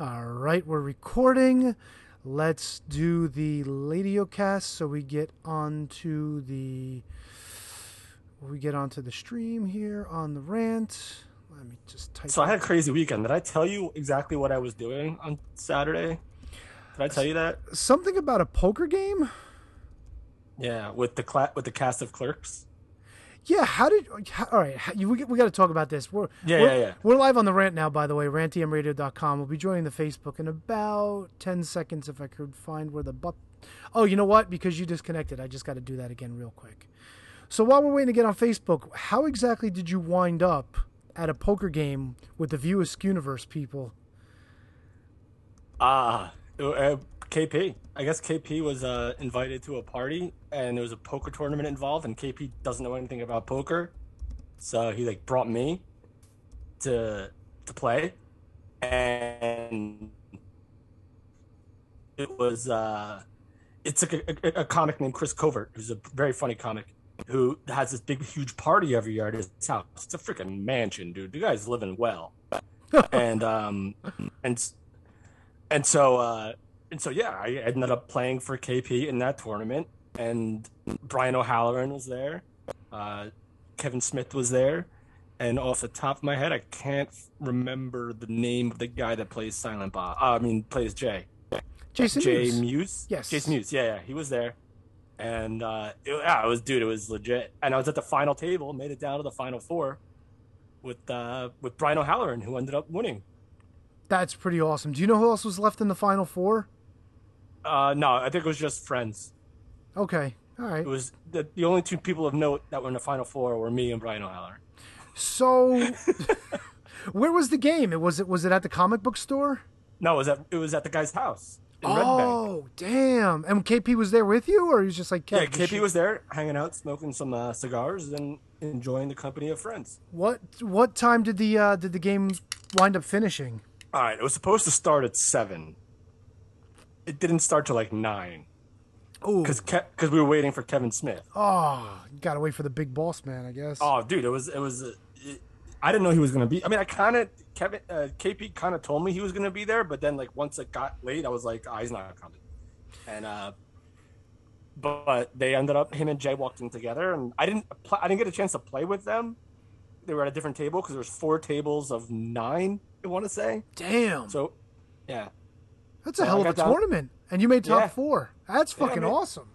All right, we're recording. Let's do the Ladiocast so we get onto the we get onto the stream here on the rant. Let me just type. So I had a crazy weekend. Did I tell you exactly what I was doing on Saturday? Did I tell you that? something about a poker game. Yeah, with the cla- with the cast of clerks. Yeah, how did? How, all right, how, you, we, we got to talk about this. We're, Yeah, we're, yeah, yeah. We're live on the rant now, by the way. Rantymradio.com. We'll be joining the Facebook in about ten seconds if I could find where the but. Oh, you know what? Because you disconnected, I just got to do that again real quick. So while we're waiting to get on Facebook, how exactly did you wind up at a poker game with the View Universe people? Ah, uh, KP. I guess KP was uh, invited to a party, and there was a poker tournament involved, and KP doesn't know anything about poker, so he like brought me to to play, and it was uh, it's like a, a, a comic named Chris Covert, who's a very funny comic, who has this big huge party every year at his house. It's a freaking mansion, dude. The guy's living well, and um, and and so uh and so yeah i ended up playing for kp in that tournament and brian o'halloran was there uh kevin smith was there and off the top of my head i can't remember the name of the guy that plays silent bob uh, i mean plays jay Jason jay Mewes. muse Yes. jason Mewes yeah yeah he was there and uh it, yeah it was dude it was legit and i was at the final table made it down to the final four with uh with brian o'halloran who ended up winning That's pretty awesome. Do you know who else was left in the final four? Uh no i think it was just friends Okay, all right. It was the, the only two people of note that were in the final four were me and Brian O'Halloran. So, where was the game? It was it was it at the comic book store? No, it was at it was at the guy's house in Red Bank. Oh, damn! And KP was there with you, or he was just like, Yeah, KP was there, hanging out, smoking some uh, cigars, and enjoying the company of friends. What what time did the uh, did the game wind up finishing? All right, it was supposed to start at seven. It didn't start till like nine Oh, because because we were waiting for Kevin Smith. oh, gotta wait for the big boss man, I guess. Oh, dude, it was it was. uh, It, I didn't know he was gonna be. I mean, I kind of Kevin uh, KP kind of told me he was gonna be there, but then like once it got late, I was like, oh, he's not coming. And uh, but they ended up him and Jay walked in together, and I didn't I didn't get a chance to play with them. They were at a different table because there was four tables of nine. I want to say Damn, so. Yeah, that's a so hell of a tournament, and you made top Yeah. four. That's Yeah, fucking awesome.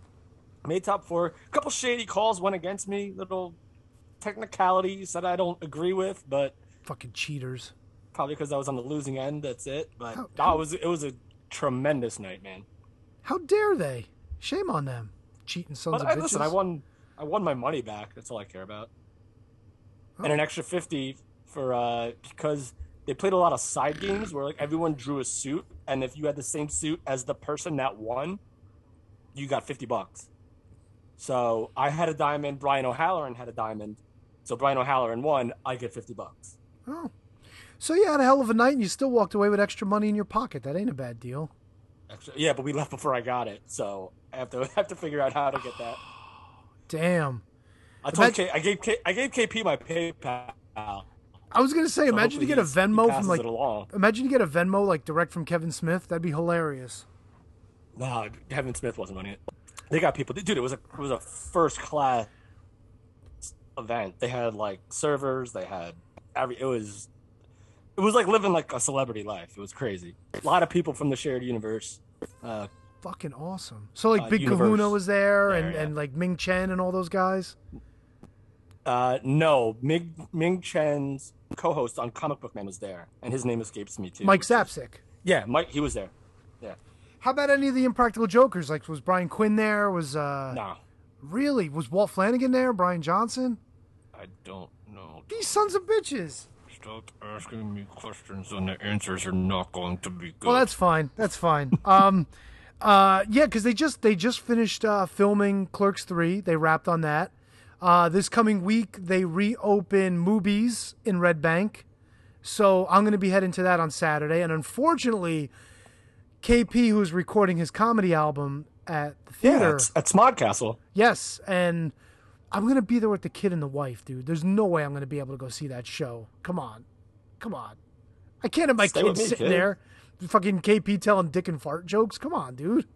made top four. A couple shady calls went against me. Little technicalities that I don't agree with, but Fucking cheaters. probably because I was on the losing end. That's it. But How- was it was a tremendous night, man. How dare they? Shame on them, cheating sons But of I, bitches. listen, I won I won my money back. That's all I care about, and an extra fifty for uh because they played a lot of side games where like everyone drew a suit, and if you had the same suit as the person that won, you got fifty bucks. So I had a diamond. Brian O'Halloran had a diamond. So Brian O'Halloran won. I get fifty bucks. Oh, so you had a hell of a night, and you still walked away with extra money in your pocket. That ain't a bad deal. Extra, yeah, but we left before I got it, so I have to have to figure out how to get that. Damn. I told Imagine- K, I gave K, I gave KP my PayPal. I was gonna say, So imagine you get a Venmo from like, imagine you get a Venmo like direct from Kevin Smith. That'd be hilarious. Nah, Kevin Smith wasn't running it. They got people, dude. It was a it was a first class event. They had like servers. They had every. It was it was like living like a celebrity life. It was crazy. A lot of people from the shared universe. Uh, Fucking awesome. So like Uh, Big. Kahuna was there, There, and, yeah. and like Ming Chen and all those guys. Uh, no, Ming Ming Chen's co-host on Comic Book Man was there, and his name escapes me too. Mike Zapcic. Yeah, Mike. He was there. Yeah. How about any of the Impractical Jokers? Like was Brian Quinn there? Was uh No, really was Walt Flanagan there? Bryan Johnson? I don't know. These sons of bitches. Stop asking me questions, and the answers are not going to be good. Well, that's fine. That's fine. um, uh, yeah, because they just they just finished uh, filming Clerks three. They wrapped on that. Uh, this coming week they reopen Movies in Red Bank, so I'm going to be heading to that on Saturday. And unfortunately, KP, who's recording his comedy album at the yeah, theater, it's at Smodcastle. yes, and I'm going to be there with the kid and the wife, dude. There's no way I'm going to be able to go see that show. Come on, come on. I can't have my Stay kid with me, sitting kid. there. fucking KP telling dick and fart jokes. Come on, dude.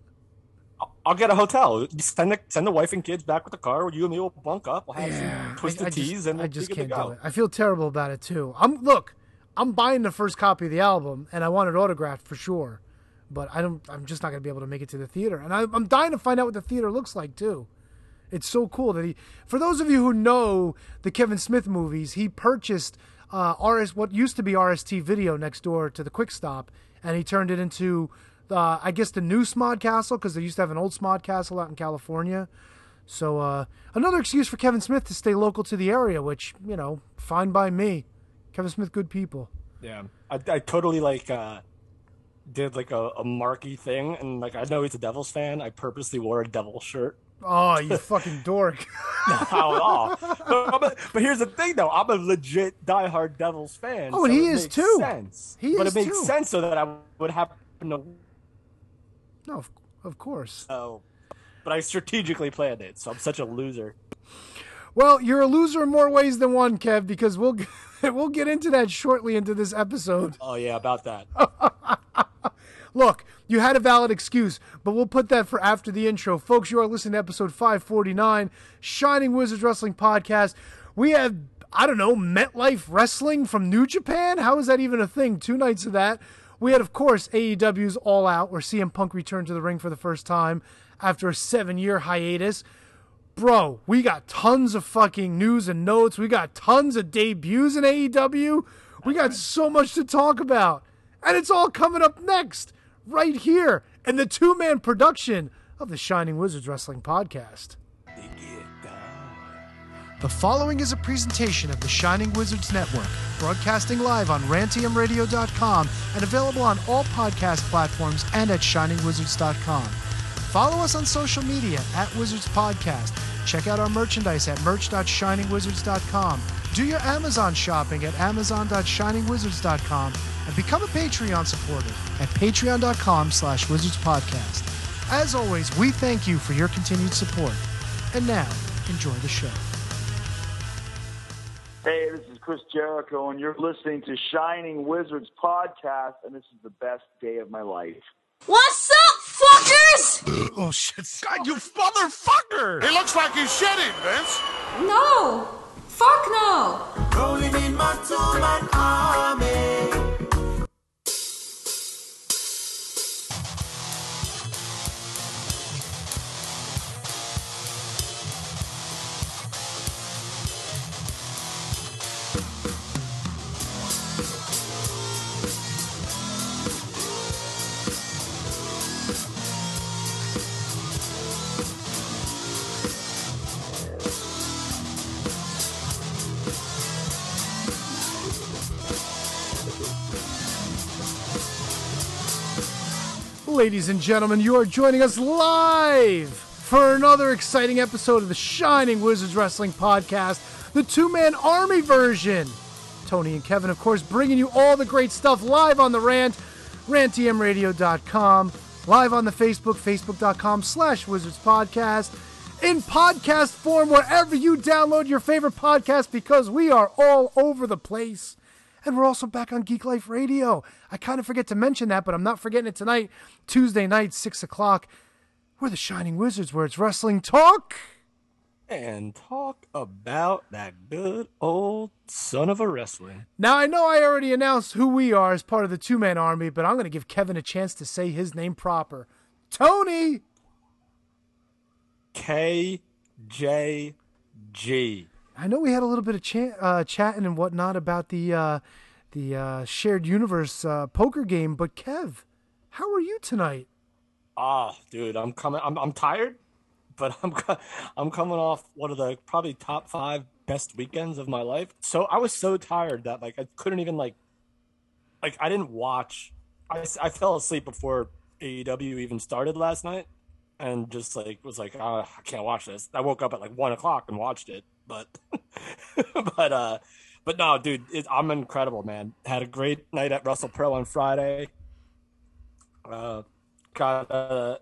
I'll, get a hotel. Send the send the wife and kids back with the car. You and me will bunk up. We'll have Yeah, some twisted I, I teas, just, and I just can't do it. I feel terrible about it too. I'm look, I'm buying the first copy of the album, and I want it autographed for sure. But I don't. I'm just not gonna be able to make it to the theater, and I, I'm dying to find out what the theater looks like too. It's so cool that he. For those of you who know the Kevin Smith movies, he purchased uh, RS what used to be RST Video next door to the Quick Stop, and he turned it into, uh, I guess, the new Smod Castle because they used to have an old Smod Castle out in California. So uh, another excuse for Kevin Smith to stay local to the area, which you know, fine by me. Kevin Smith, good people. Yeah, I, I totally like uh, did like a, a marky thing, and like I know he's a Devils fan. I purposely wore a Devil shirt. Oh, you fucking dork! How at all? But, a- but here's the thing, though. I'm a legit diehard Devils fan. Oh, and so he it is makes too. Sense. He but is it makes too. sense so that I would happen to. No, of, of course. Oh, but I strategically planned it, so I'm such a loser. Well, you're a loser in more ways than one, Kev, because we'll we'll get into that shortly into this episode. Oh yeah, about that. Look, you had a valid excuse, but we'll put that for after the intro. Folks, you are listening to episode 549, Shining Wizards Wrestling Podcast. We have, I don't know, MetLife Wrestling from New Japan? How is that even a thing? Two nights of that. We had, of course, AEW's All Out, where CM Punk returned to the ring for the first time after a seven year hiatus. Bro, we got tons of fucking news and notes. We got tons of debuts in AEW. We got so much to talk about. And it's all coming up next, right here, in the two man production of the Shining Wizards Wrestling Podcast. The following is a presentation of the Shining Wizards Network, broadcasting live on rantiumradio.com and available on all podcast platforms and at shiningwizards.com. Follow us on social media at Wizards Podcast. Check out our merchandise at merch.shiningwizards.com. Do your Amazon shopping at amazon.shiningwizards.com and become a Patreon supporter at patreon.com slash wizardspodcast. As always, we thank you for your continued support. And now, enjoy the show. Hey, this is Chris Jericho, and you're listening to Shining Wizards podcast, and this is the best day of my life. What's up, fuckers? Oh, shit. God, you motherfucker! He looks like he's shitting, Vince. No. Fuck no. Rolling in my two-man army. Ladies and gentlemen, you are joining us live for another exciting episode of the Shining Wizards Wrestling Podcast, the two man army version. Tony and Kevin, of course, bringing you all the great stuff live on the rant, rantmradio.com, live on the Facebook, facebook.com slash wizards podcast, in podcast form wherever you download your favorite podcast because we are all over the place. And we're also back on Geek Life Radio. I kind of forget to mention that, but I'm not forgetting it tonight, Tuesday night, 6 o'clock. We're the Shining Wizards, where it's wrestling talk. And talk about that good old son of a wrestling. Now, I know I already announced who we are as part of the two man army, but I'm going to give Kevin a chance to say his name proper. Tony! KJG. I know we had a little bit of cha- uh, chatting and whatnot about the uh, the uh, shared universe uh, poker game, but Kev, how are you tonight? Ah, dude, I'm coming. I'm I'm tired, but I'm I'm coming off one of the probably top five best weekends of my life. So I was so tired that like I couldn't even like like I didn't watch. I I fell asleep before AEW even started last night, and just like was like ah, I can't watch this. I woke up at like one o'clock and watched it, but but uh. But no, dude, it, I'm incredible, man. Had a great night at Wrestle Pro on Friday. Uh, got uh,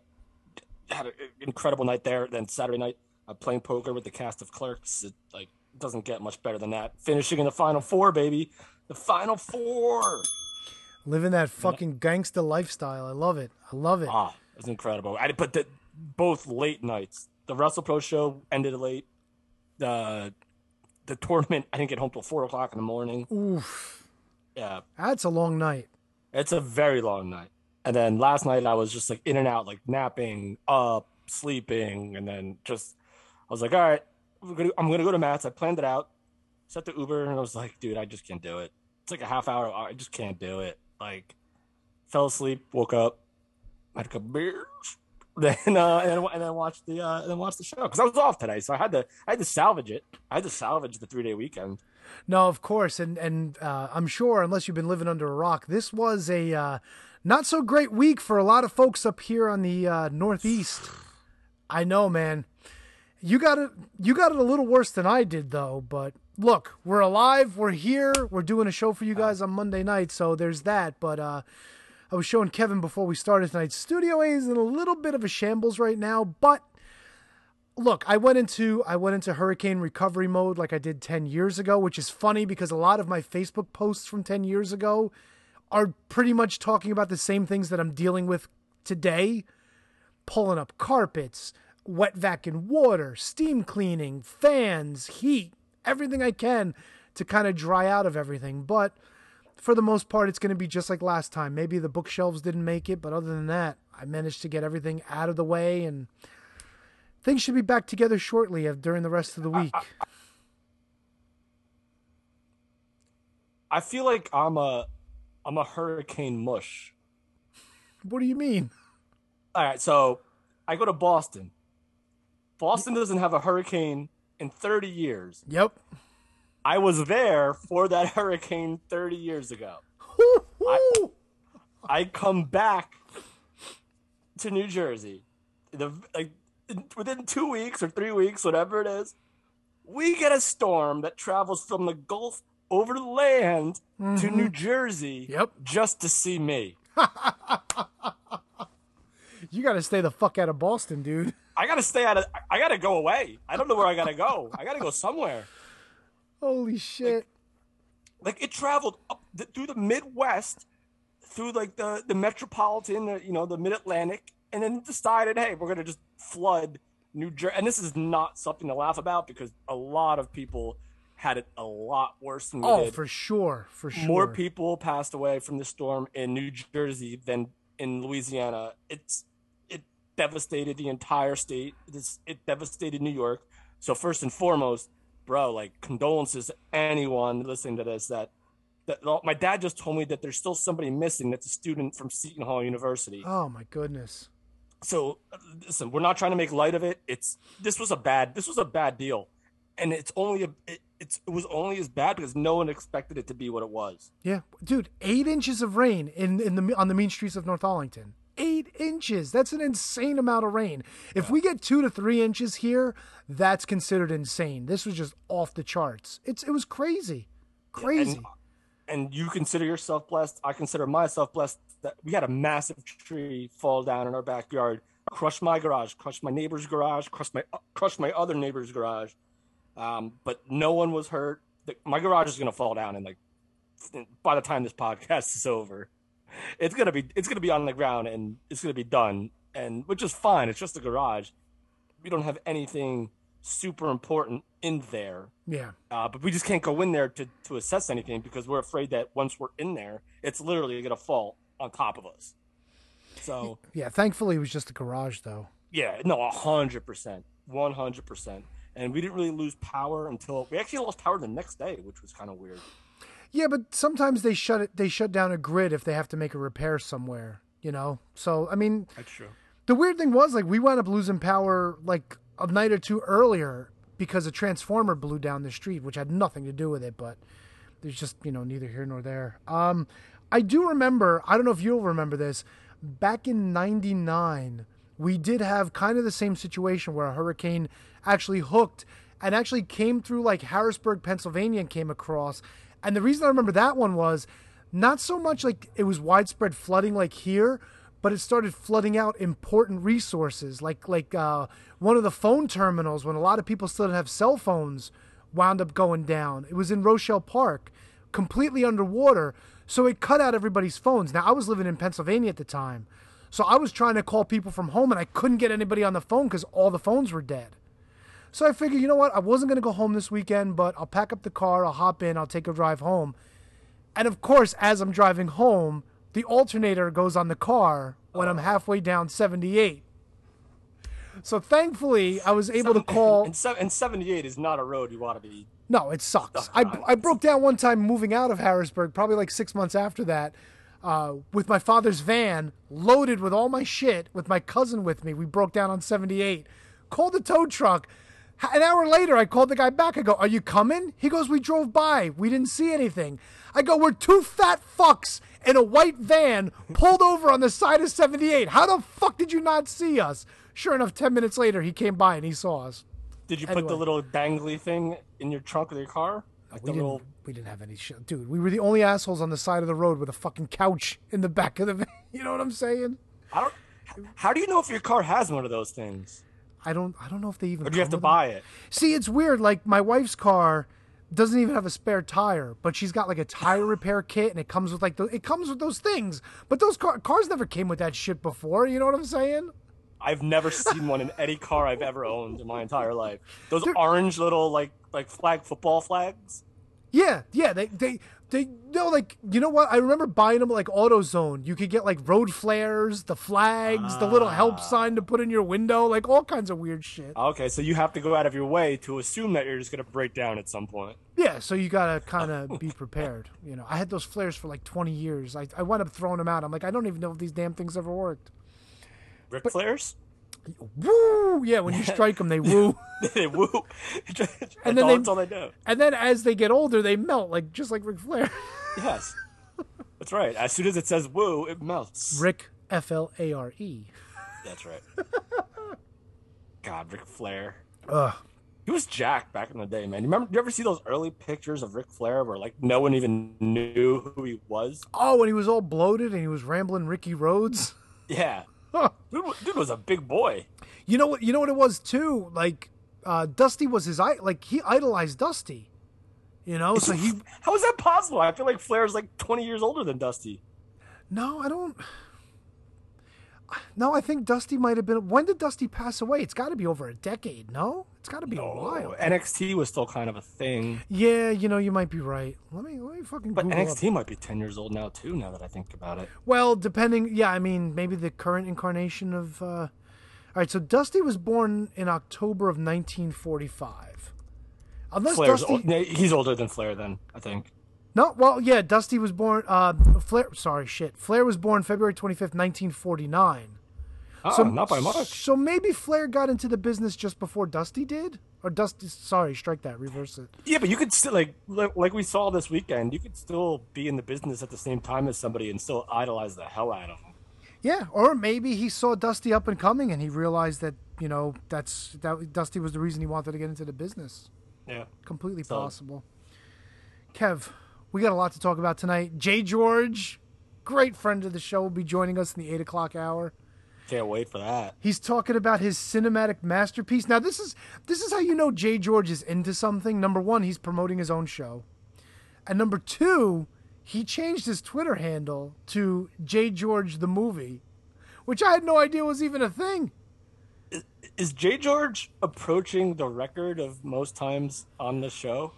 had an incredible night there. Then Saturday night, uh, playing poker with the cast of Clerks. It like doesn't get much better than that. Finishing in the final four, baby. The final four. Living that fucking gangsta lifestyle. I love it. I love it. Ah, it was incredible. I but the, both late nights. The Wrestle Pro show ended late. The the tournament I didn't get home till four o'clock in the morning. Oof. Yeah, That's a long night. it's a very long night. And then last night I was just like in and out, like napping, up, sleeping, and then just I was like, all right, we're gonna, I'm gonna go to Matt's. I planned it out, set the Uber, and I was like, dude, I just can't do it. It's like a half hour. I just can't do it. Like, fell asleep, woke up, had a couple beers, then uh, and then and then watched the uh, and then watched the show because I was off today, so I had to I had to salvage it. I had to salvage the three day weekend. No, of course, and and uh, I'm sure, unless you've been living under a rock, this was a uh, not so great week for a lot of folks up here on the uh, Northeast. I know, man. You got it. You got it a little worse than I did, though. But look, we're alive. We're here. We're doing a show for you guys on Monday night, so there's that. But uh, I was showing Kevin before we started tonight. Studio A is in a little bit of a shambles right now, but look, I went into I went into hurricane recovery mode like I did 10 years ago, which is funny because a lot of my Facebook posts from 10 years ago are pretty much talking about the same things that I'm dealing with today. Pulling up carpets, wet vac and water, steam cleaning, fans, heat, everything I can to kind of dry out of everything. But for the most part, it's going to be just like last time. Maybe the bookshelves didn't make it, but other than that, I managed to get everything out of the way and things should be back together shortly uh, during the rest of the week. I feel like I'm a I'm a hurricane mush. What do you mean? All right, so I go to Boston. Boston doesn't have a hurricane in 30 years. Yep. I was there for that hurricane 30 years ago. Woo-hoo! I come back to New Jersey. The like within 2 weeks or 3 weeks whatever it is, we get a storm that travels from the Gulf over land to mm-hmm. New Jersey Yep. just to see me. You got to stay the fuck out of Boston, dude. I gotta stay out of. I gotta go away. I don't know where I gotta go. I gotta go somewhere. Holy shit. Like it traveled up the, through the Midwest, through like the the metropolitan, uh, you know, the Mid Atlantic, and then decided, hey, we're gonna just flood New Jersey. And this is not something to laugh about because a lot of people had it a lot worse than we Oh, did. for sure. For sure. More people passed away from the storm in New Jersey than in Louisiana. It's it devastated the entire state. It's, it devastated New York. So first and foremost, bro, like condolences to anyone listening to this. That that my dad just told me that there's still somebody missing. That's a student from Seton Hall University. Oh, my goodness. So listen, we're not trying to make light of it. It's this was a bad this was a bad deal, and it's only a it, it's it was only as bad because no one expected it to be what it was. Yeah. Dude, eight inches of rain in, in the on the mean streets of North Arlington. Eight inches. That's an insane amount of rain. If we get two to three inches here, that's considered insane. This was just off the charts. It's it was crazy. Crazy. And, and you consider yourself blessed. I consider myself blessed that we had a massive tree fall down in our backyard, crush my garage, crush my neighbor's garage, crush my crush my other neighbor's garage. Um, but no one was hurt. The, my garage is gonna fall down, and like by the time this podcast is over, it's gonna be it's gonna be on the ground and it's gonna be done, and which is fine. It's just a garage. We don't have anything super important in there. yeah. Uh, but we just can't go in there to, to assess anything because we're afraid that once we're in there, it's literally going to fall on top of us. So, Yeah. Thankfully, it was just a garage, though. yeah, no, 100%. 100%. And we didn't really lose power until we actually lost power the next day, which was kind of weird. Yeah, but sometimes they shut it. They shut down a grid if they have to make a repair somewhere. You know. So I mean, That's true. the weird thing was like we wound up losing power like a night or two earlier because a transformer blew down the street, which had nothing to do with it. But there's just you know neither here nor there. Um, I do remember. I don't know if you'll remember this. Back in '99, we did have kind of the same situation where a hurricane actually hooked and actually came through like Harrisburg, Pennsylvania, and came across. And the reason I remember that one was not so much like it was widespread flooding like here, but it started flooding out important resources like like uh, one of the phone terminals when a lot of people still didn't have cell phones wound up going down. It was in Rochelle Park, completely underwater. So it cut out everybody's phones. Now I was living in Pennsylvania at the time. So I was trying to call people from home and I couldn't get anybody on the phone because all the phones were dead. So I figured, you know what? I wasn't going to go home this weekend, but I'll pack up the car, I'll hop in, I'll take a drive home. And of course, as I'm driving home, the alternator goes on the car when I'm halfway down 78. So thankfully, I was able to call. And, and 78 is not a road you want to be. No, it sucks. I, I broke down one time moving out of Harrisburg, probably like six months after that, uh, with my father's van loaded with all my shit, with my cousin with me. We broke down on 78. Called the tow truck. An hour later, I called the guy back. I go, Are you coming? He goes, We drove by. We didn't see anything. I go, We're two fat fucks in a white van pulled over on the side of 78. How the fuck did you not see us? Sure enough, 10 minutes later, he came by and he saw us. Did you put the little dangly thing in your trunk of your car? Like We the didn't, we didn't have any shit. Dude, we were the only assholes on the side of the road with a fucking couch in the back of the van. You know what I'm saying? I don't. How do you know if your car has one of those things? I don't I don't know if they even Or do you have to buy it? See, it's weird. Like my wife's car doesn't even have a spare tire, but she's got like a tire repair kit and it comes with like the, it comes with those things. But those car, cars never came with that shit before, you know what I'm saying? I've never seen one in any car I've ever owned in my entire life. Those orange little like like flag football flags. Yeah, yeah, they they they no like you know what? I remember buying them like AutoZone. You could get like road flares, the flags, the little help ah. sign to put in your window, like all kinds of weird shit. Okay, so you have to go out of your way to assume that you're just gonna break down at some point. Yeah, so you gotta kind of be prepared. You know, I had those flares for like 20 years. I I wound up throwing them out. I'm like, I don't even know if these damn things ever worked. Ric Flares? Woo! Yeah, when you strike them, they woo. they woo. And then they- all they do. And then as they get older, they melt, like just like Ric Flair. Yes. That's right. As soon as it says woo, it melts. Rick F L A R E. That's right. God, Ric Flair. Ugh. He was Jack back in the day, man. You remember? You ever see those early pictures of Ric Flair where like no one even knew who he was? Oh, and he was all bloated and he was rambling Ricky Rhodes. Yeah. Dude, dude was a big boy. You know what? You know what it was too. Like uh, Dusty was his like he idolized Dusty. You know, so he How is that possible? I feel like Flair's like twenty years older than Dusty. no, I don't. No, I think Dusty might have been. When did Dusty pass away? It's got to be over a decade. No, it's got to be a while. NXT was still kind of a thing, Yeah, you know, you might be right. Let me let me fucking. but Google up. NXT might be ten years old now too. Now that I think about it, Well, depending. Yeah, I mean, maybe the current incarnation of. Uh, all right, so Dusty was born in October of 1945. Unless Flair's Dusty. old, he's older than Flair. Then I think. No, well, yeah, Dusty was born. Uh, Flair. Sorry, shit. Flair was born February 25th, 1949. Oh, not by much. So maybe Flair got into the business just before Dusty did, or Dusty. Sorry, strike that. Reverse it. Yeah, but you could still like like like we saw this weekend. You could still be in the business at the same time as somebody and still idolize the hell out of them. Yeah, or maybe he saw Dusty up and coming, and he realized that you know that's that Dusty was the reason he wanted to get into the business. Yeah. Completely So- possible. Kev, we got a lot to talk about tonight. Jay George, great friend of the show, will be joining us in the eight o'clock hour. Can't wait for that. He's talking about his cinematic masterpiece. Now, this is this is how you know Jay George is into something. Number one, he's promoting his own show, and number two, he changed his Twitter handle to Jay George the movie, which I had no idea was even a thing. Is Jay George approaching the record of most times on the show?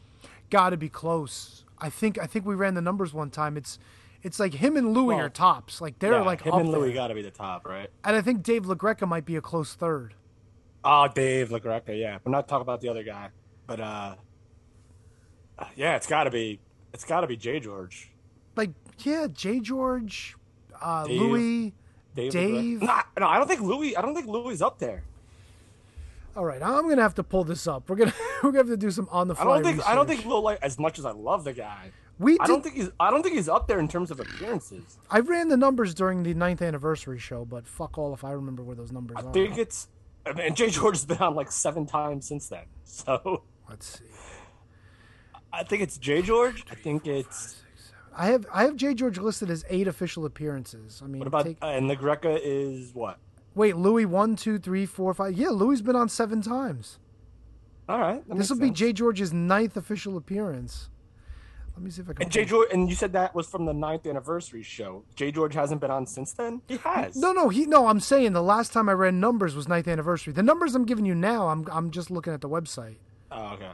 Got to be close. I think I think we ran the numbers one time. It's it's like him and Louis Well, are tops. Like they're Yeah, like him up and Louis got to be the top, right? And I think Dave LaGreca might be a close third. Oh, Dave LaGreca, yeah. We're not talking about the other guy, but uh, yeah, it's got to be it's got to be Jay George. Like yeah, Jay George, uh, Dave- Louis, Dave. Dave. No, no, I don't think Louis. I don't think Louis is up there. All right, I'm gonna have to pull this up. We're gonna we're gonna have to do some on the I don't think. I don't research. think Lil like as much as I love the guy. we. I don't think he's. I don't think he's up there in terms of appearances. I ran the numbers during the ninth anniversary show, but fuck all if I remember where those numbers I are. I think it's. I mean, Jay George has been on like seven times since then. So Let's see. I think it's Jay George. I think it's. I have I have Jay George listed as eight official appearances. I mean, What about take- uh, and LaGreca is what? wait, Louis one, two, three, four, five. Yeah, Louis's been on seven times. All right. This will be. Jay George's ninth official appearance. Let me see if I can. And Jay George, and you said that was from the ninth anniversary show. Jay George hasn't been on since then. He has. No, no, he no. I'm saying the last time I ran numbers was ninth anniversary. The numbers I'm giving you now, I'm I'm just looking at the website. Oh, okay.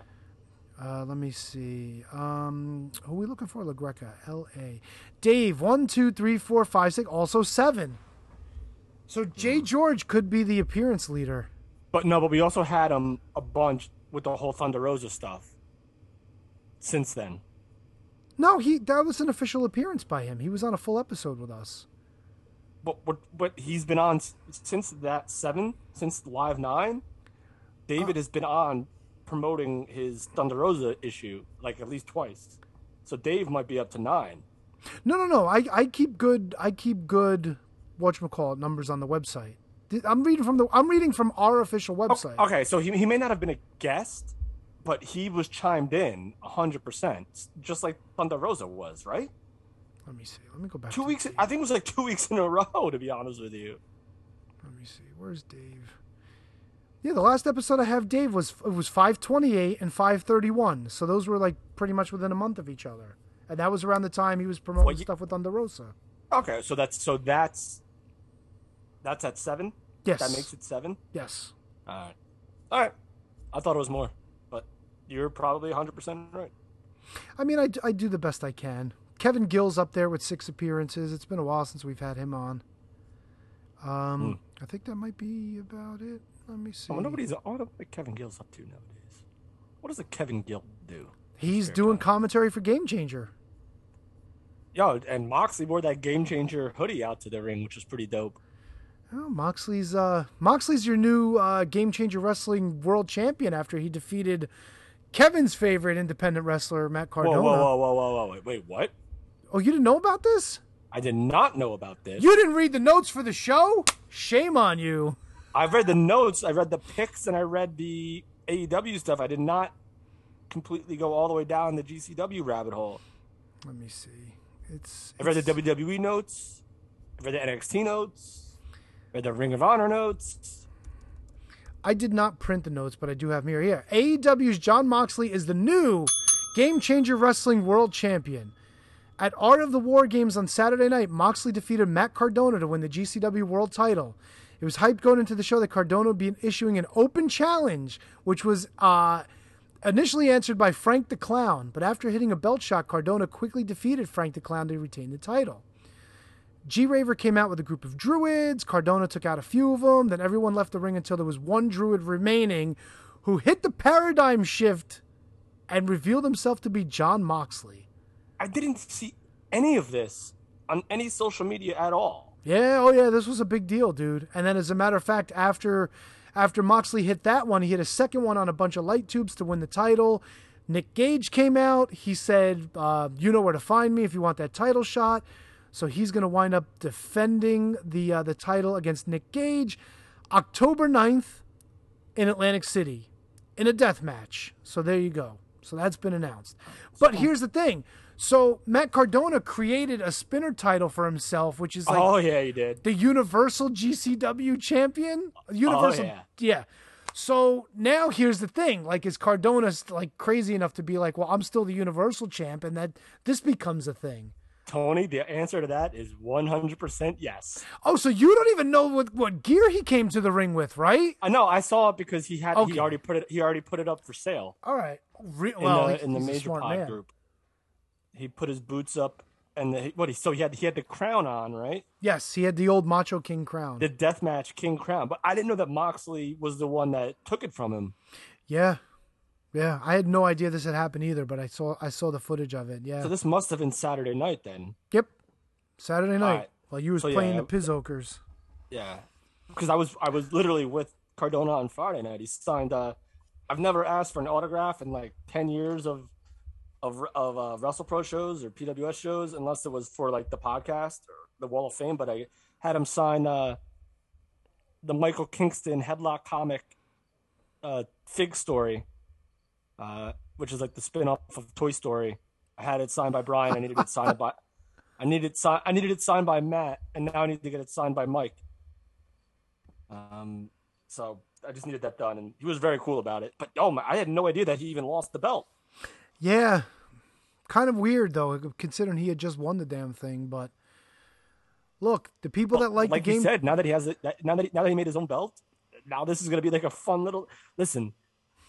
Uh, let me see. Um, who are we looking for? La Greca, L A. Dave, one, two, three, four, five, six. Also seven. So Jay George could be the appearance leader. But no, but we also had him a bunch with the whole Thunder Rosa stuff. Since then, No, he that was an official appearance by him. He was on a full episode with us. but but, but he's been on since that seven, since Live Nine. David uh. has been on promoting his Thunder Rosa issue like at least twice. So Dave might be up to nine. No, no, no. I, I keep good. I keep good. Whatchamacallit numbers on the website. I'm reading from the. I'm reading from our official oh, website. Okay, so he, he may not have been a guest, but he was chimed in 100%, just like Thunder Rosa was, right? Let me see. Let me go back. Two weeks, Dave. I think it was like two weeks in a row, to be honest with you. Let me see. Where's Dave? Yeah, the last episode I have Dave was it was 528 and 531. So those were like pretty much within a month of each other. And that was around the time he was promoting Well, you- stuff with Thunder Rosa. Okay, so that's so that's that's at seven. Yes. That makes it seven. Yes. All right, all right. I thought it was more, but you're probably 100 percent right. I mean, I, I do the best I can. Kevin Gill's up there with six appearances. It's been a while since we've had him on. Um, I think that might be about it. Let me see. I wonder what he's. What Kevin Gill's up to nowadays. What does a Kevin Gill do? He's doing time. commentary for Game Changer. Yo, and Moxley wore that Game Changer hoodie out to the ring, which was pretty dope. Oh, Moxley's uh, Moxley's your new uh, Game Changer Wrestling World Champion after he defeated Kevin's favorite independent wrestler Matt Whoa, Cardona. whoa, whoa, whoa, whoa, whoa! Wait, wait, what? Oh, you didn't know about this? I did not know about this. You didn't read the notes for the show? Shame on you. I've read the notes, I read the pics, and I read the AEW stuff. I did not completely go all the way down the GCW rabbit hole. Let me see. It's, I read the WWE notes, I read the NXT notes, read the Ring of Honor notes. I did not print the notes, but I do have them here. Here, AEW's Jon Moxley is the new Game Changer Wrestling World Champion. At Art of the War Games on Saturday night, Moxley defeated Matt Cardona to win the GCW World Title. It was hyped going into the show that Cardona would be issuing an open challenge, which was uh, initially answered by Frank the Clown. But after hitting a belt shot, Cardona quickly defeated Frank the Clown to retain the title. G Raver came out with a group of druids. Cardona took out a few of them. Then everyone left the ring until there was one druid remaining who hit the paradigm shift and revealed himself to be Jon Moxley. I didn't see any of this on any social media at all. Yeah, oh yeah, this was a big deal, dude. And then as a matter of fact, after after Moxley hit that one, he hit a second one on a bunch of light tubes to win the title. Nick Gage came out. He said, uh, "You know where to find me if you want that title shot." So he's going to wind up defending the uh, the title against Nick Gage, October 9th in Atlantic City, in a death match. So there you go. So that's been announced. But here's the thing. So Matt Cardona created a spinner title for himself, which is like oh yeah, you did. the Universal GCW champion. Universal, yeah. yeah. So now here's the thing: like, is Cardona like crazy enough to be like, well, I'm still the Universal champ, and that this becomes a thing? Tony, the answer to that is 100% yes. Oh, so you don't even know what what gear he came to the ring with, right? I know. I saw it because he had Okay. he already put it he already put it up for sale All right. Re- in well, the he- in the major pod man. group. He put his boots up and the, what he so he had he had the crown on, right? Yes, he had the old Macho King crown. The deathmatch king crown. But I didn't know that Moxley was the one that took it from him. yeah, yeah. I had no idea this had happened either, but I saw I saw the footage of it. Yeah. So this must have been Saturday night then. yep. Saturday night right. while you was So, yeah, playing the I- Pizzokers. Yeah, because I was I was literally with Cardona on Friday night. He signed. Uh, I've never asked for an autograph in like ten years of of of uh, Wrestle Pro shows or PWS shows, unless it was for like the podcast or the Wall of Fame. But I had him sign uh, the Michael Kingston headlock comic uh, Fig Story, uh, which is like the spin off of Toy Story. I had it signed by Brian. I needed it signed by. I needed si- I needed it signed by Matt, and now I need to get it signed by Mike. Um, so I just needed that done, and he was very cool about it. But oh my, I had no idea that he even lost the belt. Yeah. kind of weird though, considering he had just won the damn thing. But look, the people that like, like the game, you said, now that he has it, now that he, now that he made his own belt, now this is gonna be like a fun little. Listen,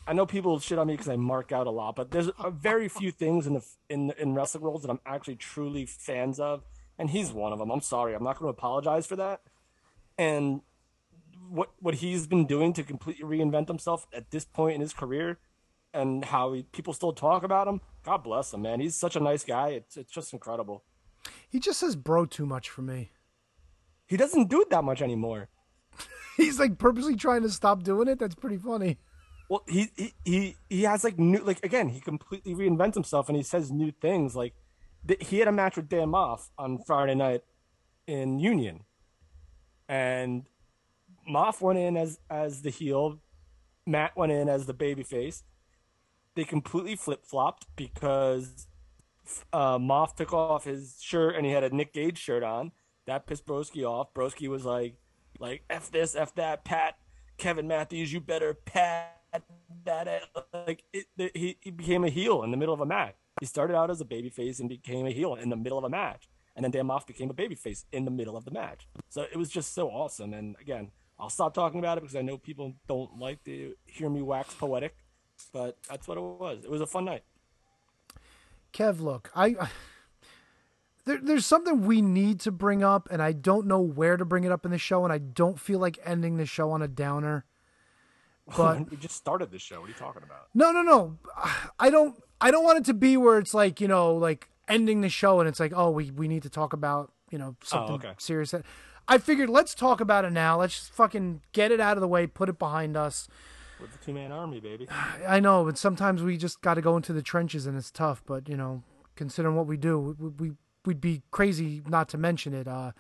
I know people shit on me because I mark out a lot, but there's a very few things in the in in wrestling worlds that I'm actually truly fans of, and he's one of them. I'm sorry, I'm not going to apologize for that. And what what he's been doing to completely reinvent himself at this point in his career, and how he, people still talk about him. God bless him, man. He's such a nice guy. It's it's just incredible. he just says bro too much for me. He doesn't do it that much anymore. He's like purposely trying to stop doing it. That's pretty funny. Well, he, he he he has like new like again he completely reinvents himself and he says new things like he had a match with Dan Maff on Friday night in Union, and Maff went in as as the heel, Matt went in as the babyface. They completely flip flopped because uh, Maff took off his shirt and he had a Nick Gage shirt on. That pissed Broski off. Broski was like, like f this, f that, Pat, Kevin Matthews, you better pat that. Like it, it, he he became a heel in the middle of a match. He started out as a babyface and became a heel in the middle of a match, and then Dan Maff became a babyface in the middle of the match. So it was just so awesome. And again, I'll stop talking about it because I know people don't like to hear me wax poetic, but that's what it was. It was a fun night. Kev, look, I there, there's something we need to bring up, and I don't know where to bring it up in the show, and I don't feel like ending the show on a downer. But we just started this show. What are you talking about? no, no, no, I don't. I don't want it to be where it's like you know, like ending the show, and it's like, oh, we we need to talk about you know something okay. serious. I figured let's talk about it now. Let's just fucking get it out of the way, put it behind us. With the two man army, baby. I know, but sometimes we just got to go into the trenches, and it's tough. But you know, considering what we do, we, we we'd be crazy not to mention it. Uh,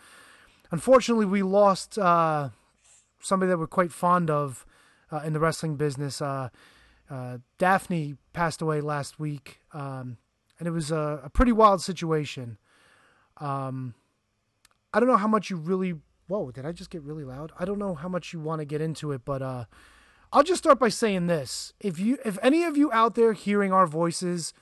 unfortunately, we lost uh, somebody that we're quite fond of uh, in the wrestling business. Uh, uh, Daffney passed away last week, um, and it was a, a pretty wild situation. Um, I don't know how much you really. Whoa! Did I just get really loud? I don't know how much you want to get into it, but uh, I'll just start by saying this: if you, if any of you out there hearing our voices,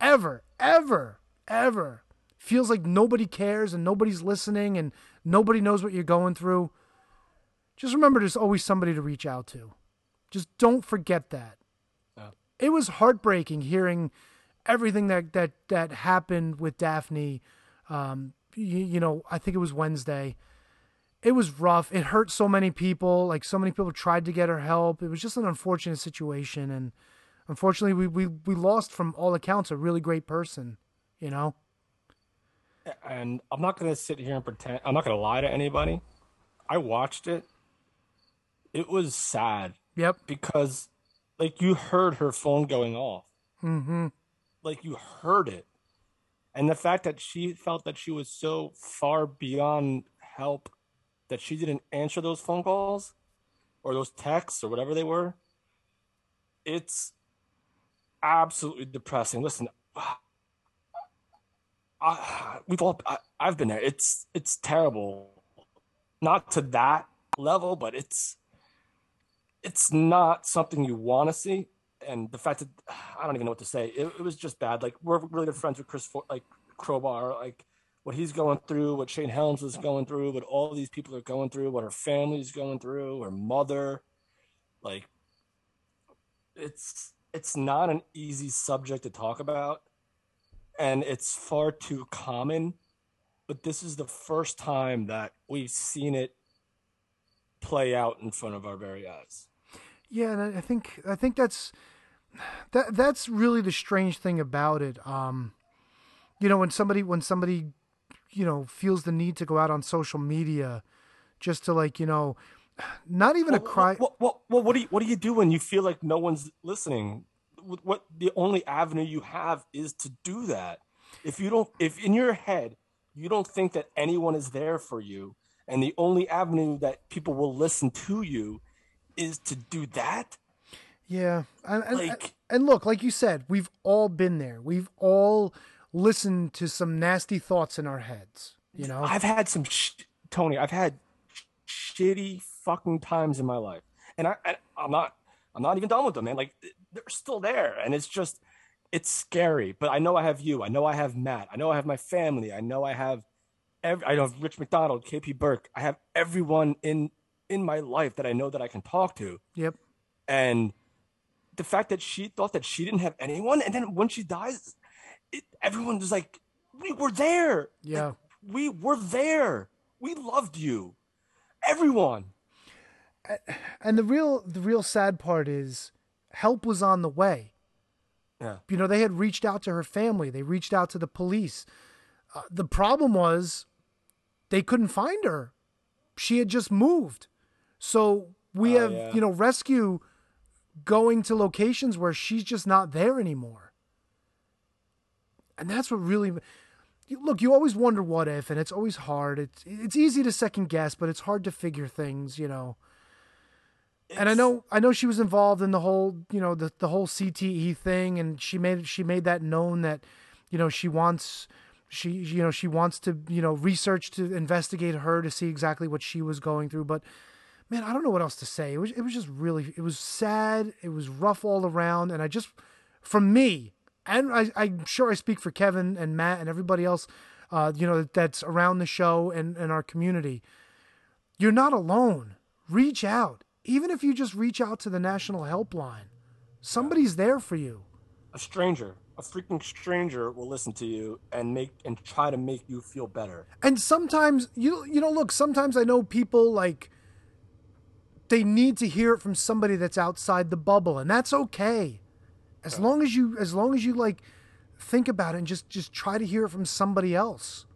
ever, ever, ever feels like nobody cares and nobody's listening and nobody knows what you're going through, just remember there's always somebody to reach out to. Just don't forget that. Yeah. It was heartbreaking hearing everything that that that happened with Daffney. Um, you, you know, I think it was Wednesday. It was rough. It hurt so many people. Like so many people tried to get her help. It was just an unfortunate situation, and unfortunately, we we we lost from all accounts a really great person. You know. and I'm not gonna sit here and pretend. I'm not gonna lie to anybody. I watched it. It was sad Yep. because, like, you heard her phone going off. Mm-hmm. Like you heard it, and the fact that she felt that she was so far beyond help that she didn't answer those phone calls or those texts or whatever they were. It's absolutely depressing. Listen, I, we've all I, I've been there. It's it's terrible. Not to that level, but it's it's not something you want to see. And the fact that I don't even know what to say. It, it was just bad. Like we're really good friends with Chris, For- like Crowbar, like what he's going through, what Shane Helms is going through, what all these people are going through, what her family's going through, her mother, like it's it's not an easy subject to talk about and it's far too common but this is the first time that we've seen it play out in front of our very eyes Yeah, and I- think I think that's that that's really the strange thing about it. Um, you know, when somebody when somebody you know feels the need to go out on social media just to like you know not even a cry. What, what, what, what do you what do you do when you feel like no one's listening? What the only avenue you have is to do that. If you don't, if in your head you don't think that anyone is there for you, and the only avenue that people will listen to you is to do that, Yeah, and, and, Like- and look, like you said, we've all been there. We've all listened to some nasty thoughts in our heads. You know, I've had some sh- Tony. I've had shitty fucking times in my life, and I, I I'm not I'm not even done with them, man. Like they're still there, and it's just it's scary, but I know I have you. I know I have Matt. I know I have my family. I know I have every, I have Rich McDonald, KP Burke. I have everyone in in my life that I know that I can talk to. Yep. And the fact that she thought that she didn't have anyone, and then when she dies, it, everyone was like, "We were there. Yeah. Like, we were there. We loved you. Everyone." And the real the real sad part is help was on the way. Yeah. You know, they had reached out to her family. They reached out to the police. Uh, the problem was they couldn't find her. She had just moved. So we Oh, have, yeah. you know, rescue going to locations where she's just not there anymore. And that's what really look, you always wonder what if and it's always hard. It's it's easy to second guess, but it's hard to figure things, you know. And I know I know she was involved in the whole, you know, the the whole CTE thing and she made she made that known that you know, she wants she you know, she wants to, you know, research to investigate her to see exactly what she was going through, but man, I don't know what else to say. It was it was just really it was sad, it was rough all around and I just from me and I, I'm sure I speak for Kevin and Matt and everybody else, uh, you know, that's around the show and, and our community. You're not alone. Reach out. Even if you just reach out to the national helpline, somebody's there for you. a stranger, a freaking stranger will listen to you and make and try to make you feel better. And sometimes you you know look, sometimes I know people like they need to hear it from somebody that's outside the bubble and that's okay. As long as you as long as you like think about it and just just try to hear it from somebody else.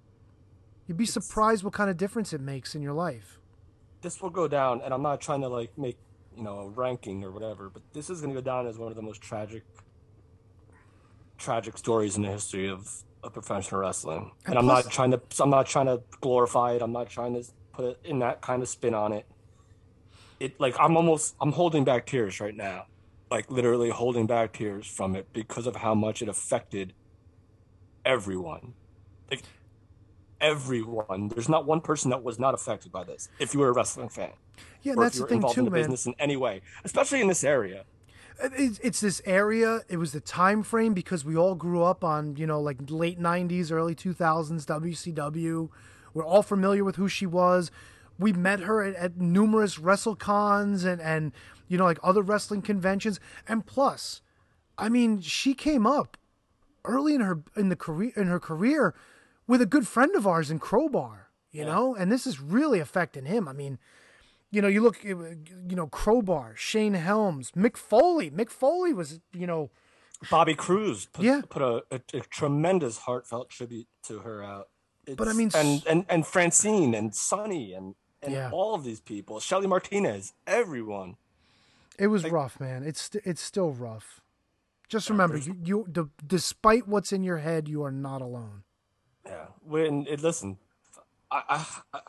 You'd be surprised what kind of difference it makes in your life. This will go down, and I'm not trying to like make you know a ranking or whatever, but this is going to go down as one of the most tragic, tragic stories in the history of, of professional wrestling. And, And I'm not trying to I'm not trying to glorify it. I'm not trying to put it in that kind of spin on it. It like I'm almost I'm holding back tears right now, like literally holding back tears from it because of how much it affected everyone. Like everyone. There's not one person that was not affected by this. If you were a wrestling fan, Yeah, that's the thing involved too, in the man. business in any way, especially in this area. Uh, it's, it's this area it was the time frame because we all grew up on you know like late 90s early 2000s wcw we're all familiar with who she was we met her at, at numerous wrestlecons and and you know like other wrestling conventions and plus i mean she came up early in her in the career in her career with a good friend of ours in crowbar you know and this is really affecting him i mean you know, you look, you know, Crowbar, Shane Helms, Mick Foley. Mick Foley was, you know, Bobby Cruz put, Yeah. put a, a, a tremendous heartfelt tribute to her out. But I mean, and and and Francine and Sonny and and Yeah. all of these people, Shelly Martinez, everyone. it was rough, man. It's st- it's still rough. Just remember, you, you d- despite what's in your head, you are not alone. Yeah. When it listen, I I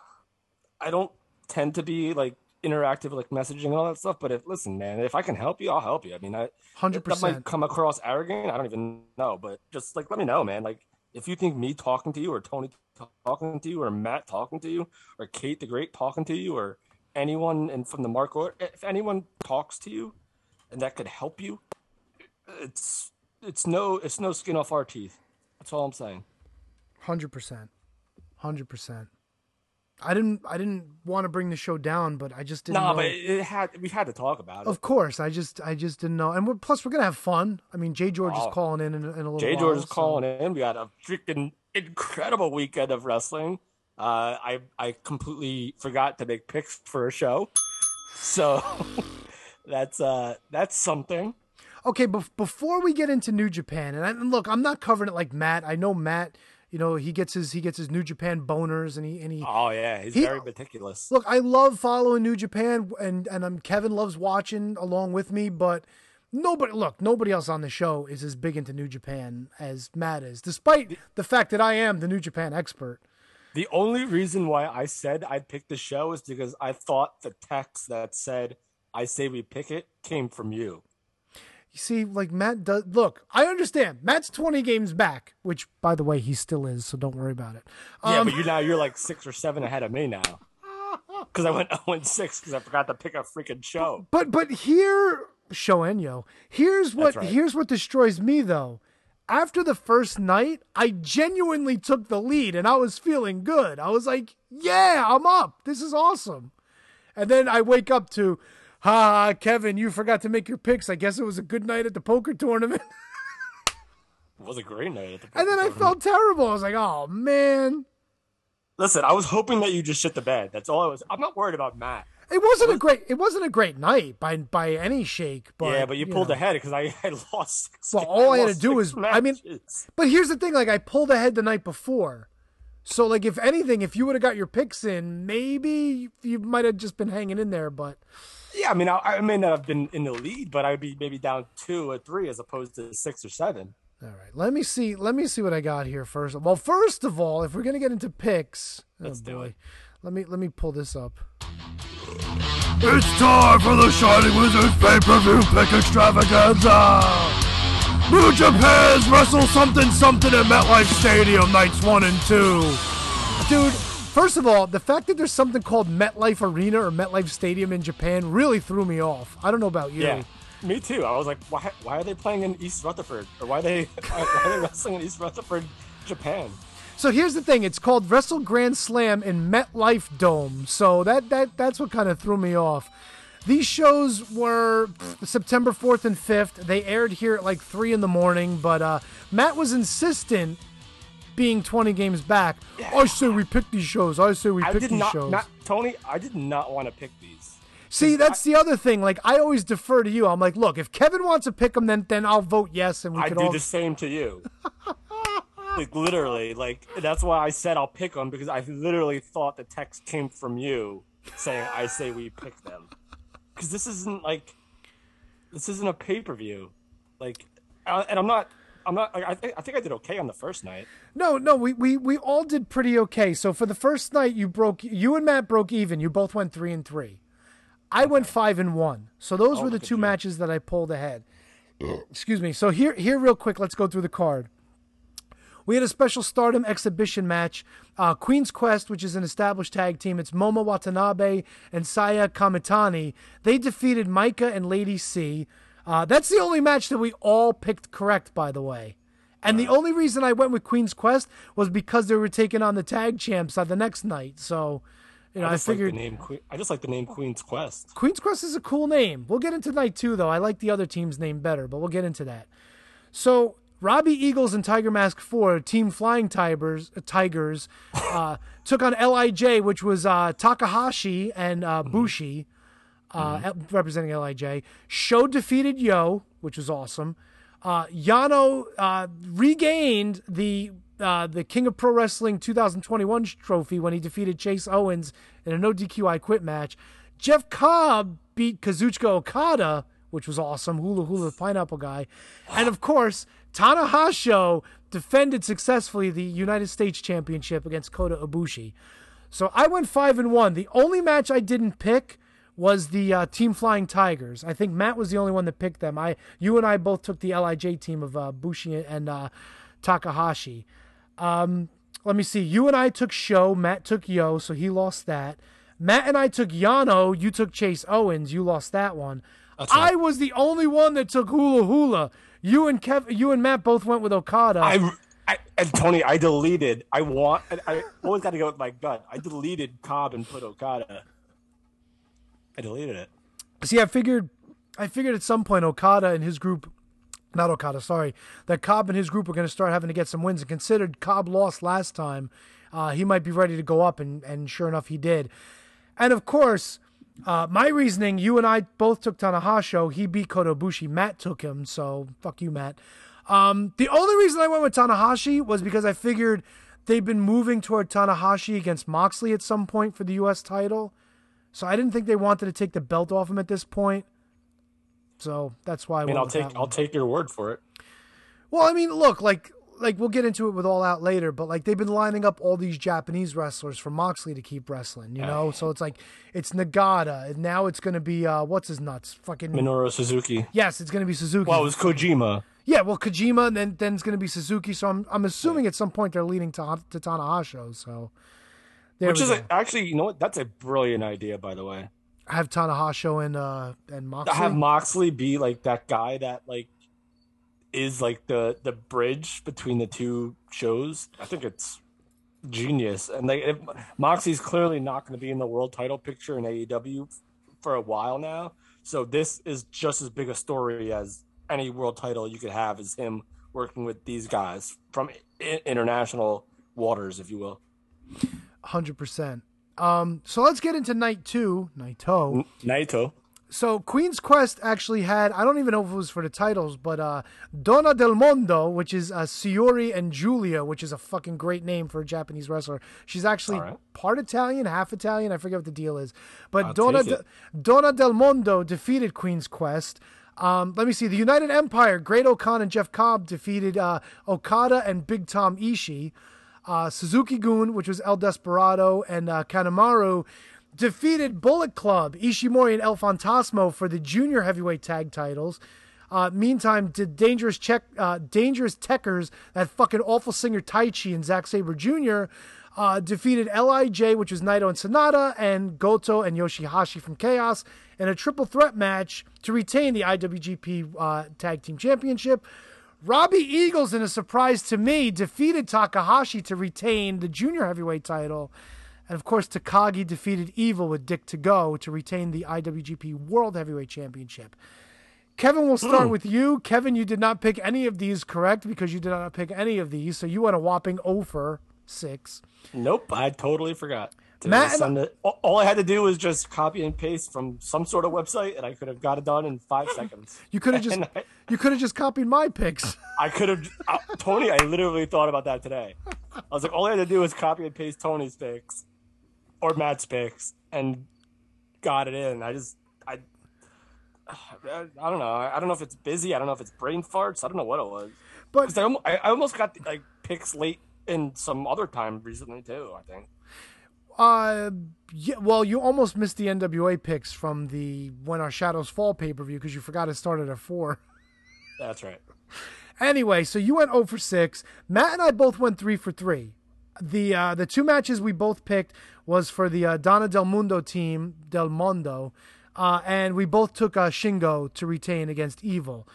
I- don't tend to be like interactive like messaging and all that stuff, but if listen, man, if I can help you, I'll help you. I mean, I Hundred that might come across arrogant. I don't even know, but just like let me know, man. Like if you think me talking to you, or Tony talking to you, or Matt talking to you, or Kate the Great talking to you, or anyone and from the Mark, or if anyone talks to you, and that could help you, it's it's no it's no skin off our teeth. That's all I'm saying. Hundred percent. Hundred percent. I didn't. I didn't want to bring the show down, but I just didn't. No, know. but it, had we had to talk about it. Of course, I just. I just didn't know. And we're, plus, we're gonna have fun. I mean, Jay George Oh. is calling in in, a- in a little. Jay while, George is so- calling in. We had a freaking incredible weekend of wrestling. Uh, I I completely forgot to make picks for a show, so that's uh that's something. Okay, bef- before we get into New Japan, and, I, and look, I'm not covering it like Matt. I know Matt. You know, he gets his he gets his New Japan boners, and he and he. Oh yeah, he's He- very meticulous. Look, I love following New Japan, and and um, Kevin loves watching along with me. But nobody, look, nobody else on the show is as big into New Japan as Matt is, despite the fact that I am the New Japan expert. The only reason why I said I'd pick the show is because I thought the text that said "I say we pick it" came from you. You see, like Matt does. Look, I understand. Matt's 20 games back, which, by the way, he still is. So don't worry about it. Yeah, Um, but you now you're like six or seven ahead of me now. Because I went 0 and 6 because I forgot to pick a freaking show. But but here, Shoenyo, here's what right. here's what destroys me though. after the first night, I genuinely took the lead and I was feeling good. I was like, yeah, I'm up. This is awesome. And then I wake up to, ha, ha Kevin, you forgot to make your picks. I guess it was a good night at the poker tournament. It was a great night at the and then I felt terrible. I was like, oh, man. Listen, I was hoping that you just shit the bed. That's all I was. I'm not worried about Matt. It wasn't a great. It wasn't a great night by by any shake. But yeah, but you, pulled know. ahead because I, I lost. Six, Well, all I had to do was- I mean- But here's the thing: like I pulled ahead the night before, so like if anything, if you would have got your picks in, maybe you might have just been hanging in there. But yeah, I mean, I, I may not have been in the lead, but I'd be maybe down two or three as opposed to six or seven. all right, let me see. Let me see what I got here first. Well, first of all, if we're gonna get into picks, oh, Let's oh do boy, it. let me let me pull this up. It's time for the Shining Wizards pay-per-view pick extravaganza. New Japan's Wrestle Something Something at MetLife Stadium nights one and two. Dude, first of all, the fact that there's something called MetLife Arena or MetLife Stadium in Japan really threw me off. I don't know about you. Yeah, me too. I was like, why? Why are they playing in East Rutherford, or why are they why, are they wrestling in East Rutherford, Japan? So here's the thing: it's called Wrestle Grand Slam in MetLife Dome. So that that that's what kind of threw me off. These shows were September 4th and 5th. They aired here at like three in the morning, but uh, Matt was insistent, being 20 games back. I say we pick these shows. I say we I pick these not, shows. not, Tony. I did not want to pick these. See, that's the other thing. Like I always defer to you. I'm like, look, if Kevin wants to pick them, then then I'll vote yes, and we I can do all. the same to you. like literally, like that's why I said I'll pick them because I literally thought the text came from you saying I say we pick them because this isn't like this isn't a pay per view, like, uh, and I'm not. I'm not. I, think I think I did okay on the first night. No, no, we, we we all did pretty okay. So for the first night, you broke. You and Matt broke even. You both went three and three. I went five and one. So those were the two matches that I pulled ahead. Excuse me. So here, here, real quick, let's go through the card. We had a special Stardom exhibition match. Uh, Queen's Quest, which is an established tag team, it's Momo Watanabe and Saya Kamitani. They defeated Micah and Lady C. Uh, that's the only match that we all picked correct, by the way. And the only reason I went with Queen's Quest was because they were taking on the tag champs on the next night. So, you know, I I, figured like the name. Que- I just like the name Queen's Quest. Queen's Quest is a cool name. We'll get into night two, though. I like the other team's name better, but we'll get into that. So, Robbie Eagles and Tiger Mask 4, Team Flying Tigers, uh, Tigers uh, took on LIJ, which was uh, Takahashi and uh, Bushi, uh, representing LIJ. Show defeated Yo, which was awesome. Uh, Yano uh, regained the uh, the King of Pro Wrestling 2021 trophy when he defeated Chase Owens in a no DQ I Quit match. Jeff Cobb beat Kazuchika Okada, which was awesome. Hula Hula the Pineapple Guy, and of course Tanahashi defended successfully the United States Championship against Kota Ibushi. So I went five and one. The only match I didn't pick was the uh, Team Flying Tigers. I think Matt was the only one that picked them. I, you and I both took the Lij team of uh, Bushi and uh, Takahashi. Um, let me see. You and I took Show. Matt took Yo, so he lost that. Matt and I took Yano. You took Chase Owens. You lost that one. I was the only one that took Hula Hula. You and Kev, you and Matt both went with Okada. I, I and Tony, I deleted. I want. I, I always got to go with my gut. I deleted Cobb and put Okada. I deleted it. See, I figured, I figured at some point Okada and his group, not Okada, sorry, that Cobb and his group were going to start having to get some wins. And considered Cobb lost last time, uh, he might be ready to go up, and and sure enough, he did. And of course, uh, my reasoning, you and I both took Tanahashi. He beat Kota Ibushi. Matt took him, so fuck you, Matt. Um, the only reason I went with Tanahashi was because I figured they've been moving toward Tanahashi against Moxley at some point for the U.S. title. So I didn't think they wanted to take the belt off him at this point. So that's why I, mean, I'll take. I'll take your word for it. Well, I mean, look, like like we'll get into it with all out later, but like they've been lining up all these Japanese wrestlers for Moxley to keep wrestling, you know? So it's like it's Nagata, and now it's gonna be uh what's his nuts? Fucking Minoru Suzuki. Yes, it's gonna be Suzuki. Well, it was Kojima. yeah, well Kojima and then then it's gonna be Suzuki, so I'm I'm assuming at some point they're leading to to Tanahashi, so there Which is a, actually, you know what? That's a brilliant idea, by the way. I have Tanahashi and uh and Moxley. To have Moxley be like that guy that like is like the the bridge between the two shows. I think it's genius. And like if, Moxie's clearly not going to be in the world title picture in AEW for a while now. So this is just as big a story as any world title you could have is him working with these guys from international waters, if you will. Hundred percent. Um, so let's get into night two, Naito. Naito. So Queen's Quest actually had I don't even know if it was for the titles, but uh, Donna del Mondo, which is uh, Syuri and Giulia, which is a fucking great name for a Japanese wrestler. She's actually All right. part Italian, half Italian. I forget what the deal is, but I'll Donna de- Donna del Mondo defeated Queen's Quest. Um, let me see. The United Empire, Great O-Khan and Jeff Cobb defeated uh, Okada and Big Tom Ishii. Uh, Suzuki Gun, which was El Desperado, and uh, Kanemaru defeated Bullet Club, Ishimori and El Fantasmo for the junior heavyweight tag titles. Uh, meantime, did Dangerous Check, uh, Dangerous Tekkers, that fucking awful singer Taichi and Zack Sabre Jr. Uh, defeated Lij, which was Naito and Sonata, and Goto and Yoshihashi from Chaos in a triple threat match to retain the IWGP uh, Tag Team Championship. Robbie Eagles, in a surprise to me, defeated Takahashi to retain the junior heavyweight title. And of course, Takagi defeated Evil with Dick Togo to retain the IWGP World Heavyweight Championship. Kevin, we'll start hmm. with you. Kevin, you did not pick any of these correct because you did not pick any of these. So you went a whopping 0 for 6. Nope, I totally forgot. Matt and- send it. All- I had to do was just copy and paste from some sort of website, and I could have got it done in five seconds. You could have just I- you could have just copied my picks. I could have, uh, Tony. I literally thought about that today. I was like, all I had to do was copy and paste Tony's picks or Matt's picks, and got it in. I just, I, I don't know. I don't know if it's busy. I don't know if it's brain farts. I don't know what it was. But I, I I almost got like picks late in some other time recently too. I think. Uh, yeah. Well, you almost missed the NWA picks from the When Our Shadows Fall pay per view because you forgot it started at four. That's right. Anyway, so you went 0 for 6. Matt and I both went 3 for 3. The uh, the two matches we both picked was for the uh, Donna Del Mundo team, Del Mondo, uh, and we both took uh, Shingo to retain against Evil.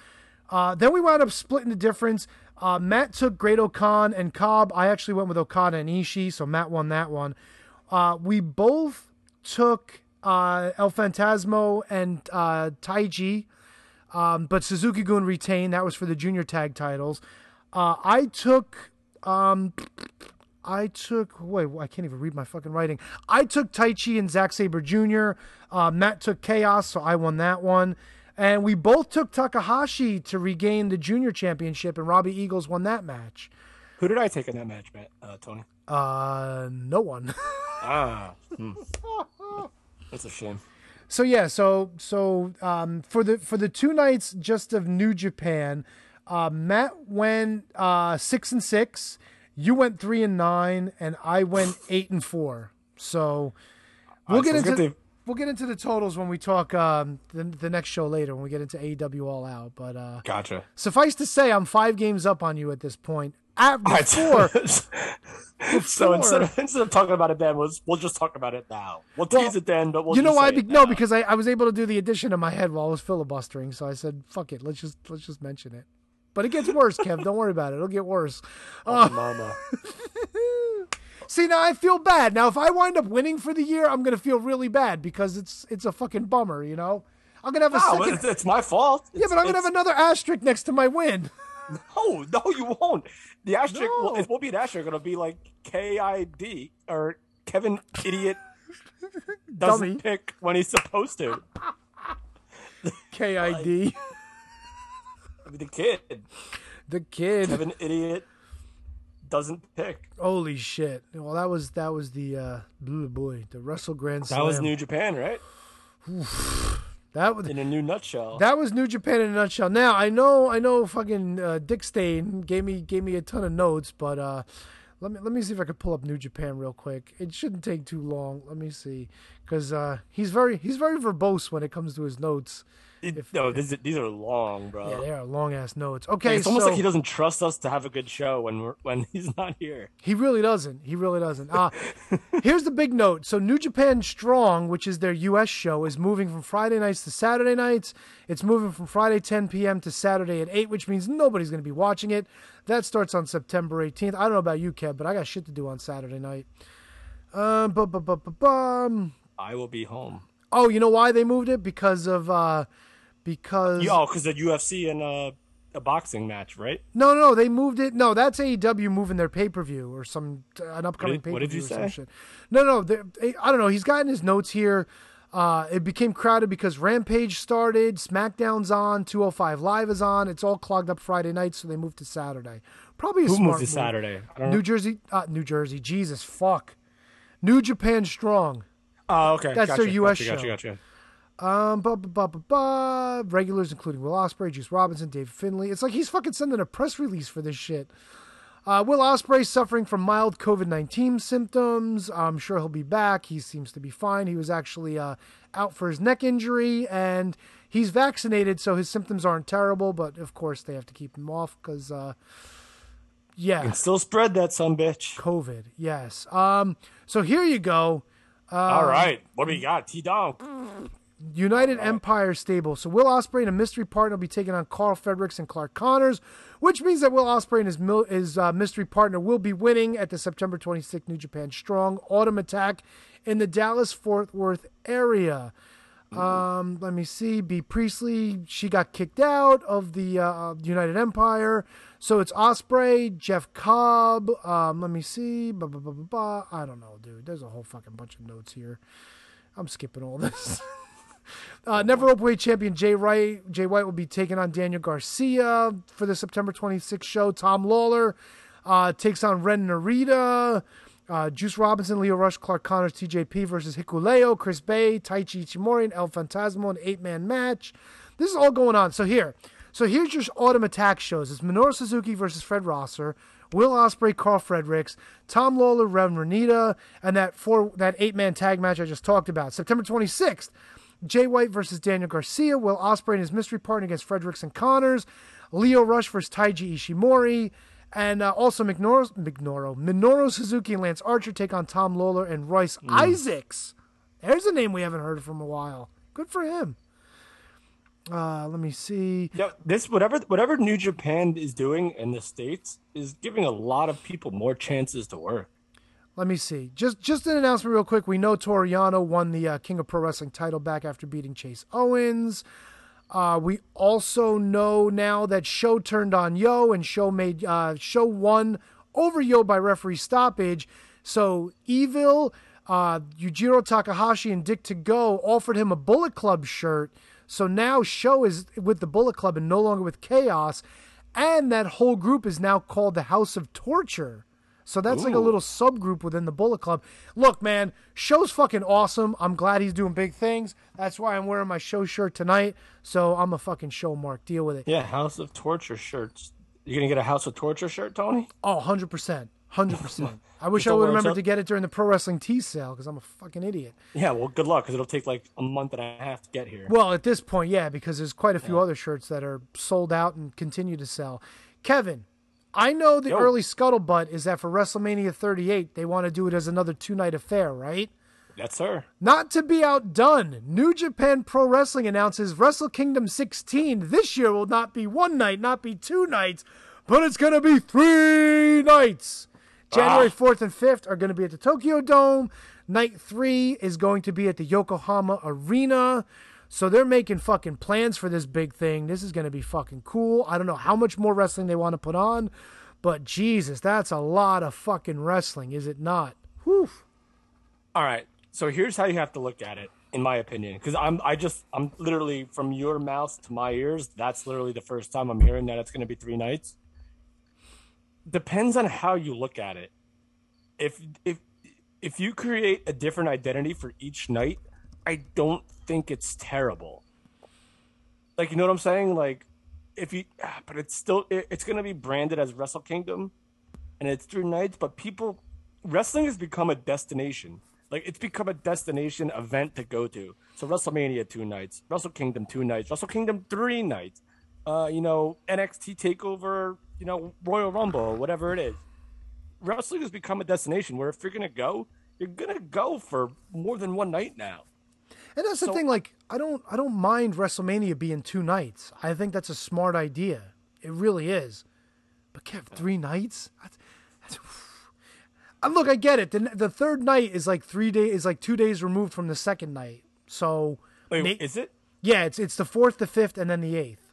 Uh, then we wound up splitting the difference. Uh, Matt took Great O-Khan and Cobb. I actually went with Okada and Ishii, so Matt won that one. Uh, we both took uh, El Fantasmo and uh, Taiji. Um, but Suzuki Gun retained. That was for the junior tag titles. Uh, I took. Um, I took. Wait, I can't even read my fucking writing. I took Taichi and Zack Sabre Jr. Uh, Matt took Chaos, so I won that one. And we both took Takahashi to regain the junior championship, and Robbie Eagles won that match. Who did I take in that match, Matt? Uh, Tony. Uh, no one. Ah, hmm. that's a shame. So yeah, so so um, for the for the two nights just of New Japan, uh, Matt went uh, six and six. You went three and nine, and I went eight and four. So we'll right, get into get the- we'll get into the totals when we talk um, the the next show later when we get into AEW All Out. But uh, Gotcha. suffice to say, I'm five games up on you at this point. At before, so instead of instead of talking about it then, we'll, we'll just talk about it now. We'll Well, tease it then, but we'll you know just why? Be- no, because I, I was able to do the addition in my head while I was filibustering. So I said, "Fuck it, let's just let's just mention it." But it gets worse, Kev. Don't worry about it. It'll get worse. Oh, uh, mama. See, now I feel bad. Now, if I wind up winning for the year, I'm gonna feel really bad because it's it's a fucking bummer. You know, I'm gonna have a No, second. it's, it's my fault. yeah, but I'm gonna have another asterisk next to my win. No, no, you won't. The asterisk No. will, it won't be an asterisk. It'll be like K I D or Kevin Idiot doesn't Dummy. pick when he's supposed to. KID, I mean, the kid, the kid. Kevin Idiot, doesn't pick. Holy shit! Well, that was that was the uh, blue boy, the Wrestle Grand Slam. That was New Japan, right? That was In a new nutshell. That was New Japan in a nutshell. Now I know, I know, fucking uh, Dick Stain gave me gave me a ton of notes, but uh, let me let me see if I could pull up New Japan real quick. It shouldn't take too long. Let me see. because uh, he's very he's very verbose when it comes to his notes. It- no, these, these are long, bro. Yeah, they are long ass notes. Like, Okay, it's almost so like he doesn't trust us to have a good show when we're, when he's not here. he really doesn't. He really doesn't. Uh, here's the big note. So New Japan Strong, which is their U.S. show, is moving from Friday nights to Saturday nights. It's moving from Friday 10 p.m. to Saturday at 8, which means nobody's going to be watching it. That starts on September 18th. I don't know about you, Kev, but I got shit to do on Saturday night. Um, bu- bu- bu- bum. I will be home. Oh, you know why they moved it? Because of uh, because Yeah, oh, because the UFC and uh, a boxing match, right? no, no, they moved it. No, that's AEW moving their pay per view or some an upcoming pay per what did view you or some say? shit. No, no, I don't know. He's gotten his notes here. Uh, it became crowded because Rampage started, SmackDown's on, 205 Live is on. It's all clogged up Friday night, so they moved to Saturday. Probably a Who smart moved to move. Saturday? New. Jersey, uh, New Jersey. Jesus fuck. New Japan Strong. Oh, okay. That's gotcha, their US gotcha, Gotcha, show. gotcha. Um, ba ba ba ba ba. Regulars including Will Ospreay, Juice Robinson, Dave Finlay. It's like he's fucking sending a press release for this shit. Uh, Will Ospreay suffering from mild COVID nineteen symptoms. I'm sure he'll be back. He seems to be fine. He was actually uh, out for his neck injury, and he's vaccinated, so his symptoms aren't terrible. But of course, they have to keep him off because, uh, yeah, And still spread that son bitch. COVID. Yes. Um. So here you go. All right. What do we got? T Donk. United Empire stable. So Will Ospreay and a mystery partner will be taking on Carl Fredericks and Clark Connors, which means that Will Ospreay and his mil- his uh, mystery partner will be winning at the September 26th New Japan Strong Autumn Attack in the Dallas Fort Worth area. Um, let me see. Bea Priestley, she got kicked out of the uh, United Empire, so it's Ospreay, Jeff Cobb. Um, let me see. Ba, ba, ba, ba, ba. I don't know, dude. There's a whole fucking bunch of notes here. I'm skipping all this. Uh, never openweight champion Jay Wright. Jay White will be taking on Daniel Garcia for the September 26th show. Tom Lawlor uh, takes on Ren Narita. Uh, Juice Robinson, Lio Rush, Clark Connors, TJP versus Hikuleo, Chris Bey, Taiji Ishimori, and El Fantasmo, an eight man match. This is all going on. So here, so here's your autumn attack shows. It's Minoru Suzuki versus Fred Rosser, Will Ospreay, Carl Fredericks, Tom Lawlor, Ren Renita, and that four that eight man tag match I just talked about. September 26th. Jay White versus Daniel Garcia, Will Ospreay and his mystery partner against Fredericks and Connors, Lio Rush versus Taiji Ishimori, and uh, also Minoru, Minoru, Minoru Suzuki and Lance Archer take on Tom Lawlor and Royce Isaacs. There's a name we haven't heard from a while. Good for him. Uh, let me see. Yeah, this whatever whatever New Japan is doing in the states is giving a lot of people more chances to work. Let me see. Just just an announcement real quick. We know Toru Yano won the uh, King of Pro Wrestling title back after beating Chase Owens. Uh, we also know now that Show turned on Yo and Show made uh, Show won over Yo by referee stoppage. So Evil, uh, Yujiro Takahashi, and Dick Togo offered him a Bullet Club shirt. So now Show is with the Bullet Club and no longer with Chaos, and that whole group is now called the House of Torture. So that's like a little subgroup within the Bullet Club. Look, man, show's fucking awesome. I'm glad he's doing big things. That's why I'm wearing my show shirt tonight. So I'm a fucking show mark. Deal with it. Yeah, House of Torture shirts. You're gonna get a House of Torture shirt, Tony? Oh, 100%. 100%. I wish I would remember to get it during the pro wrestling tea sale because I'm a fucking idiot. Yeah, well, good luck because it'll take like a month and a half to get here. Well, at this point, yeah, because there's quite a few other shirts that are sold out and continue to sell. Kevin, I know the Yo. early scuttlebutt is that for WrestleMania 38, they want to do it as another two night affair, right? That's her. Not to be outdone, New Japan Pro Wrestling announces Wrestle Kingdom 16 this year will not be one night, not be two nights, but it's going to be three nights. Ah. January 4th and 5th are going to be at the Tokyo Dome. Night three is going to be at the Yokohama Arena. So they're making fucking plans for this big thing. This is going to be fucking cool. I don't know how much more wrestling they want to put on, but Jesus, that's a lot of fucking wrestling, is it not? Whew. All right. So here's how you have to look at it, in my opinion, because I'm I just I'm literally from your mouth to my ears. That's literally the first time I'm hearing that it's going to be three nights. Depends on how you look at it. If if if you create a different identity for each night, I don't think it's terrible. Like you know what I'm saying? Like if you, ah, but it's still it, it's to be branded as Wrestle Kingdom, and it's three nights. But people, wrestling has become a destination. Like it's become a destination event to go to. So WrestleMania two nights, Wrestle Kingdom two nights, Wrestle Kingdom three nights. Uh, you know, NXT Takeover, you know, Royal Rumble, whatever it is. Wrestling has become a destination where if you're gonna go, you're gonna go for more than one night now. And that's the thing. Like, I don't, I don't mind WrestleMania being two nights. I think that's a smart idea. It really is. But Kev, three nights? That's, that's, and look, I get it. The, the third night is like three days, is like two days removed from the second night. So, Wait, is it? yeah, it's it's the fourth, the fifth, and then the eighth.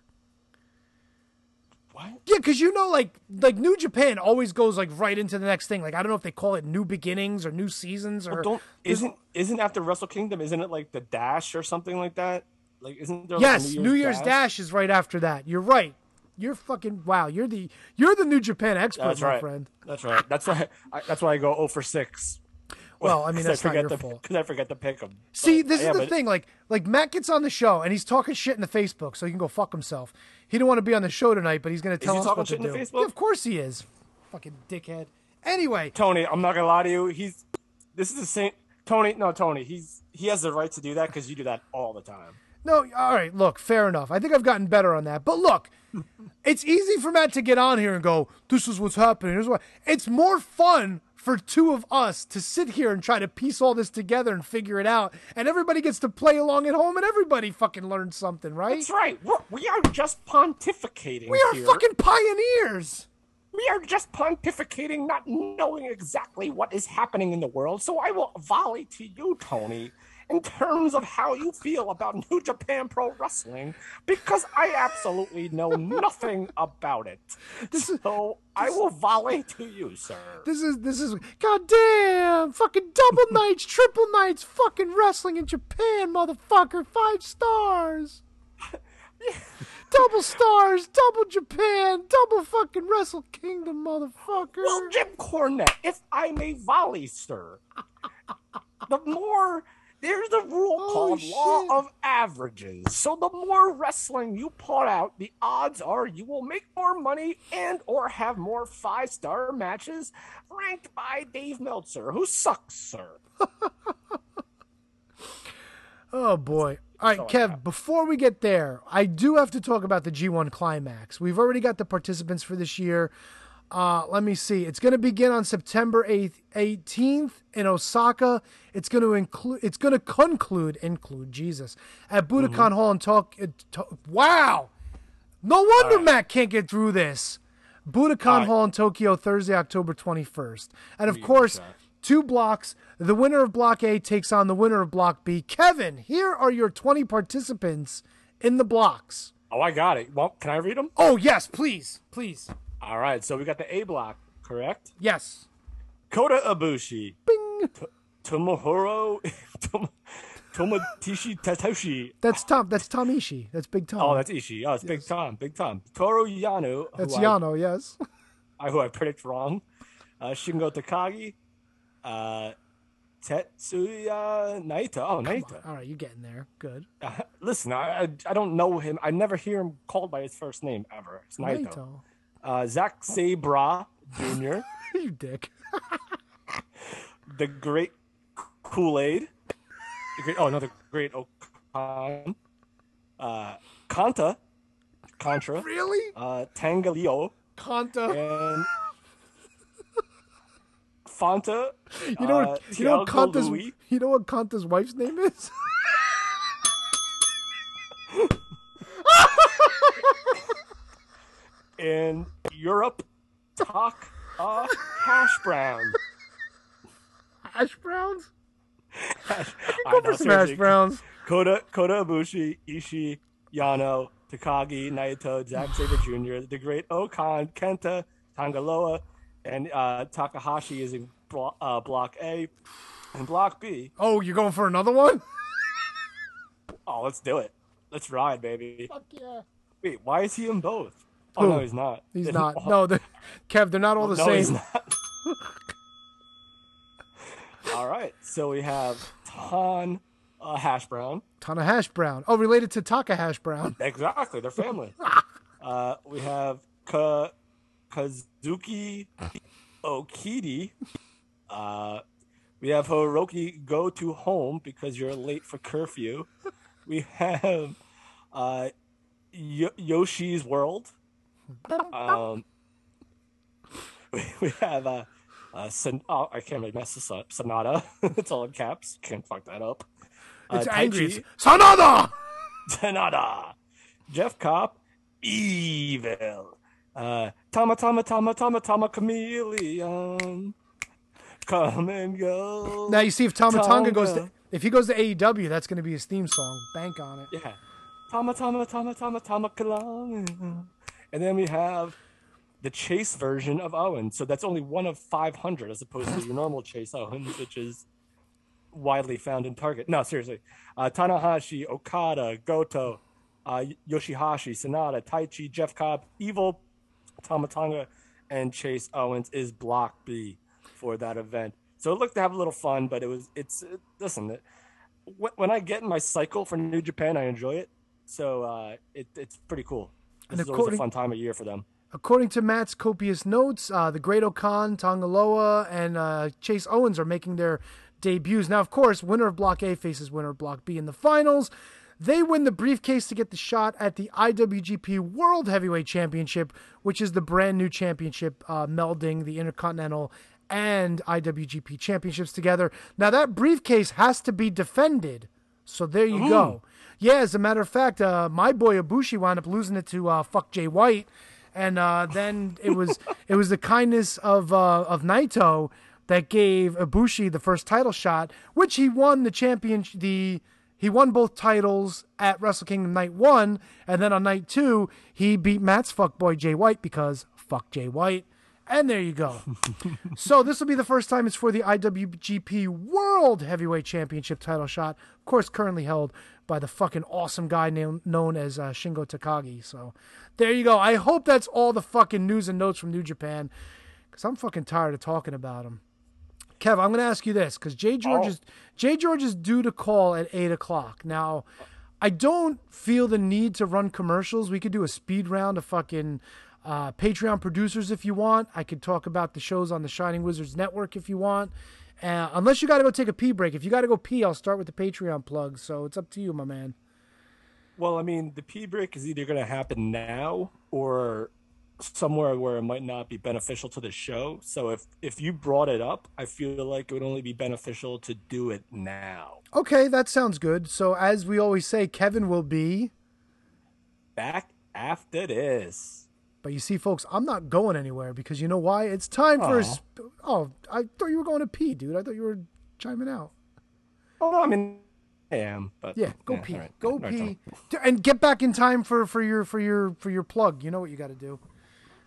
What? Yeah, because you know, like like New Japan always goes like right into the next thing. Like I don't know if they call it new beginnings or new seasons or Don't isn't isn't after Wrestle Kingdom? Isn't it like the Dash or something like that? Like isn't there? yes, like a New Year's Dash? is right after that. You're right. You're fucking wow. You're the you're the New Japan expert, That's my right. friend. That's right. That's why. I, that's why I go 0 for six. Well, I mean that's not forget your to, fault. Because I forget to pick them. See, this yeah, is the but- thing. Like, like Matt gets on the show and he's talking shit in the Facebook, so he can go fuck himself. He didn't want to be on the show tonight, but he's going to tell us what to do. Yeah, of course he is. Fucking dickhead. Anyway, Tony, I'm not gonna lie to you. He's this is the same. Tony, no, Tony. He's he has the right to do that because you do that all the time. no, all right. Look, fair enough. I think I've gotten better on that. But look, it's easy for Matt to get on here and go, "This is what's happening." Here's what. It's more fun for two of us to sit here and try to piece all this together and figure it out, and everybody gets to play along at home, and everybody fucking learns something, right? That's right. We're, we are just pontificating. We are here. fucking pioneers. We are just pontificating, not knowing exactly what is happening in the world. So I will volley to you, Tony, in terms of how you feel about New Japan Pro Wrestling, because I absolutely know nothing about it. so I will volley to you, sir. This is this is goddamn fucking double nights, triple nights, fucking wrestling in Japan, motherfucker. Five stars. double stars, double Japan, double fucking Wrestle Kingdom, motherfucker. Well, Jim Cornette, if I may volley, sir, the more there's a rule Oh, called law of averages. So the more wrestling you put out, the odds are you will make more money and or have more five star matches ranked by Dave Meltzer, who sucks, sir. Oh boy. All right, Kev, before we get there, I do have to talk about the G1 climax. We've already got the participants for this year. Uh, let me see. It's going to begin on September 8th, 18th in Osaka. It's going to include it's going to conclude include Jesus at Budokan Mm-hmm. Hall in Tokyo. To- wow. No wonder Matt can't get through this. Budokan right. Hall in Tokyo Thursday, October 21st. And of course, two blocks. The winner of Block A takes on the winner of Block B. Kevin, here are your 20 participants in the blocks. Oh, I got it. Well, can I read them? Oh, yes, please. Please. All right, so we got the A block, correct? Yes. Kota Ibushi, Bing. Tomohiro, Tom, Tomotishi Tatoshi, That's Tom. That's Tom Ishii. That's Big Tom. Oh, that's Ishii. Oh, it's Big Tom. Big Tom. Toru Yano. That's Yano, yes. I, who I predict wrong. Uh, Shingo Takagi. Uh, Tetsuya Naito. Oh, Naito. All right, you're getting there. Good. Uh, listen, I, I I don't know him. I never hear him called by his first name ever. It's Naito. Naito. Uh, Zack Sabra Jr. you dick. the Great Kool Aid. Oh, no, the Great O-Khan. Uh, Kanta. Contra. Really? Uh, Tangalio. Kanta. and Fanta. You know uh, what? You know what Kanta's. Louis. You know what Kanta's wife's name is? in Europe, talk uh, hash brown. Hash browns. I Go know, for some hash browns. Kota Kota Ibushi, Ishii, Yano, Takagi, Naito, Zack Sabre Jr., the Great O-Khan, Kenta, Tangaloa, and uh, Takahashi is in blo- uh, Block A. And Block B, Oh, you're going for another one? oh, let's do it. Let's ride, baby. Fuck yeah. Wait, why is he in both? Oh, Who? no, he's not. He's not. oh, No, the Kev, they're not all the no, same. he's not. All right, so we have Ton uh, Hash Brown. Ton of hash brown. Oh, related to Taka hash brown. Exactly, they're family. uh, we have Ka- Kazuki Okidi, uh, We have Hiroki go to home because you're late for curfew. We have uh, Yo- Yoshi's World. Um, we, we have a, uh, Son- oh, I can't really mess this up. Sonata. it's all in caps. Can't fuck that up. Uh, It's angry. Sanada! Sonata. Jeff Cop, evil. Uh, Tama Tama Tama Tama Tama Chameleon. Come and go. Now you see if Tama Tonga goes to if he goes to AEW, that's going to be his theme song. Bank on it. Yeah. Tama Tama Tama Tama Tama Kalong. And then we have the Chase version of Owen. So that's only one of 500 as opposed to your normal Chase Owens, which is widely found in Target. No, seriously. Uh, Tanahashi, Okada, Goto, uh, Yoshihashi, Sonata, Taichi, Jeff Cobb, Evil, Tama Tonga, and Chase Owens is Block B for that event. So it looked to have a little fun, but it was, it's, it, listen, it, when I get in my cycle for New Japan, I enjoy it. So uh, it, it's pretty cool. This And is always a fun time of year for them. According to Matt's copious notes, uh, the Great O-Khan, Tongaloa, and uh, Chase Owens are making their debuts. Now, of course, winner of Block A faces winner of Block B in the finals. They win the briefcase to get the shot at the IWGP World Heavyweight Championship, which is the brand new championship uh, melding the Intercontinental and IWGP championships together. Now, that briefcase has to be defended. So there you go. Yeah, as a matter of fact, uh, my boy Ibushi wound up losing it to uh, fuck Jay White, and uh, then it was it was the kindness of uh, of Naito that gave Ibushi the first title shot, which he won the champion the he won both titles at Wrestle Kingdom Night One, and then on Night Two he beat Matt's fuckboy Jay White because fuck Jay White. And there you go. so this will be the first time it's for the IWGP World Heavyweight Championship title shot. Of course, currently held by the fucking awesome guy named, known as uh, Shingo Takagi. So there you go. I hope that's all the fucking news and notes from New Japan because I'm fucking tired of talking about them. Kev, I'm going to ask you this because Jay George is Jay George is due to call at eight o'clock. Now, I don't feel the need to run commercials. We could do a speed round of fucking uh, Patreon producers if you want. I could talk about the shows on the Shining Wizards Network if you want. Uh, unless you got to go take a pee break. If you got to go pee, I'll start with the Patreon plug. So it's up to you, my man. Well, I mean, the pee break is either going to happen now or somewhere where it might not be beneficial to the show. So if if you brought it up, I feel like it would only be beneficial to do it now. Okay, that sounds good. So as we always say, Kevin will be. Back after this. But you see, folks, I'm not going anywhere because you know why? It's time for. A sp- oh, I thought you were going to pee, dude. I thought you were chiming out. Oh, no, I mean, I am, but Yeah, go yeah, pee. right. Go right, pee. And get back in time for, for your for your for your plug. You know what you got to do.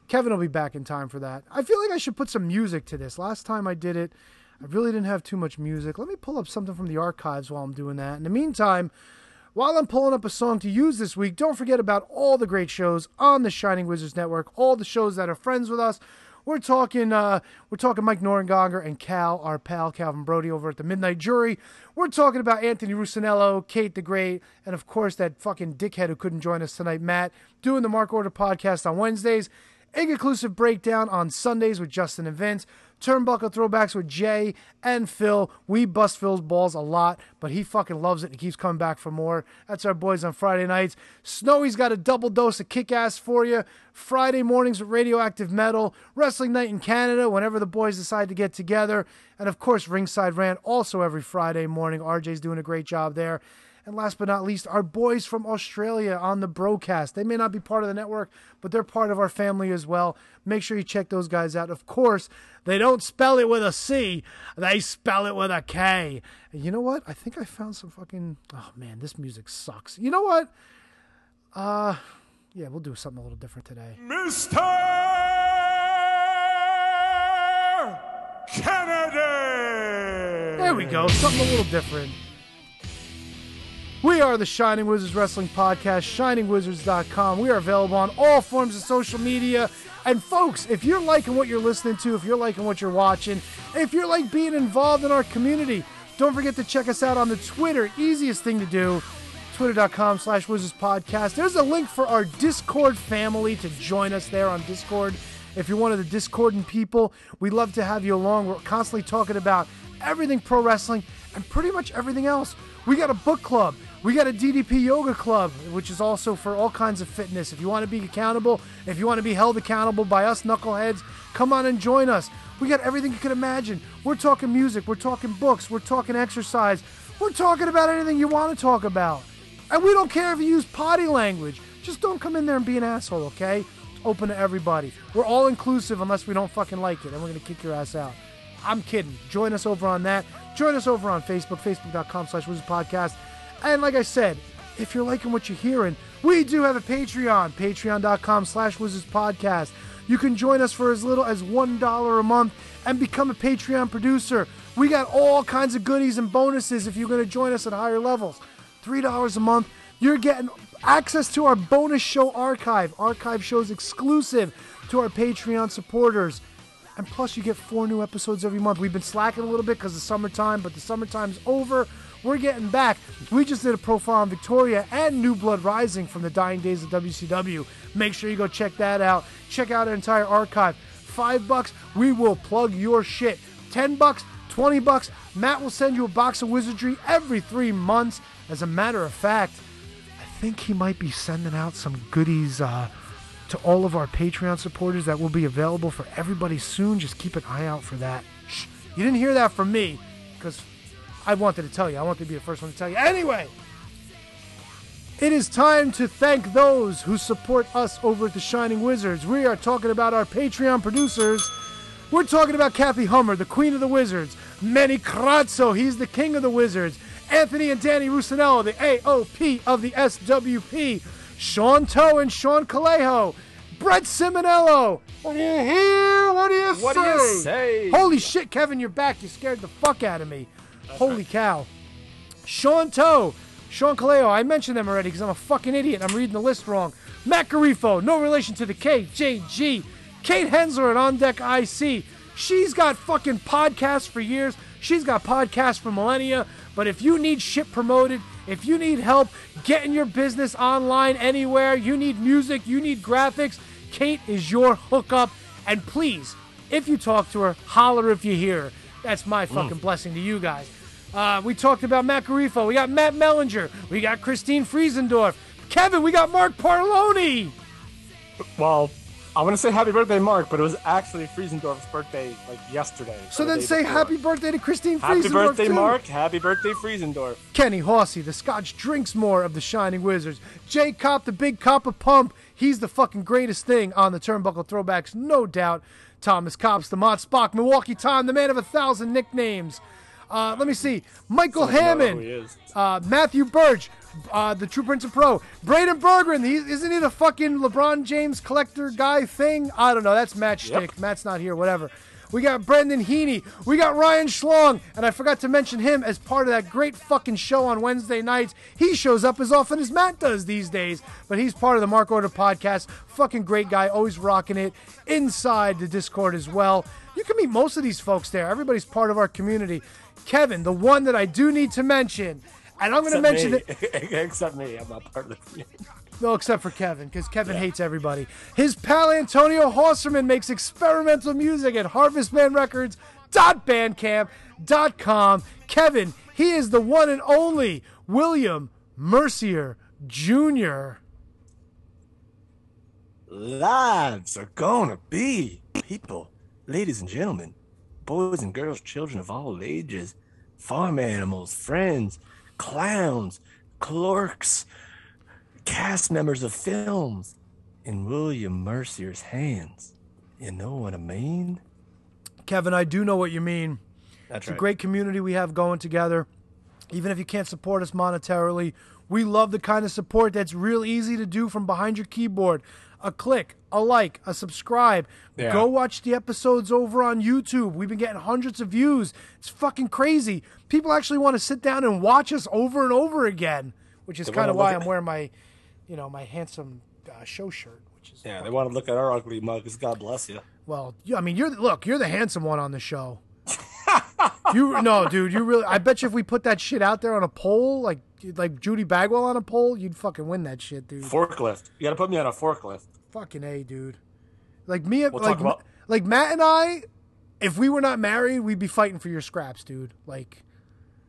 Kevin will be back in time for that. I feel like I should put some music to this. Last time I did it, I really didn't have too much music. Let me pull up something from the archives while I'm doing that. In the meantime, while I'm pulling up a song to use this week, don't forget about all the great shows on the Shining Wizards Network, all the shows that are friends with us. We're talking uh, we're talking Mike Norengonger and Cal, our pal Calvin Brody over at the Midnight Jury. We're talking about Anthony Rusinello, Kate the Great, and of course that fucking dickhead who couldn't join us tonight, Matt, doing the Mark Order podcast on Wednesdays. Inclusive breakdown on Sundays with Justin and Vince. Turnbuckle throwbacks with Jay and Phil. We bust Phil's balls a lot, but he fucking loves it and keeps coming back for more. That's our boys on Friday nights. Snowy's got a double dose of kick ass for you. Friday mornings with Radioactive Metal. Wrestling Night in Canada whenever the boys decide to get together. And of course, Ringside Rant also every Friday morning. RJ's doing a great job there. And last but not least, our boys from Australia on the broadcast. They may not be part of the network, but they're part of our family as well. Make sure you check those guys out. Of course, they don't spell it with a C, they spell it with a K. And you know what? I think I found some fucking. Oh man, this music sucks. You know what? Uh, yeah, we'll do something a little different today. Mr. Kennedy! There we go. Something a little different. We are the Shining Wizards Wrestling Podcast, shiningwizards.com. We are available on all forms of social media. And folks, if you're liking what you're listening to, if you're liking what you're watching, if you're like being involved in our community, don't forget to check us out on the Twitter. Easiest thing to do, twitter.com slash wizards podcast. There's a link for our Discord family to join us there on Discord. If you're one of the Discordant people, we'd love to have you along. We're constantly talking about everything pro wrestling, and pretty much everything else. We got a book club. We got a DDP yoga club, which is also for all kinds of fitness. If you want to be accountable, if you want to be held accountable by us knuckleheads, come on and join us. We got everything you can imagine. We're talking music, we're talking books, we're talking exercise, we're talking about anything you want to talk about. And we don't care if you use potty language. Just don't come in there and be an asshole, okay? It's open to everybody. We're all inclusive unless we don't fucking like it, and we're gonna kick your ass out. I'm kidding. Join us over on that. Join us over on Facebook, facebook.com slash Wizard Podcast. And like I said, if you're liking what you're hearing, we do have a Patreon, patreon.com slash Wizards Podcast. You can join us for as little as $1 a month and become a Patreon producer. We got all kinds of goodies and bonuses if you're going to join us at higher levels. $3 a month, you're getting access to our bonus show archive, archive shows exclusive to our Patreon supporters. And plus, you get four new episodes every month. We've been slacking a little bit because of summertime, but the summertime's over. We're getting back. We just did a profile on Victoria and New Blood Rising from the dying days of WCW. Make sure you go check that out. Check out our entire archive. Five bucks, we will plug your shit. Ten bucks, 20 bucks, Matt will send you a box of wizardry every three months. As a matter of fact, I think he might be sending out some goodies uh, to all of our Patreon supporters that will be available for everybody soon. Just keep an eye out for that. Shh, you didn't hear that from me because I wanted to tell you. I wanted to be the first one to tell you. Anyway, it is time to thank those who support us over at the Shining Wizards. We are talking about our Patreon producers. We're talking about Kathy Hummer, the queen of the wizards. Manny Crazzo, he's the king of the wizards. Anthony and Danny Rusinello, the AOP of the SWP. Sean Toe and Sean Calejo. Brett Simonello. What do you hear? What do you What say? What do you say? Holy shit, Kevin, you're back. You scared the fuck out of me. Holy cow. Sean Toe, Sean Kaleo, I mentioned them already because I'm a fucking idiot I'm reading the list wrong. Matt Garifo, no relation to the KJG. Kate Hensler at On Deck IC. She's got fucking podcasts for years. She's got podcasts for millennia. But if you need shit promoted, if you need help getting your business online anywhere, you need music, you need graphics, Kate is your hookup. And please, if you talk to her, holler if you hear her. That's my mm. fucking blessing to you guys. Uh, we talked about Matt Garifo. We got Matt Mellinger. We got Christine Friesendorf. Kevin, we got Mark Parloni. Well, I want to say happy birthday, Mark, but it was actually Friesendorf's birthday like yesterday. So or the then say before. happy birthday to Christine Happy Friesendorf. birthday, too. Mark. Happy birthday, Friesendorf. Kenny Horsey, the Scotch drinks more of the Shining Wizards. Jay Cop, the big cop of pump. He's the fucking greatest thing on the turnbuckle throwbacks, no doubt. Thomas Cops, the Mott Spock, Milwaukee Tom, the man of a thousand nicknames. Uh, let me see. Michael who Hammond, uh, Matthew Birch, uh, the True Prince of Pro, Braden Bergeron. He, isn't he the fucking LeBron James collector guy thing? I don't know. That's Matt Matchstick. Matt's not here. Whatever. We got Brendan Heaney. We got Ryan Schlong. And I forgot to mention him as part of that great fucking show on Wednesday nights. He shows up as often as Matt does these days. But he's part of the Mark Order podcast. Fucking great guy. Always rocking it inside the Discord as well. You can meet most of these folks there. Everybody's part of our community. Kevin, the one that I do need to mention, and I'm going to mention me. it. Except me. I'm not part of the community. No, except for Kevin, because Kevin hates everybody. His pal Antonio Horserman makes experimental music at harvestmanrecords.bandcamp.com. Kevin, he is the one and only William Mercier Jr. Lives are gonna be people, ladies and gentlemen, boys and girls, children of all ages, farm animals, friends, clowns, clerks, cast members of films in William Mercier's hands. You know what I mean? Kevin, I do know what you mean. That's It's a great community we have going together. Even if you can't support us monetarily, we love the kind of support that's real easy to do from behind your keyboard. A click, a like, a subscribe. Yeah. Go watch the episodes over on YouTube. We've been getting hundreds of views. It's fucking crazy. People actually want to sit down and watch us over and over again, which is They kind of why I'm wearing my, you know, my handsome uh, show shirt, which is Yeah, they want to look at our ugly mugs. God bless you. well, I mean, you're look, you're the handsome one on the show. you no, dude, you really. I bet you if we put that shit out there on a poll, like like Judy Bagwell on a pole, you'd fucking win that shit, dude. Forklift. You got to put me on a forklift. Fucking a, dude. Like me, We'll like about- like Matt and I, if we were not married, we'd be fighting for your scraps, dude. Like,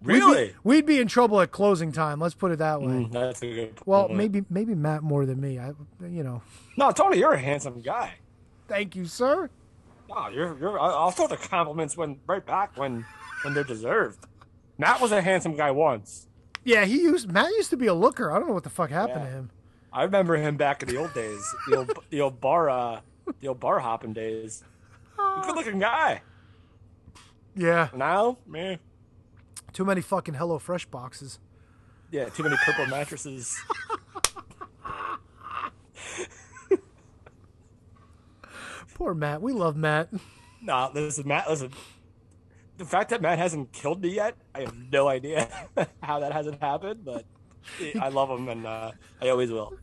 we'd be- Really? we'd be, in trouble at closing time. Let's put it that way. Mm, that's a good. Well, maybe maybe Matt more than me. I, you know. No, Tony, you're a handsome guy. Thank you, sir. No, you're you're. I'll throw the compliments when right back when when they're deserved. Matt was a handsome guy once. Yeah, he used Matt used to be a looker. I don't know what the fuck happened to him. I remember him back in the old days, the old the old bar uh, the old bar hopping days. Good looking guy. Yeah, Now, man, too many fucking Hello Fresh boxes. yeah, too many purple mattresses. Poor Matt. We love Matt. Nah, listen, Matt. Listen, the fact that Matt hasn't killed me yet, I have no idea how that hasn't happened. But I love him, and uh, I always will.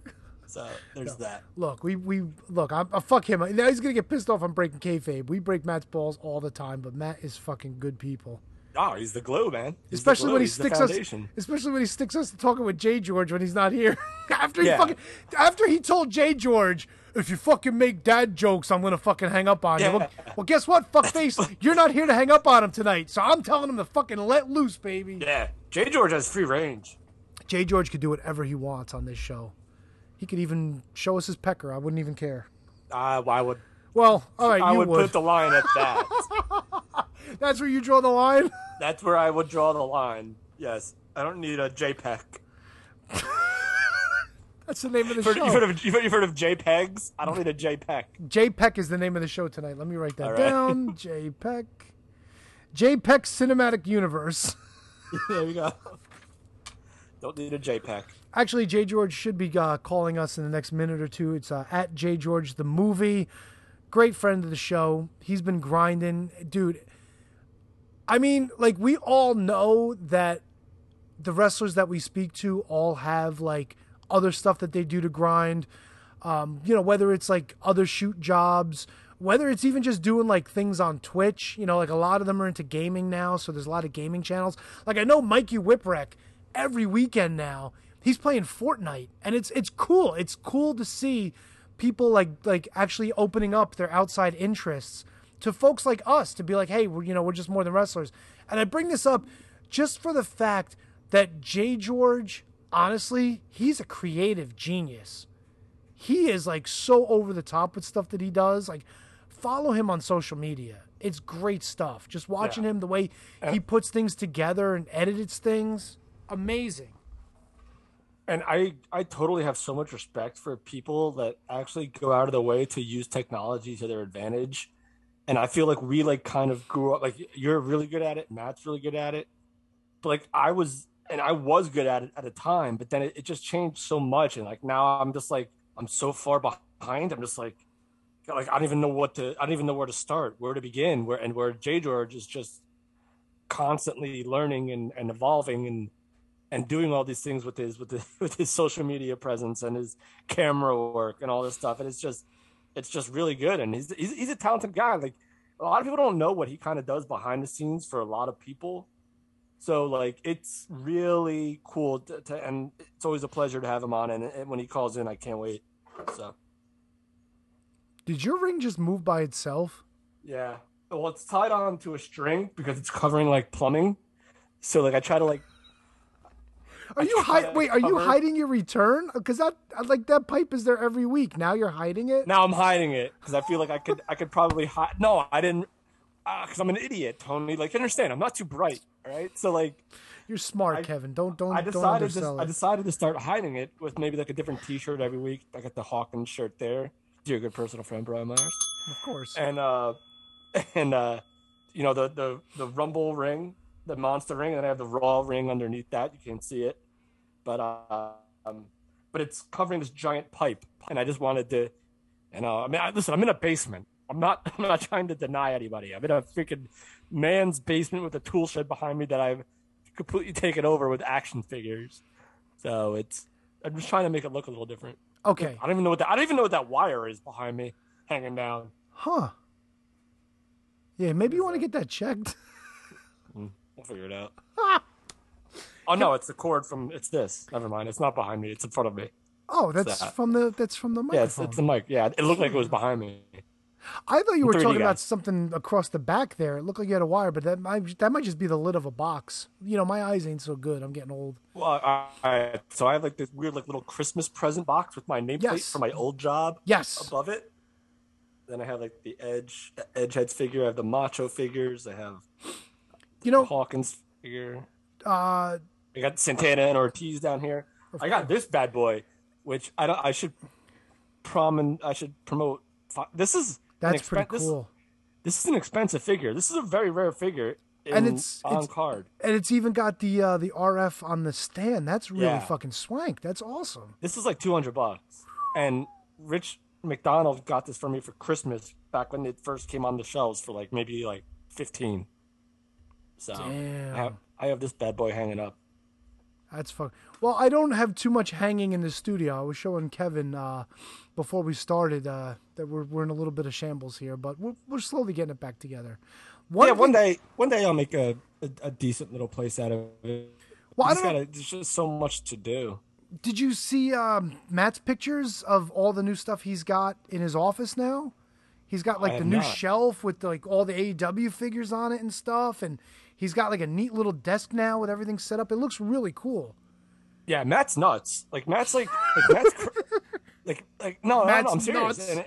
So there's that. Look, we we look. I'm uh, fuck him. Now he's gonna get pissed off. I'm breaking kayfabe. We break Matt's balls all the time, but Matt is fucking good people. Oh, he's the glue, man. He's Especially glue. when he He's sticks us. Especially when he sticks us to talking with Jay George when he's not here. after he Yeah. fucking after he told Jay George, if you fucking make dad jokes, I'm gonna fucking hang up on you. Well, well, guess what, fuckface? You're not here to hang up on him tonight, so I'm telling him to fucking let loose, baby. Yeah, Jay George has free range. Jay George could do whatever he wants on this show. He could even show us his pecker. I wouldn't even care. Uh, I would. Well, all right, I you would, would. put the line at that. That's where you draw the line. That's where I would draw the line. Yes, I don't need a JPEG. That's the name of the You've heard, show. you've, heard of, you've, heard, you've heard of JPEGs? I don't need a JPEG. JPEG is the name of the show tonight. Let me write that right. down. JPEG. JPEG Cinematic Universe. there you go. Don't need a JPEG. Actually, Jay George should be uh, calling us in the next minute or two. It's uh, at Jay George the movie. Great friend of the show. He's been grinding, dude. I mean, like we all know that the wrestlers that we speak to all have like other stuff that they do to grind. Um, you know, whether it's like other shoot jobs, whether it's even just doing like things on Twitch. You know, like a lot of them are into gaming now, so there's a lot of gaming channels. Like I know Mikey Whipwreck every weekend now. He's playing Fortnite, and it's it's cool. It's cool to see people like like actually opening up their outside interests to folks like us to be like, hey, we're, you know, we're just more than wrestlers. And I bring this up just for the fact that Jay George, honestly, he's a creative genius. He is like so over the top with stuff that he does. Like, follow him on social media. It's great stuff. Just watching Yeah. him, the way he puts things together and edits things, amazing. And I, I totally have so much respect for people that actually go out of the way to use technology to their advantage. And I feel like we like kind of grew up like you're really good at it, Matt's really good at it. But like I was and I was good at it at a time, but then it, it just changed so much. And like now I'm just like I'm so far behind. I'm just like like I don't even know what to I don't even know where to start, where to begin, where and where J George is just constantly learning and, and evolving and and doing all these things with his with his with his social media presence and his camera work and all this stuff and it's just it's just really good and he's he's, he's a talented guy like a lot of people don't know what he kind of does behind the scenes for a lot of people so like it's really cool to, to and it's always a pleasure to have him on and, and when he calls in I can't wait so Did your ring just move by itself? yeah well it's tied on to a string because it's covering like plumbing so like I try to like Are you try hi- to wait? Are you hiding your return? Because that like that pipe is there every week. Now you're hiding it. Now I'm hiding it because I feel like I could I could probably hide. No, I didn't because I'm an idiot, Tony. Like you understand, I'm not too bright. All right, so like You're smart, I- Kevin. Don't don't I don't decided to, I decided to start hiding it with maybe like a different T-shirt every week. I got the Hawkins shirt there. Dear good personal friend Brian Myers, Of course. and uh, and uh, you know the the the Rumble ring, the Monster ring, and then I have the Raw ring underneath that. You can't see it, but uh, um, but it's covering this giant pipe, and I just wanted to, And know, I mean, I, listen, I'm in a basement. I'm not, I'm not trying to deny anybody. I'm in a freaking man's basement with a tool shed behind me that I've completely taken over with action figures. So it's, I'm just trying to make it look a little different. Okay. I don't even know what that, I don't even know what that wire is behind me hanging down. Huh. Yeah, maybe you want to get that checked. Hmm, we'll figure it out. Ah. oh no, it's the cord from, it's this. Never mind. It's not behind me. It's in front of me. Oh, that's that? from the that's from the microphone. Yeah, it's, it's the mic. Yeah, it looked like it was behind me. I thought you were 3D talking about something across the back there. It looked like you had a wire, but that might that might just be the lid of a box. You know, my eyes ain't so good. I'm getting old. Well, I, I, so I have like this weird like little Christmas present box with my nameplate Yes. from my old job Yes. above it. Then I have like the Edge Edge heads figure. I have the Macho figures. I have You know, Hawkins figure. uh, I got Santana and Ortiz down here. I got this bad boy, which I don't. I should promin. I should promote. This is that's pretty expen- this- cool. This, is an expensive figure. This is a very rare figure. In, And it's- on it's- card. And it's even got the uh, the RF on the stand. That's really Yeah. fucking swank. That's awesome. This is like two hundred bucks. And Rich McDonald got this for me for Christmas back when it first came on the shelves for like maybe like fifteen. So Damn. I have I have this bad boy hanging up. That's fuck. Well, I don't have too much hanging in the studio. I was showing Kevin uh, before we started uh, that we're we're in a little bit of shambles here, but we're we're slowly getting it back together. One yeah, one day one day I'll make a, a, a decent little place out of it. Well, I don't gotta, there's just so much to do. Did you see um, Matt's pictures of all the new stuff he's got in his office now? He's got like the new not. shelf with like all the AEW figures on it and stuff, and he's got like a neat little desk now with everything set up. It looks really cool. Yeah, Matt's nuts. Like Matt's like like Matt's cr- like like no, no, no I'm serious. nuts. And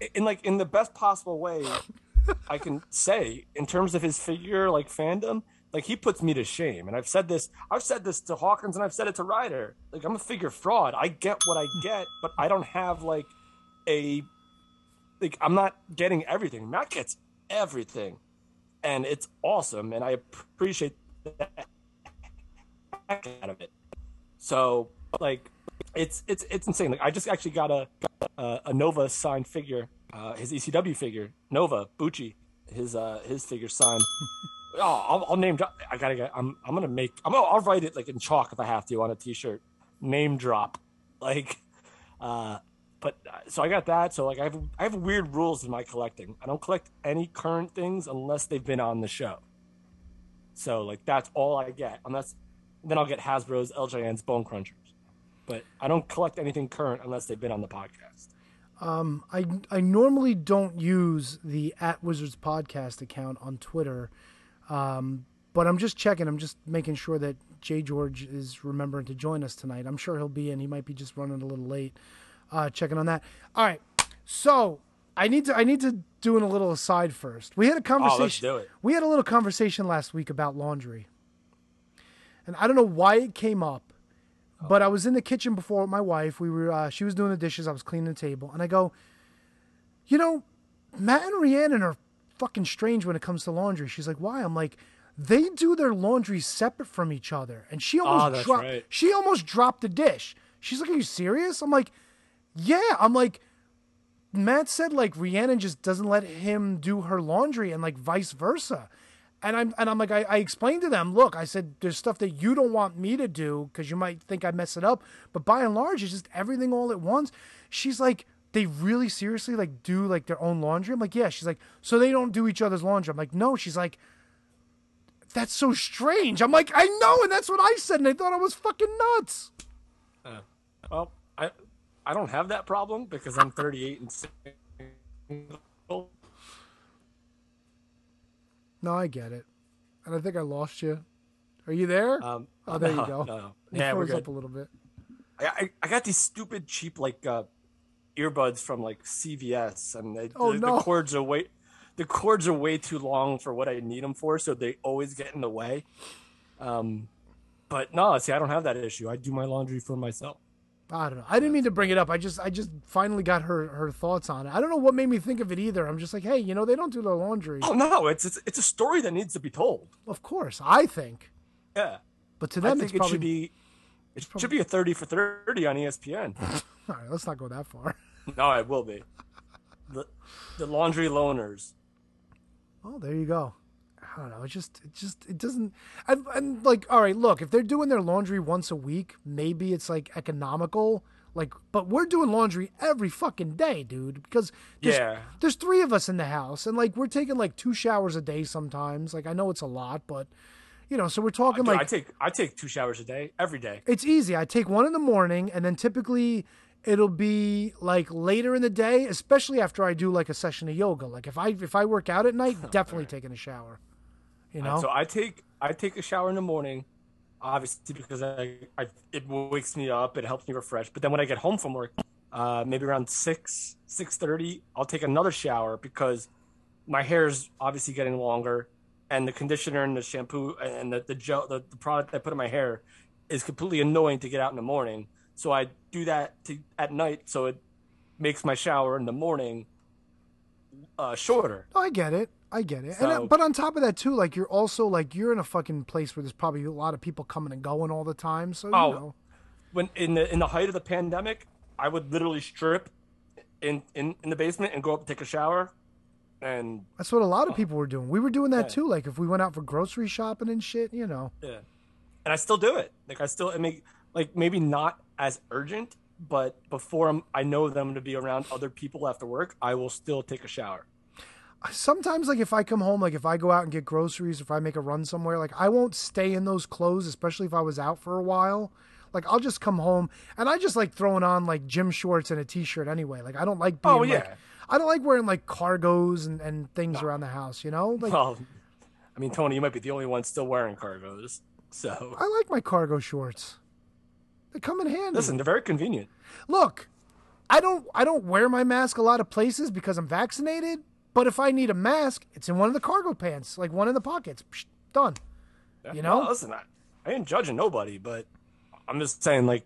in, in like in the best possible way I can say in terms of his figure like fandom, like he puts me to shame. And I've said this I've said this to Hawkins and I've said it to Ryder. Like I'm a figure fraud. I get what I get, but I don't have like a like I'm not getting everything. Matt gets everything. And it's awesome and I appreciate that out of it. So like it's it's it's insane. Like I just actually got a a, a Nova signed figure, uh, his ECW figure, Nova Bucci, his uh his figure signed. oh, I'll, I'll name drop. I gotta get. I'm I'm gonna make. I'm gonna, I'll write it like in chalk if I have to on a T-shirt. Name drop, like. uh but uh, so I got that. So like I have I have weird rules in my collecting. I don't collect any current things unless they've been on the show. So like that's all I get. Unless then I'll get Hasbro's, LJN's, Bone Crunchers. But I don't collect anything current unless they've been on the podcast. I I normally don't use the at Wizards podcast account on Twitter, um, but I'm just checking. I'm just making sure that Jay George is remembering to join us tonight. I'm sure he'll be in. He might be just running a little late. Uh, checking on that. All right. So I need to I need to do a little aside first. We had a conversation. it. We had a little conversation last week about laundry, and I don't know why it came up, but I was in the kitchen before with my wife. We were uh, she was doing the dishes. I was cleaning the table, and I go, you know, Matt and Rhiannon are fucking strange when it comes to laundry. She's like, why? I'm like, they do their laundry separate from each other, and she almost Ah, that's dropped. right. She almost dropped the dish. She's like, are you serious? I'm like, yeah. I'm like. Matt said like Rhiannon just doesn't let him do her laundry and like vice versa. And I'm and I'm like I, I explained to them, look, I said there's stuff that you don't want me to do because you might think I mess it up, but by and large it's just everything all at once. She's like, they really seriously like do like their own laundry. I'm like, yeah. She's like, so they don't do each other's laundry. I'm like, no. She's like, that's so strange. I'm like, I know, and that's what I said, and they thought I was fucking nuts. Uh, well, I I don't have that problem because I'm 38 and single. No, I get it, and I think I lost you. Are you there? Um, oh, there no, you go. No, It yeah, we're froze up a little bit. I, I I got these stupid cheap like uh, earbuds from like CVS, and they, Oh, the, no. the cords are way the cords are way too long for what I need them for, so they always get in the way. Um, but no, see, I don't have that issue. I do my laundry for myself. I don't know. I didn't mean to bring it up. I just I just finally got her her thoughts on it. I don't know what made me think of it either. I'm just like, hey, you know, they don't do their laundry. Oh no, it's it's, it's a story that needs to be told. Of course, I think, Yeah, but to I them, think it's it probably. should be. It should be a 30 for 30 on ESPN. All right, let's not go that far. no, it will be. The, the laundry loaners. Oh, there you go. I don't know. It just, it just, it doesn't. And, and like, all right, look, if they're doing their laundry once a week, maybe it's like economical. Like, but we're doing laundry every fucking day, dude. Because there's, Yeah. there's three of us in the house, and like we're taking like two showers a day sometimes. Like, I know it's a lot, but you know, so we're talking Dude, like I take I take two showers a day every day. It's easy. I take one in the morning, and then typically it'll be like later in the day, especially after I do like a session of yoga. Like if I if I work out at night, oh, definitely taking a shower. You know? So I take I take a shower in the morning, obviously because I, I it wakes me up, it helps me refresh. But then when I get home from work, uh, maybe around six six thirty, I'll take another shower because my hair is obviously getting longer, and the conditioner and the shampoo and the the gel the, the product I put in my hair is completely annoying to get out in the morning. So I do that to, at night, so it makes my shower in the morning uh, shorter. Oh, I get it. I get it. and uh, but on top of that too, like you're also like you're in a fucking place where there's probably a lot of people coming and going all the time. So you Oh. know. when in the in the height of the pandemic, I would literally strip in in, in the basement and go up and take a shower, and That's what a lot of people were doing. We were doing that Yeah. too. Like if we went out for grocery shopping and shit, you know. yeah, and I still do it. Like I still I mean like maybe not as urgent, but before I'm, I know them to be around other people after work, I will still take a shower. Sometimes like if I come home, like if I go out and get groceries, if I make a run somewhere, like I won't stay in those clothes, especially if I was out for a while. Like I'll just come home and I just like throwing on like gym shorts and a t-shirt anyway. Like I don't like oh, being Oh, like yeah. I don't like wearing like cargos and, and things around the house, you know? Like Well, I mean Tony, you might be the only one still wearing cargos, so I like my cargo shorts. They come in handy. listen, they're very convenient. Look, I don't I don't wear my mask a lot of places because I'm vaccinated. But if I need a mask, it's in one of the cargo pants, like one in the pockets. Psh, done. You know? Listen, I, I ain't judging nobody, but I'm just saying, like,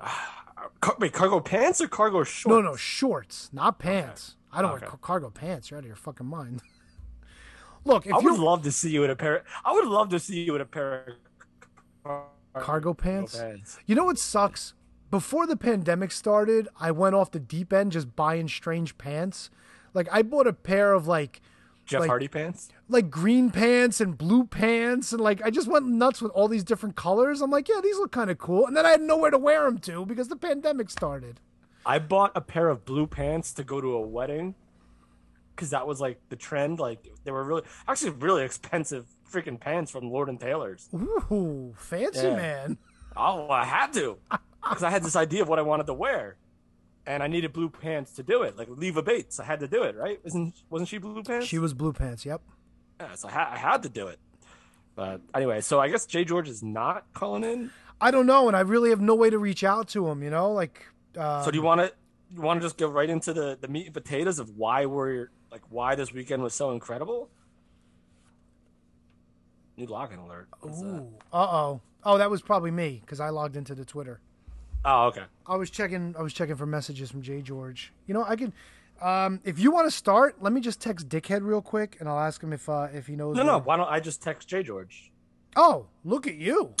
car- wait, cargo pants or cargo shorts? No, no, shorts, not pants. I don't ah, wear Okay. ca- cargo pants. You're out of your fucking mind. Look, if I would love to see you in a pair. I would love to see you in a pair of car- cargo pants. pants. You know what sucks? Before the pandemic started, I went off the deep end just buying strange pants. Like I bought a pair of like Jeff Like- Hardy pants. like green pants and blue pants and like I just went nuts with all these different colors. I'm like, yeah, these look kind of cool. And then I had nowhere to wear them to because the pandemic started. I bought a pair of blue pants to go to a wedding because that was like the trend. Like they were really, actually, really expensive freaking pants from Lord and Taylor's. Ooh, fancy Yeah. man. Oh, I had to because I had this idea of what I wanted to wear, and I needed blue pants to do it. Like Leva Bates, I had to do it, right? Wasn't wasn't she blue pants? She was blue pants. Yep. Yeah, so I, ha- I had to do it. But anyway, so I guess Jay George is not calling in. I don't know, and I really have no way to reach out to him. You know, like uh, So do you want to you want to just go right into the the meat and potatoes of why we're like why this weekend was so incredible? New login alert. Uh oh, oh that was probably me because I logged into the Twitter. Oh, okay. I was checking. I was checking for messages from Jay George. You know, I can. Um, if you want to start, let me just text Dickhead real quick, and I'll ask him if uh, if he knows. No, no. Why don't I just text Jay George? Oh, look at you.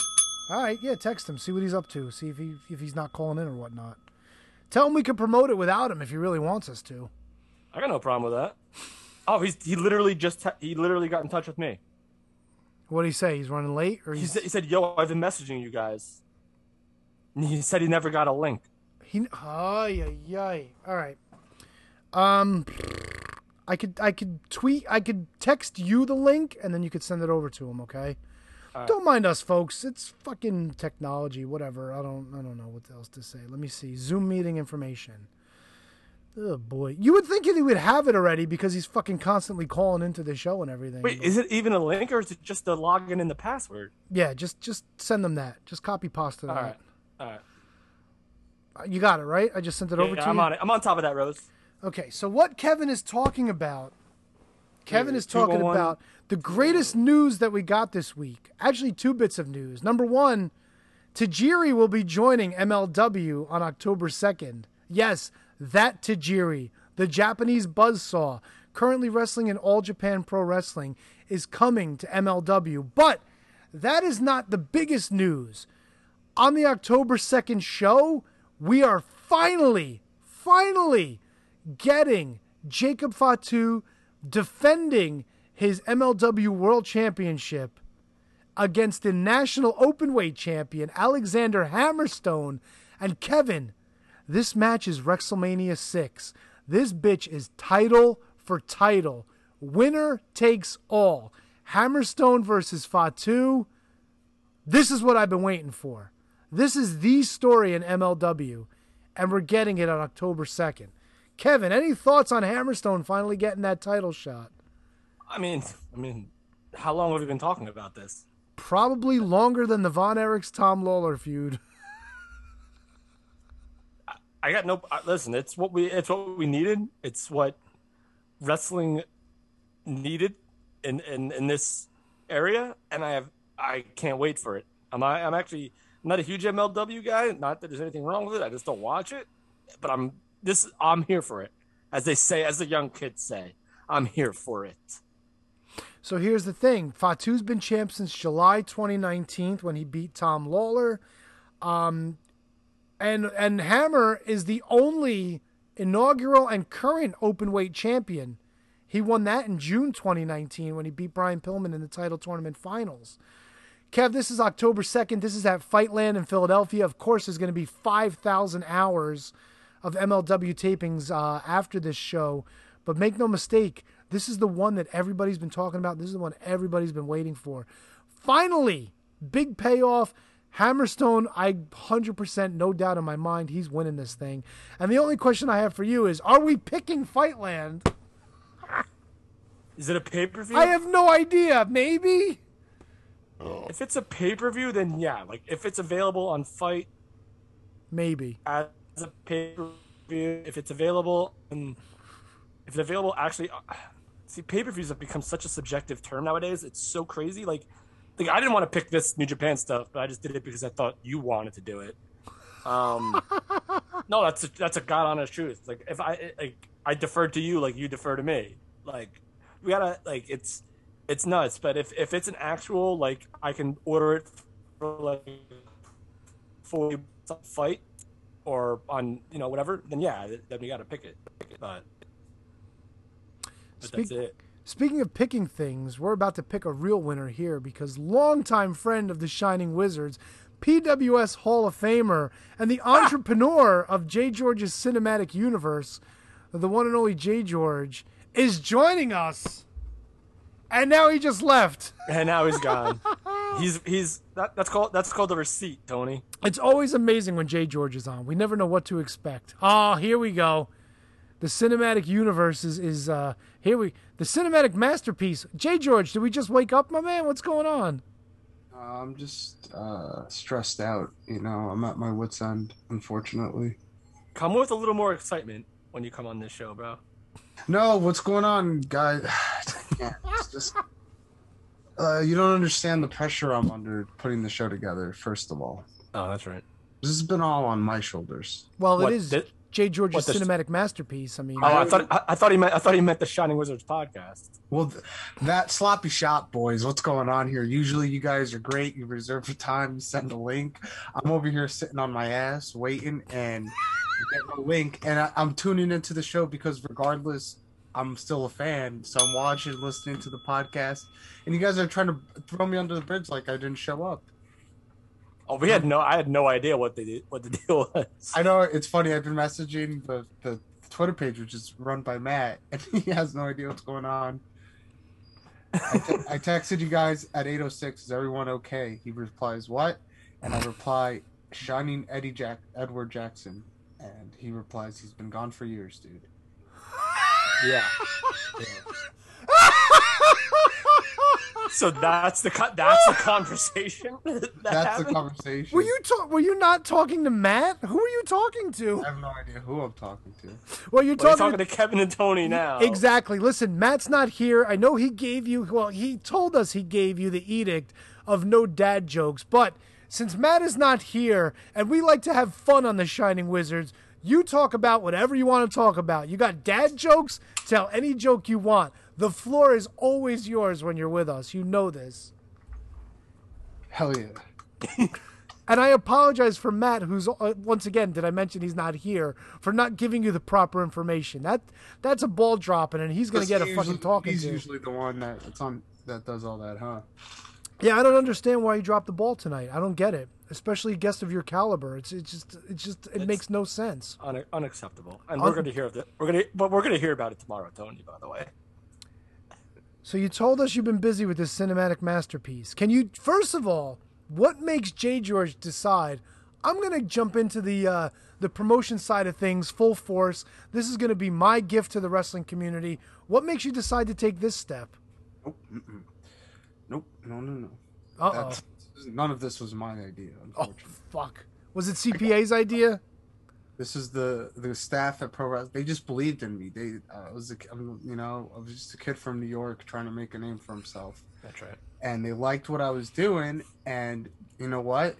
All right, yeah, text him. See what he's up to. See if he if he's not calling in or whatnot. Tell him we can promote it without him if he really wants us to. I got no problem with that. Oh, he's he literally just te- he literally got in touch with me. What did he say? He's running late, or He he's he said, "Yo, I've been messaging you guys." He said he never got a link. he? Oh yeah, yeah. All right. Um, I could I could tweet I could text you the link, and then you could send it over to him. Okay. Don't mind us, folks. It's fucking technology, whatever. I don't I don't know what else to say. Let me see. Zoom meeting information. Oh boy, you would think he would have it already because he's fucking constantly calling into the show and everything. Wait, but- is it even a link or is it just the login and the password? Yeah, just just send them that. Just copy pasta All that. right, all right. Uh, You got it right. I just sent it over Yeah, to I'm you. on it. I'm on top of that, Rose. Okay, so what Kevin is talking about? Kevin Yeah, is talking 211. about the greatest news that we got this week. Actually, two bits of news. Number one, Tajiri will be joining MLW on October 2nd. Yes, that Tajiri, the Japanese buzzsaw, currently wrestling in All Japan Pro Wrestling, is coming to MLW. But that is not the biggest news. On the October 2nd show, we are finally, finally getting Jacob Fatu defending his MLW World Championship against the national openweight champion Alexander Hammerstone. And Kevin, this match is WrestleMania 6. This bitch is title for title. Winner takes all. Hammerstone versus Fatu. This is what I've been waiting for. This is the story in MLW. and we're getting it on October 2nd. Kevin, any thoughts on Hammerstone finally getting that title shot? I mean, I mean, how long have we been talking about this? Probably longer than the Von Erichs Tom Lawlor feud. I got no. Listen, it's what we. It's what we needed. It's what wrestling needed in in in this area, and I have. I can't wait for it. I'm. I- I'm actually not a huge MLW guy. Not that there's anything wrong with it. I just don't watch it. But I'm this. I'm here for it, as they say, as the young kids say. I'm here for it. So here's the thing: Fatu's been champ since July 2019 when he beat Tom Lawlor, um, and and Hammer is the only inaugural and current open weight champion. He won that in June 2019 when he beat Brian Pillman in the title tournament finals. Kev, this is October 2nd. This is at Fightland in Philadelphia. Of course, there's going to be 5,000 hours of MLW tapings uh, after this show. But make no mistake, this is the one that everybody's been talking about. This is the one everybody's been waiting for. Finally, big payoff. Hammerstone, I 100% no doubt in my mind he's winning this thing. And the only question I have for you is are we picking Fightland? Is it a pay per view? I have no idea. Maybe? If it's a pay per view, then yeah. Like if it's available on FITE Maybe. as a pay per view, if it's available, and if it's available, actually, uh, see, pay per views have become such a subjective term nowadays. It's so crazy. Like, like I didn't want to pick this New Japan stuff, but I just did it because I thought you wanted to do it. Um, no, that's a, that's a god honest truth. Like if I like I defer to you, like you defer to me. Like we gotta like it's it's nuts. But if if it's an actual like I can order it for like for some fight or on you know whatever, then yeah, then we got to pick it. But, but Speak- that's it. Speaking of picking things, we're about to pick a real winner here because longtime friend of the Shining Wizards, PWS Hall of Famer, and the entrepreneur of J. George's cinematic universe, the one and only J. George, is joining us. And now he just left. And now he's gone. he's he's that, that's called that's called the receipt, Tony. It's always amazing when J. George is on. We never know what to expect. Oh, here we go. The cinematic universe is, is uh here we the cinematic masterpiece. J. George, did we just wake up, my man? What's going on? I'm just uh, stressed out. You know, I'm at my wits' end, unfortunately. Come with a little more excitement when you come on this show, bro. No, what's going on, guys? It's just uh, you don't understand the pressure I'm under putting the show together. First of all, Oh, that's right. this has been all on my shoulders. Well, What, it is the- J. George's what, the- cinematic masterpiece. I mean, Oh, I thought I, I thought he meant I thought he meant the Shining Wizards podcast. Well, th- that sloppy shop, boys. What's going on here? Usually, you guys are great. You reserve the time. You send a link. I'm over here sitting on my ass waiting, and get a link, and I, I'm tuning into the show because regardless, I'm still a fan. So I'm watching, listening to the podcast, and you guys are trying to throw me under the bridge like I didn't show up. Oh, we had no I had no idea what the what the deal was. I know it's funny. I've been messaging the the Twitter page, which is run by Matt, and he has no idea what's going on. I, te- I texted you guys at 8:06. Is everyone okay? He replies, "What?" And I reply, "Shining Eddie Jack Edward Jackson," and he replies, "He's been gone for years, dude." Yeah. so that's the co- that's the conversation. that That's the conversation. were you ta- were you not talking to Matt? Who are you talking to? I have no idea who I'm talking to. Well, you're Well, he's talking, talking to Kevin and Tony now. Exactly. Listen, Matt's not here. I know he gave you, well, he told us he gave you the edict of no dad jokes, but since Matt is not here and we like to have fun on the Shining Wizards, you talk about whatever you want to talk about. You got dad jokes? Tell any joke you want. The floor is always yours when you're with us. You know this. Hell yeah. And I apologize for Matt, who's uh, once again, did I mention he's not here for not giving you the proper information? That that's a ball dropping, and he's going to get a He's fucking usually- talking He's to. usually the one that on that does all that, huh? Yeah, I don't understand why you dropped the ball tonight. I don't get it, especially a guest of your caliber. It's it's just it's just it makes no sense. Un- unacceptable. And Un- we're going to hear of it. We're going to but we're going to hear about it tomorrow, Tony, by the way. So you told us you've been busy with this cinematic masterpiece. Can you first of all, what makes J. George decide I'm gonna jump into the uh, the promotion side of things full force. This is gonna be my gift to the wrestling community. What makes you decide to take this step? Nope. mm-mm. Nope. No, no, no. Uh oh. None of this was my idea, Oh fuck. Was it CPA's idea? This is the the staff at Pro Wrestling. They just believed in me. They uh, I was a, I'm, you know I was just a kid from New York trying to make a name for himself, That's right. and they liked what I was doing. And you know what,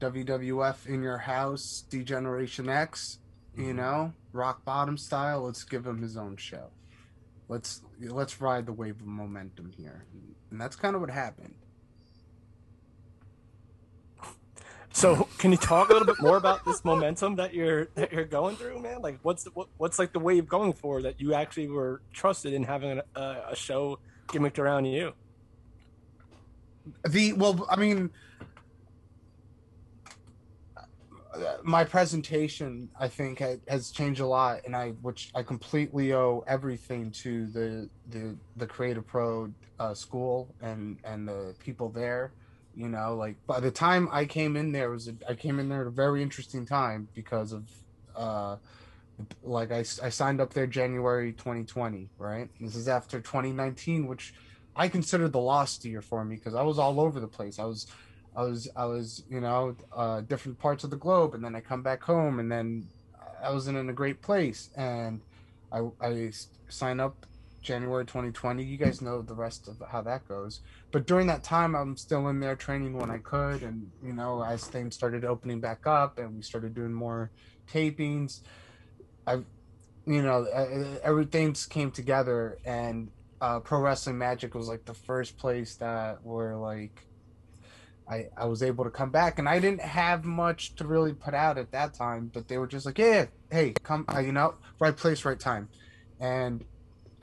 WWF in your house, D-Generation X, you know, rock bottom style. Let's give him his own show. Let's let's ride the wave of momentum here, and that's kind of what happened. So, can you talk a little bit more about this momentum that you're that you're going through, man? Like, what's the, what, what's like the wave going for that you actually were trusted in having a, a, show gimmicked around you? The well, I mean, my presentation I think has changed a lot, and I which I completely owe everything to the the the Create a Pro uh, school and and the people there. You know, like by the time I came in there was a, I came in there at a very interesting time because of uh like I signed up there January 2020, right? This is after 2019, which I consider the lost year for me because I was all over the place. I was, I was, I was, you know, uh, different parts of the globe, and then I come back home, and then I wasn't in a great place, and i i sign up January 2020. You guys know the rest of how that goes. But during that time, I'm still in there training when I could, and you know, as things started opening back up, and we started doing more tapings, I, you know, everything came together, and uh, Pro Wrestling Magic was like the first place that were like I I was able to come back, and I didn't have much to really put out at that time, but they were just like, yeah, hey, come, uh, you know, right place, right time, and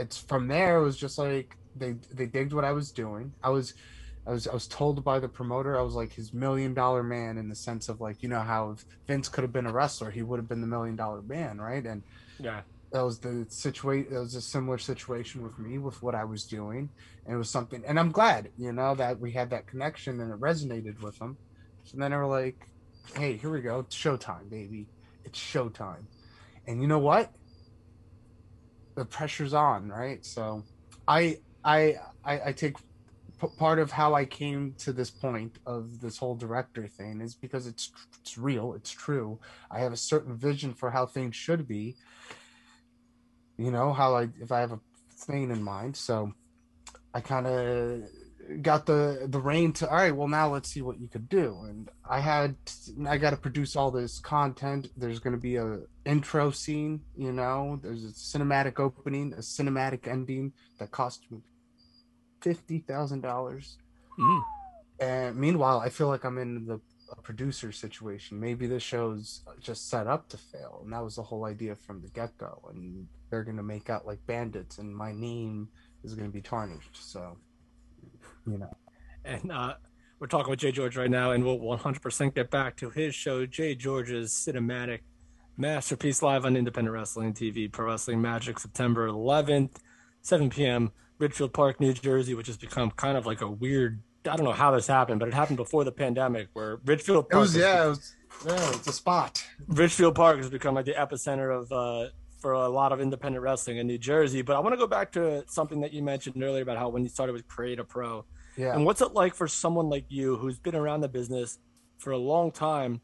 it's from there. It was just like they they digged what I was doing. I was. I was I was told by the promoter I was like his million dollar man in the sense of like you know how if Vince could have been a wrestler he would have been the million dollar man right and Yeah. that was the situation that was a similar situation with me with what i was doing and it was something and i'm glad you know that we had that connection and it resonated with them so then they were like hey here we go it's showtime baby it's showtime and you know what the pressure's on right? So i i i, I take p- part of how i came to this point of this whole director thing is because it's it's real it's true. I have a certain vision for how things should be you know how i if i have a thing in mind. So i kind of got the the reign to all right well now let's see what you could do. And i had i got to produce all this content. There's going to be a intro scene you know? There's a cinematic opening a cinematic ending that cost me fifty thousand dollars. Mm. and meanwhile i feel like i'm in the a producer situation. Maybe the show's just set up to fail and that was the whole idea from the get-go and they're going to make out like bandits and my name is going to be tarnished so you know And uh, we're talking with Jay George right now, and we'll 100% get back to his show, Jay George's cinematic masterpiece live on Independent Wrestling TV, Pro Wrestling Magic, September 11th, 7 p.m., Ridgefield Park, New Jersey, which has become kind of like a weird. I don't know how this happened, but it happened before the pandemic, where Ridgefield it Park was yeah it was yeah it's a spot Ridgefield Park has become like the epicenter of uh, for a lot of independent wrestling in New Jersey. But I want to go back to something that you mentioned earlier about how when you started with Create a Pro, yeah and what's it like for someone like you who's been around the business for a long time,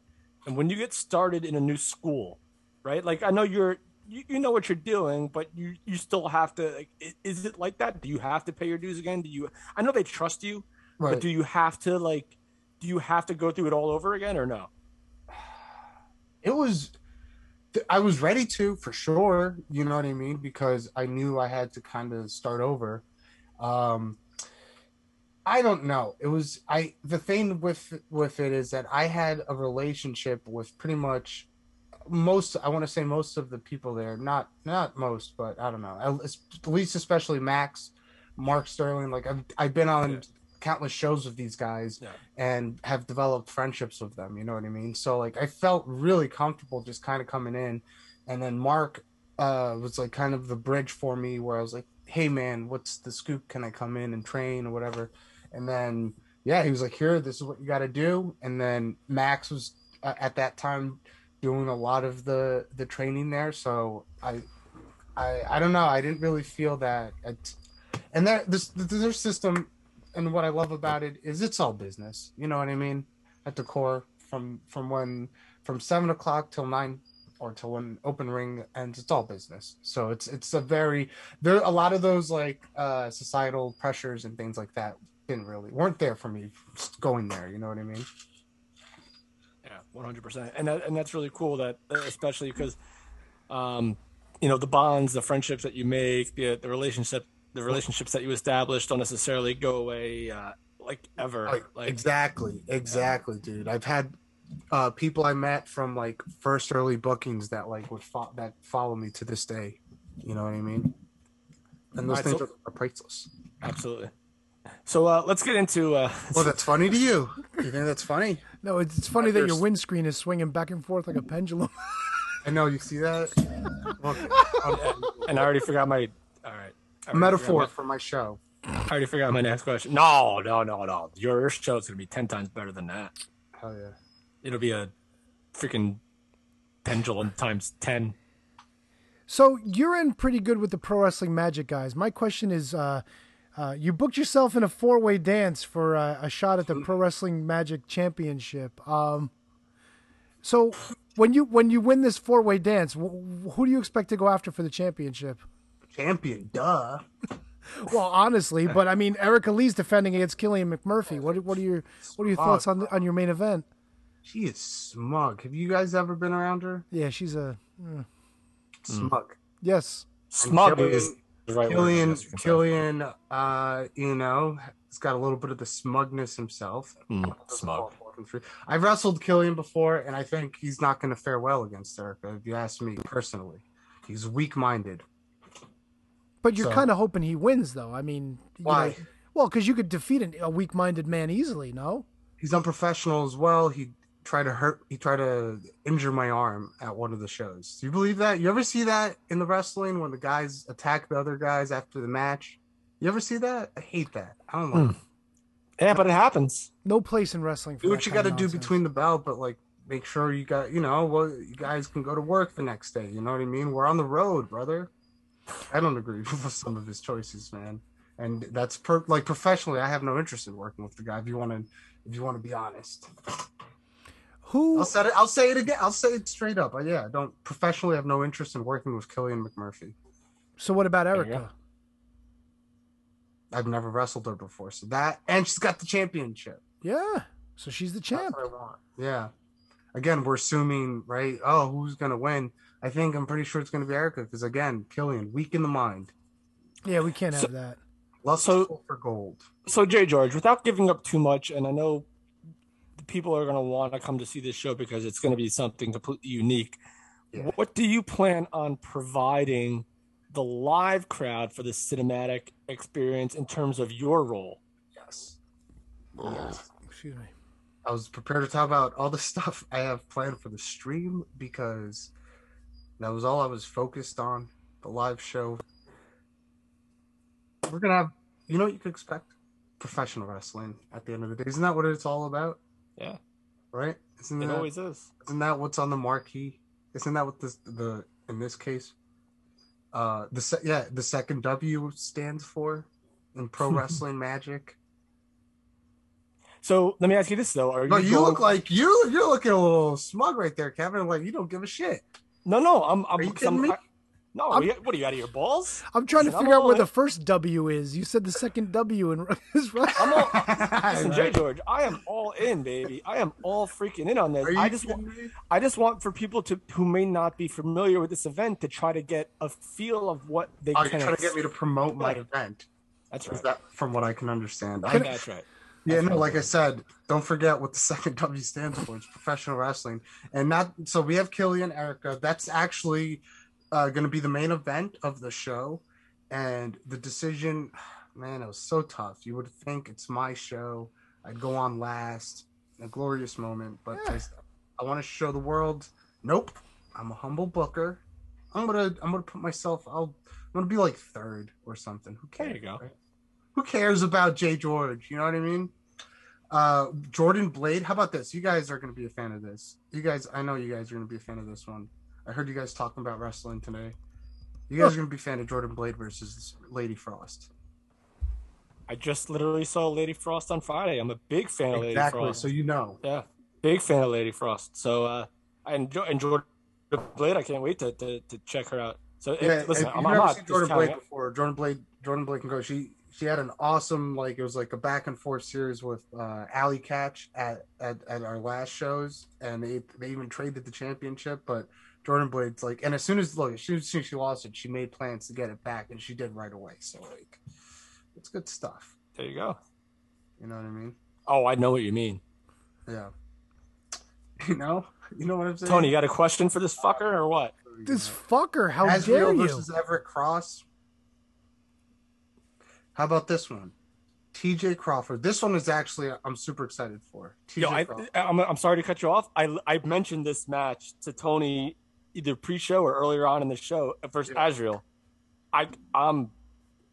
and when you get started in a new school, right? Like I know you're you, you know what you're doing, but you you still have to. Like, is it like that? Do you have to pay your dues again? Do you? I know they trust you, right. but do you have to like? Do you have to go through it all over again or no? it was i was ready to for sure you know what i mean because i knew i had to kind of start over um i don't know it was i the thing with with it is that i had a relationship with pretty much most i want to say most of the people there not not most but i don't know at least especially max mark sterling like i've, I've been on. Countless shows with these guys Yeah. and have developed friendships with them you know what i mean so like i felt really comfortable just kind of coming in and then mark uh was like kind of the bridge for me where i was like hey man what's the scoop can i come in and train or whatever and then yeah he was like here this is what you got to do and then max was uh, at that time doing a lot of the the training there, so I I I don't know. I didn't really feel that. It, and their this their system and what I love about it is it's all business. You know what I mean? At the core, from from when from seven o'clock till nine or till when open ring ends, it's all business. So it's it's a very there a lot of those like uh societal pressures and things like that didn't really weren't there for me going there. You know what I mean? Yeah, one hundred percent, and that, and that's really cool. That especially because, um, you know, the bonds, the friendships that you make, the the relationship, the relationships that you established don't necessarily go away uh, like ever. Like, Like exactly, exactly, dude. I've had uh people I met from like first early bookings that like would fo- that follow me to this day. You know what I mean? And those Right, things so- are, are priceless. absolutely. So uh, let's get into. Uh, Well, that's funny to you. You think that's funny? No, it's, it's funny that your windscreen is swinging back and forth like a pendulum. I know you see that. Look, and I already forgot my. All right. A metaphor forgot for my show. I already forgot my next question. No, no, no, no. Your show's gonna be ten times better than that. Hell yeah. It'll be a freaking pendulum times ten. So you're in pretty good with the pro wrestling magic guys. My question is, uh, uh, you booked yourself in a four way dance for uh, a shot at the pro wrestling magic championship. Um, so when you when you win this four way dance, wh- who do you expect to go after for the championship? Champion, duh. Well, honestly, but I mean, Erica Lee's defending against Killian McMurphy. What what are your what are your thoughts on on your main event? She is smug. Have you guys ever been around her? Yeah, she's a Smug. yes. Smug Killian- is the right word, Killian, guess you. Killian, uh, you know, he's got a little bit of the smugness himself. Mm, smug. I've wrestled Killian before, and I think he's not going to fare well against Erica. If you ask me personally, he's weak-minded. But you're So- kind of hoping he wins, though. I mean, you Why? know- well, because you could defeat an, a weak-minded man easily. No. He's unprofessional as well. He tried to hurt. He tried to injure my arm at one of the shows. Do you believe that? You ever see that in the wrestling when the guys attack the other guys after the match? You ever see that? I hate that. I don't know. Hmm. Yeah, but it happens. No place in wrestling. For do that what you got to do between the belt, but like make sure you got you know well you guys can go to work the next day. You know what I mean? We're on the road, brother. I don't agree with some of his choices, man. And that's per like professionally, I have no interest in working with the guy. If you want to, if you want to be honest, Who? I'll say it. I'll say it again. I'll say it straight up. Yeah, I don't professionally have no interest in working with Killian McMurphy. So what about you go. Erica? I've never wrestled her before, so that and she's got the championship. Yeah. So she's the That's champ. what I want. Yeah. Again, we're assuming, right? Oh, who's gonna win? I think I'm pretty sure it's gonna be Erica because again, Killian, weak in the mind, Yeah, we can't have So- that. lustful for gold. So, Jay George, without giving up too much, and I know the people are going to want to come to see this show because it's going to be something completely unique. Yeah. What do you plan on providing the live crowd for the cinematic experience in terms of your role? Yes. Excuse me. I was prepared to talk about all the stuff I have planned for the stream because that was all I was focused on. The live show. We're gonna have, you know, what you could expect professional wrestling at the end of the day. Isn't that what it's all about? Yeah, Right? Isn't it that always is. isn't that what's on the marquee? Isn't that what this the in this case? Uh, the se- yeah, the second W stands for in pro wrestling magic. So let me ask you this though: Are you? No, you going- look like you you're looking a little smug right there, Kevin. Like you don't give a shit. No, no. I'm. I'm Are you 'cause I'm- kidding me? I- no, I'm- are you- what are you out of your balls? I'm trying to figure out where in. the first W is. You said the second W in is right. I'm all. Listen, Jay Right? George, I am all in, baby. I am all freaking in on this. Are you I just want. me? I just want for people to who may not be familiar with this event to try to get a feel of what they Oh, you're can. trying to get me to promote my Yeah. event. That's Is right. that from what I can understand? I, That's right. Yeah, no, like I said, don't forget what the second W stands for. It's professional wrestling, and not so we have Killian Erica. That's actually uh, going to be the main event of the show, and the decision, man, it was so tough. You would think it's my show. I'd go on last, a glorious moment, but I, I want to show the world. Nope, I'm a humble booker. I'm gonna I'm gonna put myself. I'll I'm gonna be like third or something. Who cares? There you go. right? Who cares about Jay George? You know what I mean? Uh, Jordan Blade. How about this? You guys are going to be a fan of this. You guys, I know you guys are going to be a fan of this one. I heard you guys talking about wrestling today. You guys are going to be a fan of Jordan Blade versus Lady Frost. I just literally saw Lady Frost on Friday. I'm a big fan of Lady Frost. So you know. Yeah, big fan of Lady Frost. So uh, I enjoy the Blade. I can't wait to, to, to check her out. So if- Yeah, listen, if I'm, you've I'm never not seen Jordan Blade before, Jordan Blade, Jordan Blade can go. She she had an awesome like it was like a back and forth series with uh Allie Katch at, at at our last shows, and they they even traded the championship. But Jordan Blade's like, and as soon as look, as soon as she lost it, she made plans to get it back, and she did right away. So like, it's good stuff. There you go. You know what I mean? Oh, I know what you mean. Yeah. You know, you know what I'm saying. Tony, you got a question for this fucker or what? This fucker, how Azrael dare you? versus Everett Cross. How about this one? TJ Crawford. This one is actually I'm super excited for. TJ Yo, I, Crawford. I'm, I'm sorry to cut you off. I, I mentioned this match to Tony either pre-show or earlier on in the show versus Yeah. Azrael. I I'm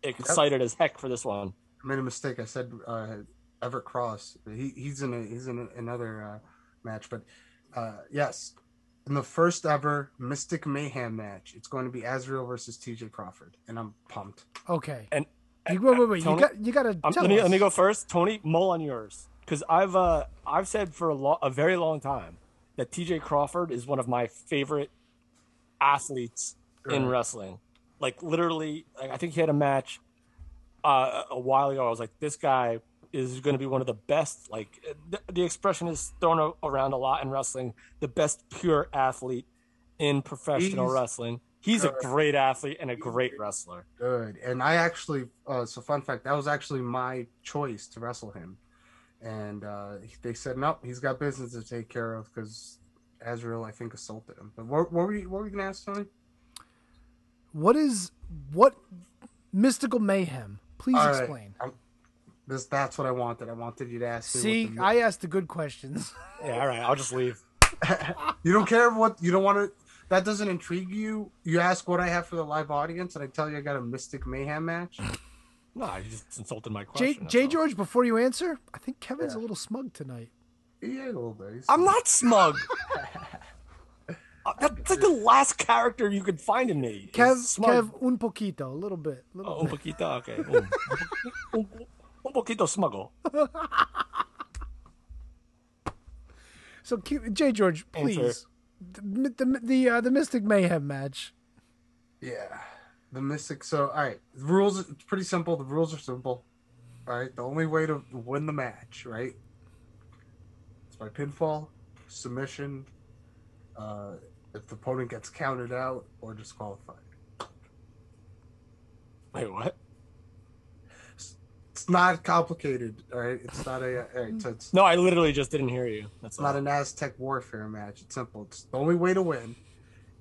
excited as heck for this one. I made a mistake. I said uh, Everett Cross. He, he's in a, he's in a, another uh, match, but uh, yes, in the first ever Mystic Mayhem match, it's going to be Azrael versus TJ Crawford, and I'm pumped. Okay. And You, wait, wait, wait. You got you got to tell let me us. let me go first. Tony, mull on yours because I've uh I've said for a lo- a very long time that T.J. Crawford is one of my favorite athletes in wrestling. Like literally, like, I think he had a match uh, a while ago. I was like, this guy is going to be one of the best. Like the, the expression is thrown around a lot in wrestling. The best pure athlete in professional He's- wrestling. He's a great athlete and a great wrestler. Good. And I actually, uh, so fun fact, that was actually my choice to wrestle him. And uh, they said, nope, he's got business to take care of because Azrael, I think, assaulted him. But what, what were you, what were you going to ask, Tony? What is what mystical mayhem? Please All right. explain. I'm- this, that's what I wanted. I wanted you to ask me. See, the- I asked the good questions. Yeah, all right, I'll just leave. you don't care what, you don't want to, that doesn't intrigue you. You ask what I have for the live audience, and I tell you I got a Mystic Mayhem match. No, you just insulted my J, question. that's J. George, before you answer, I think Kevin's Yeah. a little smug tonight. Yeah, a little bit. I'm not smug. Uh, That's like the last character you could find in me. is Kev, smug. Kev, un poquito, a little bit. Little Oh, un poquito, okay. Un, un, un poquito smuggle. So, Jay J George, Answer. Please. The the the, uh, the Mystic Mayhem match. Yeah, the Mystic. So, all right, the rules. It's pretty simple. The rules are simple. All right, the only way to win the match, right? It's by pinfall, submission, uh, if the opponent gets counted out or disqualified. Wait, what? It's not complicated. All right, it's not a. All right, so it's No, I literally just didn't hear you. That's It's not all. an Aztec warfare match. It's simple. It's the only way to win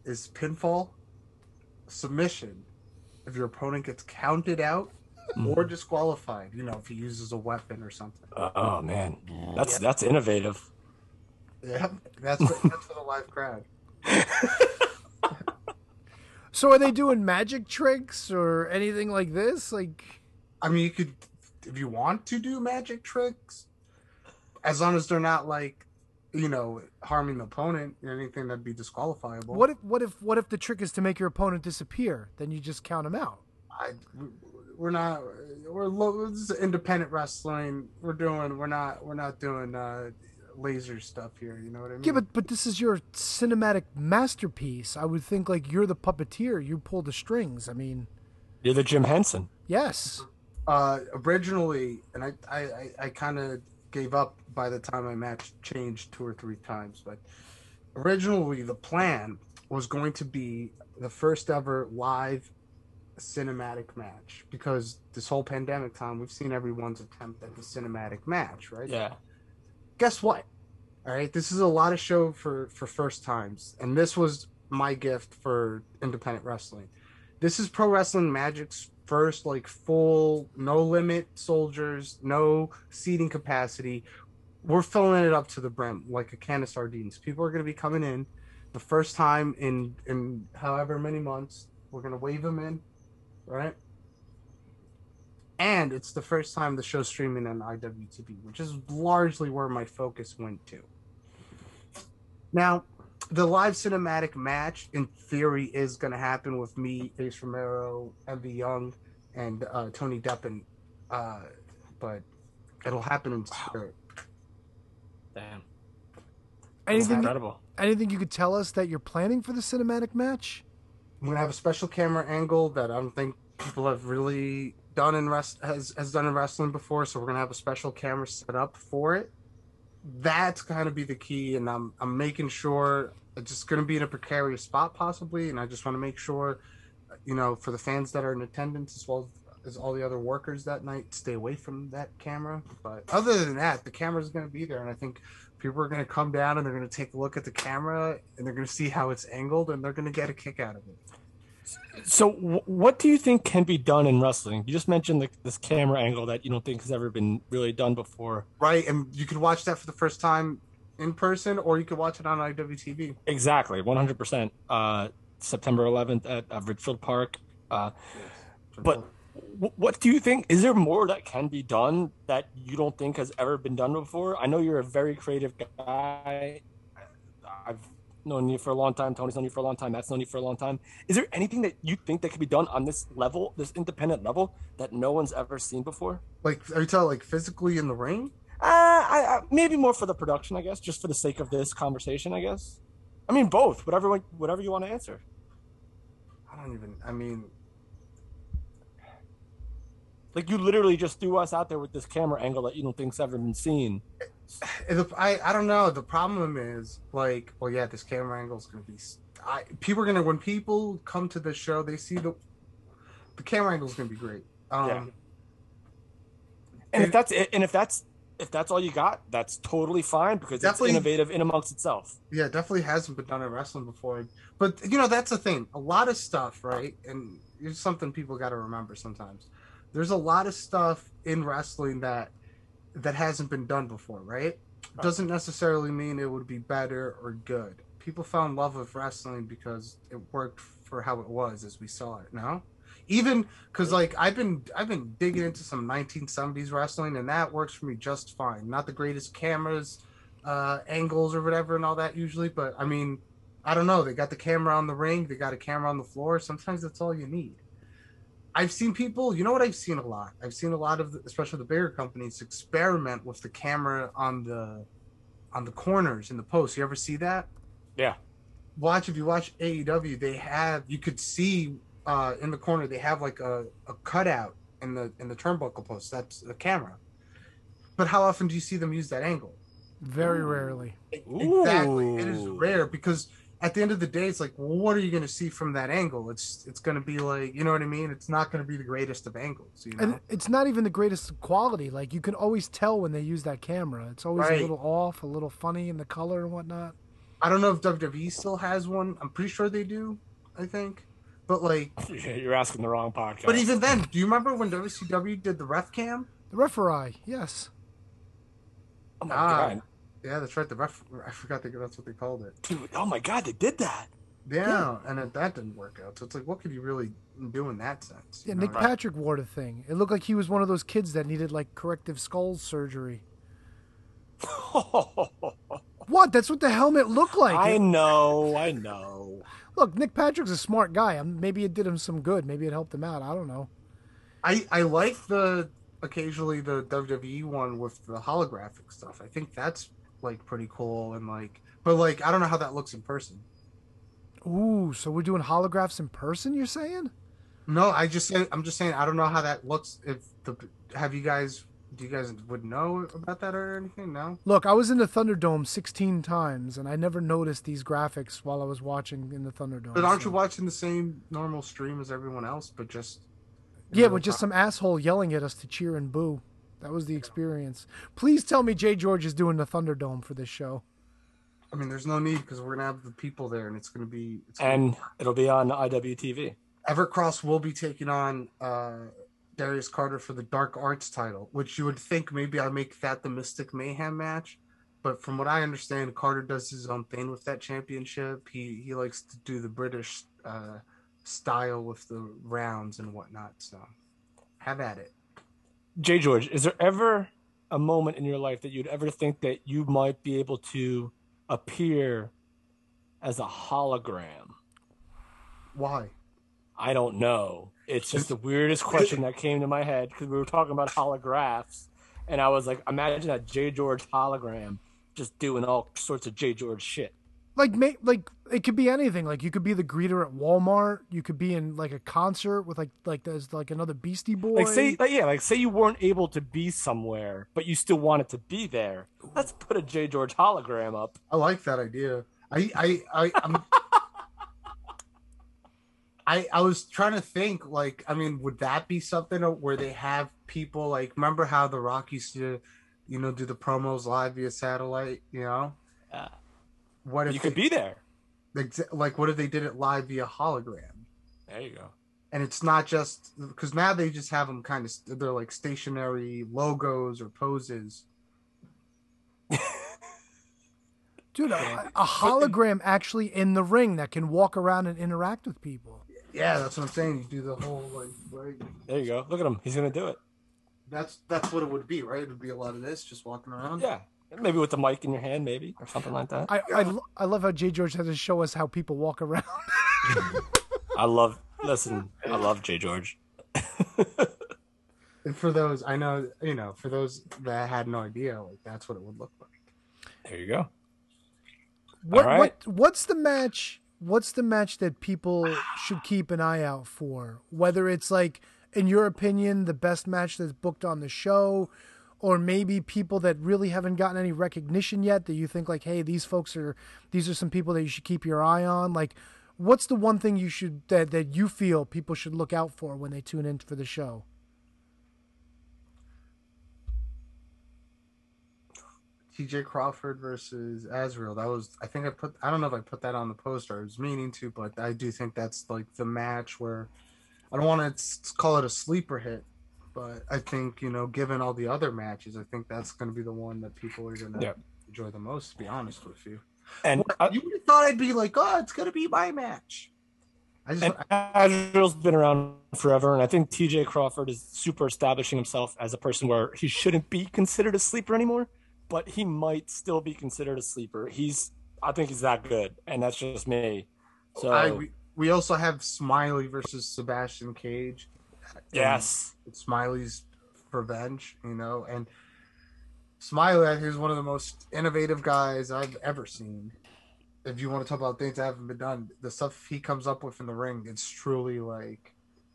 is pinfall, submission. If your opponent gets counted out or disqualified, you know, if he uses a weapon or something. Uh, oh man, that's that's innovative. Yeah, that's for, that's for the live crowd. So, are they doing magic tricks or anything like this? Like, I mean, you could, if you want to do magic tricks, as long as they're not like, you know, harming the opponent or anything that'd be disqualifiable. what if what if what if the trick is to make your opponent disappear? Then you just count them out. I, we're not we're low, this is independent wrestling. We're doing we're not we're not doing uh laser stuff here. You know what I mean? Yeah, but but this is your cinematic masterpiece. I would think like you're the puppeteer. You pull the strings. I mean, You're the Jim Henson. yes. Uh, originally, and I I I, I kind of gave up by the time my match changed two or three times. But originally, the plan was going to be the first ever live cinematic match because this whole pandemic time we've seen everyone's attempt at the cinematic match right Yeah. guess what? All right, this is a lot of show for for first times, and this was my gift for independent wrestling. This is Pro Wrestling Magic's first like full no limit soldiers, no seating capacity. We're filling it up to the brim like a can of sardines. People are going to be coming in the first time in in however many months. We're going to wave them in, right? and it's the first time the show's streaming on IWTV, which is largely where my focus went to. Now, the live cinematic match, in theory, is going to happen with me, Ace Romero, MV Young, and uh, Tony Deppen, uh, but it'll happen in spirit. Damn. Anything, Incredible. anything you could tell us that you're planning for the cinematic match? I'm gonna have a special camera angle that I don't think people have really done in rest has has done in wrestling before. So we're gonna have a special camera set up for it. That's gonna be the key, and I'm I'm making sure it's just gonna be in a precarious spot possibly, and I just want to make sure, uh, you know, for the fans that are in attendance as well as all the other workers that night, stay away from that camera. But other than that, the camera's gonna be there, and I think people are going to come down and they're going to take a look at the camera and they're going to see how it's angled and they're going to get a kick out of it. So, w- what do you think can be done in wrestling? You just mentioned the, this camera angle that you don't think has ever been really done before. Right, and you could watch that for the first time in person, or you could watch it on IWTV. Exactly, one hundred percent. Uh, September eleventh at uh, Ridgefield Park. Uh, but w- what do you think? Is there more that can be done that you don't think has ever been done before? I know you're a very creative guy. I've known you for a long time. Tony's known you for a long time. Matt's known you for a long time. Is there anything that you think that could be done on this level, this independent level, that no one's ever seen before? Like, are you talking like physically in the ring? Uh, I, I, maybe more for the production, I guess, just for the sake of this conversation, I guess. I mean, both. Whatever, whatever you want to answer. I don't even. I mean, Like you literally just threw us out there with this camera angle that you don't think's ever been seen. The- I I don't know. The problem is like, well, yeah, this camera angle is going to be. s- I people are gonna when people come to the show, they see the the camera angle is going to be great. Um, Yeah. And if that's it, and if that's if that's all you got, that's totally fine because Definitely- it's innovative in amongst itself. Yeah, it definitely hasn't been done in wrestling before. But you know, that's the thing. A lot of stuff, right? And it's something people got to remember sometimes. There's a lot of stuff in wrestling that that hasn't been done before, right? Doesn't necessarily mean it would be better or good. People found love with wrestling because it worked for how it was as we saw it. No, even because like I've been I've been digging into some 1970s wrestling and that works for me just fine. Not the greatest cameras, uh, angles or whatever and all that usually, but I mean, I don't know. They got the camera on the ring, they got a camera on the floor. Sometimes that's all you need. I've seen people, you know what I've seen a lot? I've seen a lot of, the, especially the bigger companies, experiment with the camera on the on the corners in the post. You ever see that? Yeah. Watch if you watch AEW, they have you could see uh in the corner they have like a, a cutout in the in the turnbuckle post. That's the camera. But how often do you see them use that angle? Very rarely. Exactly. It is rare because at the end of the day, it's like, well, what are you going to see from that angle? It's it's going to be like, you know what I mean? It's not going to be the greatest of angles, you know? And it's not even the greatest quality. Like you can always tell when they use that camera. It's always Right. a little off, a little funny in the color and whatnot. I don't know if WWE still has one. I'm pretty sure they do. I think, but like, You're asking the wrong podcast. but even then, do you remember when WCW did the ref cam? The referee, yes. oh my Ah. god, Yeah, that's right. The ref. I forgot that that's what they called it. dude! Oh my god, they did that. Yeah, and it, that didn't work out. So it's like, what could you really do in that sense? Yeah, you Nick know? Patrick wore the thing. It looked like he was one of those kids that needed like corrective skull surgery. What? That's what the helmet looked like. I know, I know. Look, Nick Patrick's a smart guy. Um, Maybe it did him some good. Maybe it helped him out. I don't know. I I like the occasionally the WWE one with the holographic stuff. I think that's like pretty cool and like, but like I don't know how that looks in person. Ooh, so we're doing holographs in person? You're saying? No, I just say I'm just saying I don't know how that looks. If the have you guys do you guys would know about that or anything? No. Look, I was in the Thunderdome 16 times, and I never noticed these graphics while I was watching in the Thunderdome. But aren't so- you watching the same normal stream as everyone else? But just Yeah, with just some asshole yelling at us to cheer and boo. That was the experience. Please tell me Jay George is doing the Thunderdome for this show. I mean, there's no need because we're gonna have the people there, and it's gonna be. It's gonna And it'll be on IWTV. Everett Cross will be taking on uh, Darius Carter for the Dark Arts title, which you would think maybe I make that the Mystic Mayhem match. But from what I understand, Carter does his own thing with that championship. He he likes to do the British uh, style with the rounds and whatnot. So have at it. Jay George, is there ever a moment in your life that you'd ever think that you might be able to appear as a hologram? Why? I don't know. It's just the weirdest question that came to my head because we were talking about holographs, and I was like, imagine that Jay George hologram just doing all sorts of Jay George shit. Like, ma- like it could be anything. Like, you could be the greeter at Walmart. You could be in like a concert with like like there's like another Beastie Boy. Like say, like, yeah, like say you weren't able to be somewhere, but you still wanted to be there. Let's put a J George hologram up. I like that idea. I I I I'm, I I was trying to think like I mean would that be something where they have people like remember how the Rock used to you know do the promos live via satellite you know Yeah. What if You could they- be there. like what if they did it live via hologram There you go. and it's not just because now they just have them kind of they're like stationary logos or poses dude, a, a hologram actually in the ring that can walk around and interact with people. yeah that's what I'm saying you do the whole like right There you go. Look at him. He's gonna do it. that's that's what it would be right it would be a lot of this just walking around Yeah. Maybe with the mic in your hand, maybe or something like that. I I, lo- I love how Jay George had to show us how people walk around. I love. Listen, I love Jay George. For those, I know, you know, for those that had no idea, like that's what it would look like. There you go. What right. what what's the match? What's the match that people should keep an eye out for? Whether it's like, in your opinion, the best match that's booked on the show, or maybe people that really haven't gotten any recognition yet that you think like, hey, these folks are these are some people that you should keep your eye on. Like, what's the one thing you should that that you feel people should look out for when they tune in for the show? TJ Crawford versus Azrael. That was, I think I put, I don't know if I put that on the poster. I was meaning to, but I do think that's like the match where I don't want to call it a sleeper hit, but I think, you know, given all the other matches, I think that's going to be the one that people are going to Yeah. enjoy the most, to be honest with you. And you would have thought I'd be like, oh, it's going to be my match. I just, and Azrael's been around forever, and I think T.J. Crawford is super establishing himself as a person where he shouldn't be considered a sleeper anymore, but he might still be considered a sleeper. He's, I think he's that good, and that's just me. So I, we, we also have Smiley versus Sebastian Cage. Yes, it's Smiley's revenge, you know, and Smiley I think, is one of the most innovative guys I've ever seen. If you want to talk about things that haven't been done, the stuff he comes up with in the ring, it's truly like,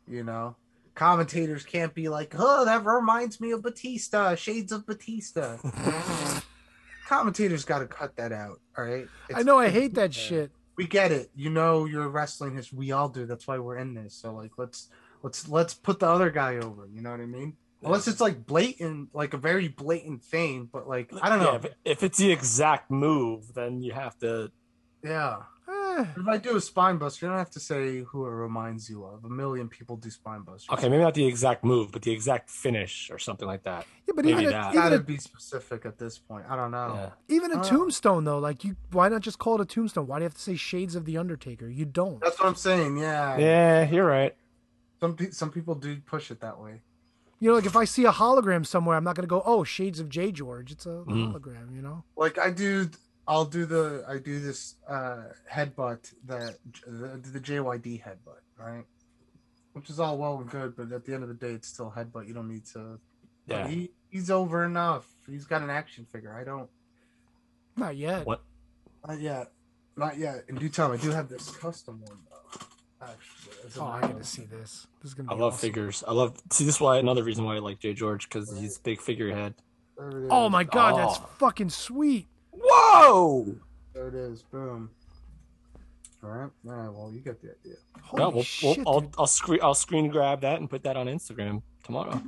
you know, commentators can't be like, oh, that reminds me of Batista, shades of Batista. commentators got to cut that out, all right? I know I hate that shit. we get it. You know you're wrestling history. We all do. That's why we're in this. So like let's let's let's put the other guy over. You know what I mean? Unless it's like blatant, like a very blatant fame, but like I don't know. Yeah, if, if it's the exact move, then you have to. Yeah. Eh, If I do a spine buster, you don't have to say who it reminds you of. A million people do spine busters. Okay, maybe not the exact move, but the exact finish or something like that. yeah, but Maybe even a, even Gotta be specific at this point. I don't know. Yeah. Even a tombstone though, like you, why not just call it a tombstone? Why do you have to say Shades of the Undertaker? You don't. That's what I'm saying. Yeah. Yeah, you're right. Some pe- some people do push it that way. You know, like if I see a hologram somewhere, I'm not gonna go, "Oh, Shades of J George." It's a Mm. hologram, you know. like I do I'll do the I do this uh headbutt that the, the JYD headbutt, right? Which is all well and good, but at the end of the day it's still headbutt. You don't need to Yeah. he, he's over enough. He's got an action figure. I don't Not yet. What? not yet. Not yet. In due time I do have this custom one though. Actually, as a Oh, I matter gotta see this. This is gonna I be love awesome. figures. I love. See, this is why another reason why I like Jay George because he's big figurehead. There it is. Oh my god, that's Oh. fucking sweet. Whoa! There it is. Boom. All right. All right. Well, you got the idea. Holy No, we'll, shit! we'll, I'll, dude. I'll screen I'll screen grab that and put that on Instagram tomorrow.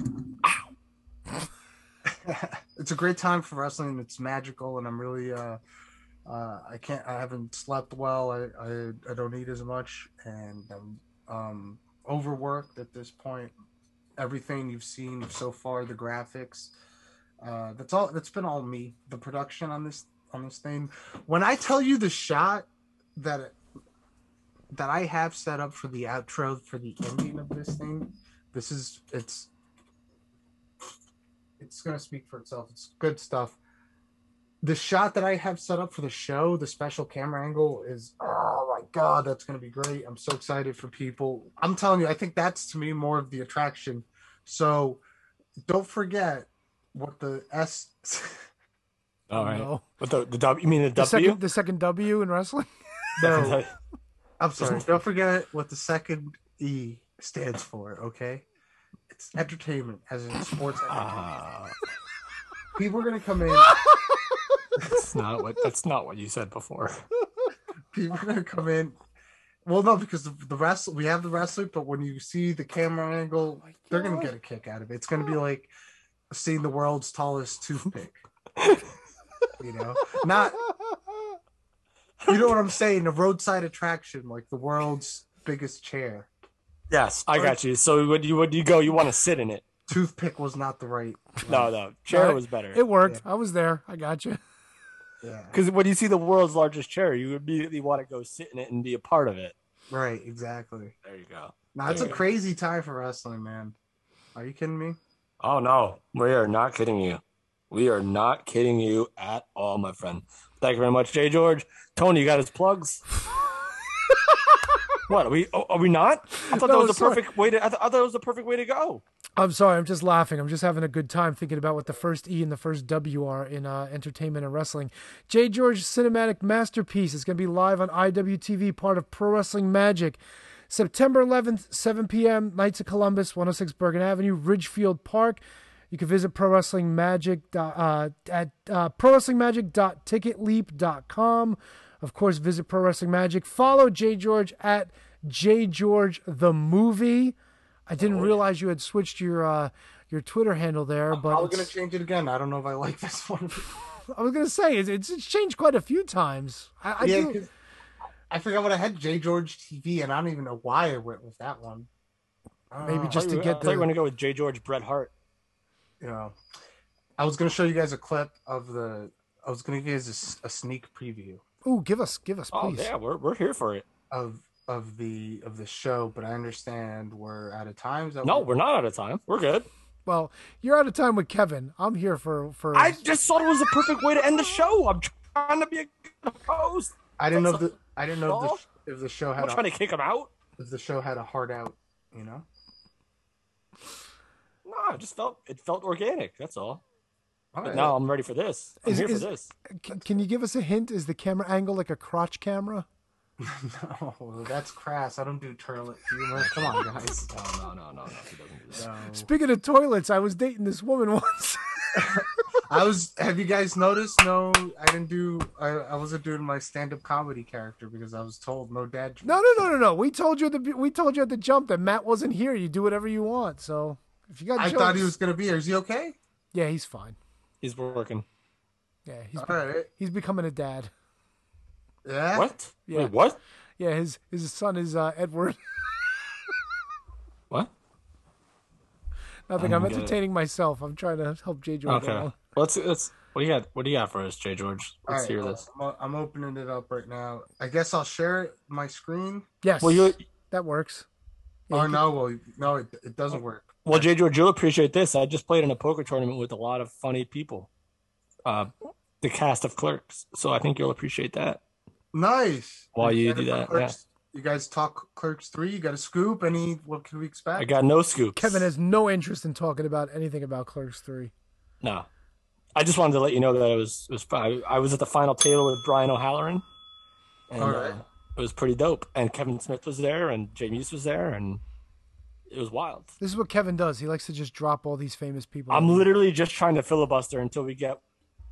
it's a great time for wrestling. It's magical, and I'm really uh, uh, I can't. I haven't slept well. I I, I don't eat as much, and I'm um, overworked at this point. Everything you've seen so far, the graphics, uh, that's all. That's been all me. The production on this on this thing. When I tell you the shot that that I have set up for the outro for the ending of this thing, this is it's it's gonna speak for itself. It's good stuff. The shot that I have set up for the show, the special camera angle, is oh my god, that's gonna be great. I'm so excited for people. I'm telling you, I think that's to me more of the attraction. So don't forget what the S All right. No. What the, the W? You mean the, The W? second, the second W in wrestling. no, I'm sorry. Don't forget what the second E stands for, okay? It's entertainment, as in sports entertainment. Ah, People are gonna come in. That's not what. That's not what you said before. people are gonna come in. Well, no, because the, the wrestle we have the wrestler, but when you see the camera angle, oh they're gonna get a kick out of it. It's gonna be like seeing the world's tallest toothpick. you know, not you know what I'm saying? A roadside attraction, like the world's biggest chair. Yes, I got you. So when you when you go, you want to sit in it. Toothpick was not the right. No, no, chair No, was better. It worked. I was there. I got you. Yeah, Because when you see the world's largest chair, you immediately want to go sit in it and be a part of it. right, exactly. There you go. Now it's a Yeah. crazy time for wrestling, man. Are you kidding me? Oh no, we are not kidding you. We are not kidding you at all, my friend. Thank you very much, Jay George. Tony, you got his plugs. what are we? Oh, are we not? I thought No, that was the sorry. perfect way to. I, th- I thought it was the perfect way to go. I'm sorry. I'm just laughing. I'm just having a good time thinking about what the first E and the first W are in uh, entertainment and wrestling. J. George Cinematic Masterpiece is going to be live on IWTV, part of Pro Wrestling Magic. September 11th, 7 p.m., Knights of Columbus, 106 Bergen Avenue, Ridgefield Park. You can visit Pro Wrestling Magic uh, at uh, prowrestlingmagic.ticketleap.com. Of course, visit Pro Wrestling Magic. Follow J. George at J. George the Movie. I didn't realize you had switched your uh, your Twitter handle there, but I'm gonna change it again. I don't know if I like this one. I was gonna say it's, it's it's changed quite a few times. I, I yeah, do, 'cause I forgot what I had J George TV, and I don't even know why I went with that one. Maybe Uh, just to I get thought you were the going to go with J George, Bret Hart. you know, I was gonna show you guys a clip of the. I was gonna give you guys a s- a, sneak preview ooh, give us give us Oh please. yeah, we're we're here for it. of of the of the show, but I understand we're out of time. Is that No, we're not out of time. We're good. Well, you're out of time with Kevin. I'm here for for. I just thought it was the perfect way to end the show. I'm trying to be a good host. I didn't know if the I didn't know if the, if the show I'm had trying a, to kick him out. if the show had a heart out. You know. No, I just felt it felt organic. That's all. All But now I'm ready for this. I'm Is- here is- for this. can, can you give us a hint? Is the camera angle like a crotch camera? No, that's crass. I don't do toilet humor. Come on, guys. No, oh, no, no, no, no. He doesn't do that. No. Speaking of toilets, I was dating this woman once. I was. Have you guys noticed? No, I didn't do. I, I wasn't doing my stand-up comedy character because I was told no dad. jokes. no, no, no, no, no. We told you at the we told you at the jump that Matt wasn't here. You do whatever you want. So if you got, I jokes, thought he was gonna be here. Is he okay? Yeah, he's fine. He's working. Yeah, he's All right. he's becoming a dad. Yeah. What? Yeah. Wait, what? Yeah, his his son is uh, Edward. What? Nothing. I I'm don't it. entertaining myself. I'm trying to help J. George. Okay. along. Let's let's. What do you got? What do you got for us, Jay George? Let's right, hear uh, this. I'm, I'm opening it up right now. I guess I'll share it, my screen. Yes. Well, you. that works. Yeah, oh no, well no, it, it doesn't work. Well, Jay George, you'll appreciate this. I just played in a poker tournament with a lot of funny people. Uh, the cast of Clerks. So I think you'll appreciate that. Nice. While you excited do that, Clerks- You guys talk Clerks three. You got a scoop? Any? What can we expect? I got no scoops. Kevin has no interest in talking about anything about Clerks Three. No. I just wanted to let you know that it was it was I, I was at the final table with Brian O'Halloran, and All right. uh, it was pretty dope. And Kevin Smith was there, and Jay Mewes was there, and it was wild. This is what Kevin does. He likes to just drop all these famous people. I'm literally just trying to filibuster until we get.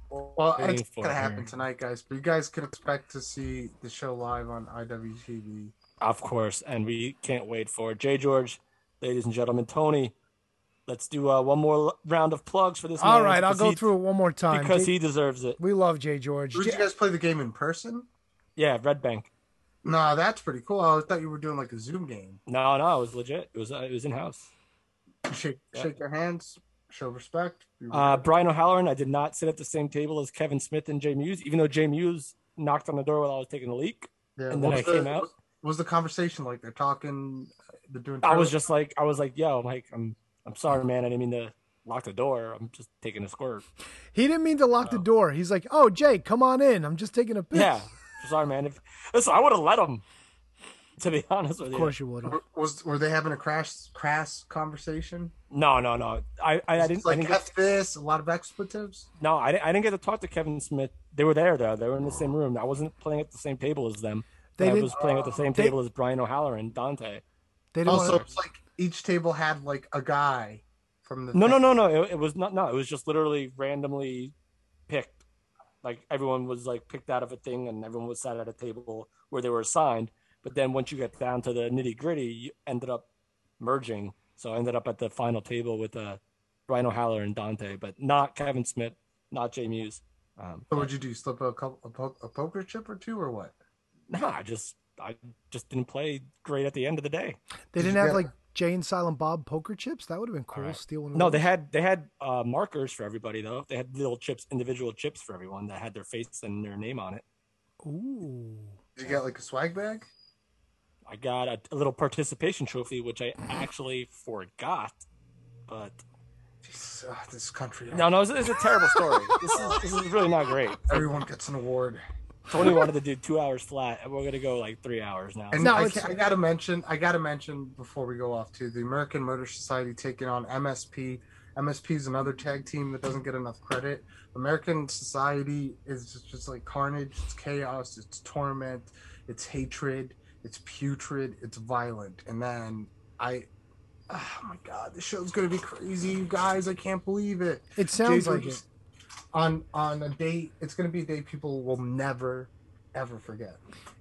Well, waiting it's gonna happen tonight, guys. But you guys can expect to see the show live on IWTV. Of course, and we can't wait for it. Jay George, ladies and gentlemen, Tony. Let's do uh, one more round of plugs for this. all man, right, I'll go he- through it one more time. because J- he deserves it. we love Jay George. Did J- you guys play the game in person? Yeah, Red Bank. No, that's pretty cool. I thought you were doing like a Zoom game. No, no, it was legit. It was uh, it was in house. Shake Yeah. shake their hands, show respect. Uh, Brian O'Halloran, I did not sit at the same table as Kevin Smith and Jay Mewes, even though Jay Mewes knocked on the door while I was taking a leak. yeah, and then was I the- came out. What was the conversation like? They're talking. They're doing. I was just like, I was like, yo, I'm like, I'm, I'm sorry, man. I didn't mean to lock the door. I'm just taking a squirt. He didn't mean to lock the door. He's like, "Oh, Jay, come on in. I'm just taking a piss." Yeah. Sorry, man. If, listen, I would have let him. To be honest with you. Of course you would. have. Was were they having a crash crass conversation? No, no, no. I, I, I didn't. It's I like didn't get, this, a lot of expletives. no, I, didn't- I didn't get to talk to Kevin Smith. They were there though. They were in the same room. I wasn't playing at the same table as them. They I was playing at the same they- table as Brian O'Halloran and Dante. They didn't Also, want it's like each table had like a guy from the No, no, thing. no, no. It, it was not. No, it was just literally randomly picked. Like everyone was like picked out of a thing, and everyone was sat at a table where they were assigned. But then once you get down to the nitty gritty, you ended up merging. So I ended up at the final table with uh, Brian O'Halloran and Dante, but not Kevin Smith, not Jay Mewes. Um, So what'd you do? Slip a couple a, po- a poker chip or two or what? nah, I just I just didn't play great at the end of the day. They Did didn't you have get- like Jay and Silent Bob poker chips. That would have been cool. Alright. Steal one. No, those. they had they had uh, markers for everybody though. They had little chips, individual chips for everyone that had their face and their name on it. Ooh. Did you get like a swag bag? I got a, a little participation trophy, which I actually forgot. But Jesus, ah, this country. no, no, it's, it's a terrible story. This is this is really not great. Everyone gets an award. Tony wanted to do two hours flat, and we're gonna go like three hours now. And No, I, I gotta mention, I gotta mention before we go off to the American Murder Society taking on MSP. MSP is another tag team that doesn't get enough credit. American Society is just, just like carnage. It's chaos. It's torment. It's hatred. It's putrid. It's violent. And then I, oh my god, the show's gonna be crazy, you guys. I can't believe it. It sounds Jay like it. On on a date, it's gonna be a day people will never ever forget.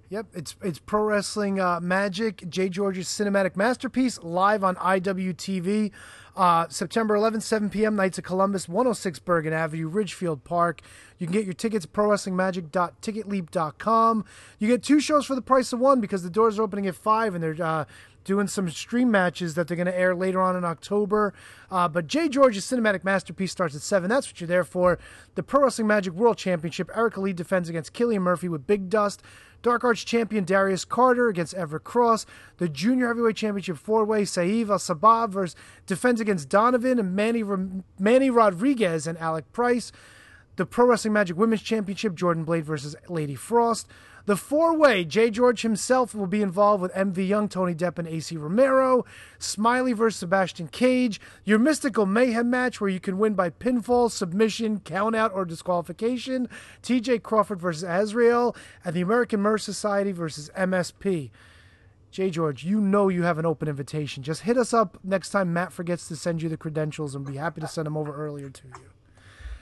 Yep, it's it's pro wrestling uh, magic. Jay George's cinematic masterpiece live on IWTV, uh, September 11th, 7 p.m. Knights of Columbus, 106 Bergen Avenue, Ridgefield Park. You can get your tickets at prowrestlingmagic.ticketleap.com. You get two shows for the price of one because the doors are opening at five and they're uh, doing some stream matches that they're going to air later on in October. Uh, but Jay George's cinematic masterpiece starts at 7. That's what you're there for. The Pro Wrestling Magic World Championship. Erica Lee defends against Killian Murphy with Big Dust. Dark Arts champion Darius Carter against Everett Cross. The Junior Heavyweight Championship four way Saeed Al versus defends against Donovan and Manny, Manny Rodriguez and Alec Price. The Pro Wrestling Magic Women's Championship, Jordan Blade versus Lady Frost. The four way, Jay George himself will be involved with MV Young, Tony Depp, and Ace Romero. Smiley versus Sebastian Cage. Your Mystical Mayhem match where you can win by pinfall, submission, countout, or disqualification. TJ Crawford versus Azrael. And the American Murder Society versus MSP. Jay George, you know you have an open invitation. Just hit us up next time Matt forgets to send you the credentials and be happy to send them over earlier to you.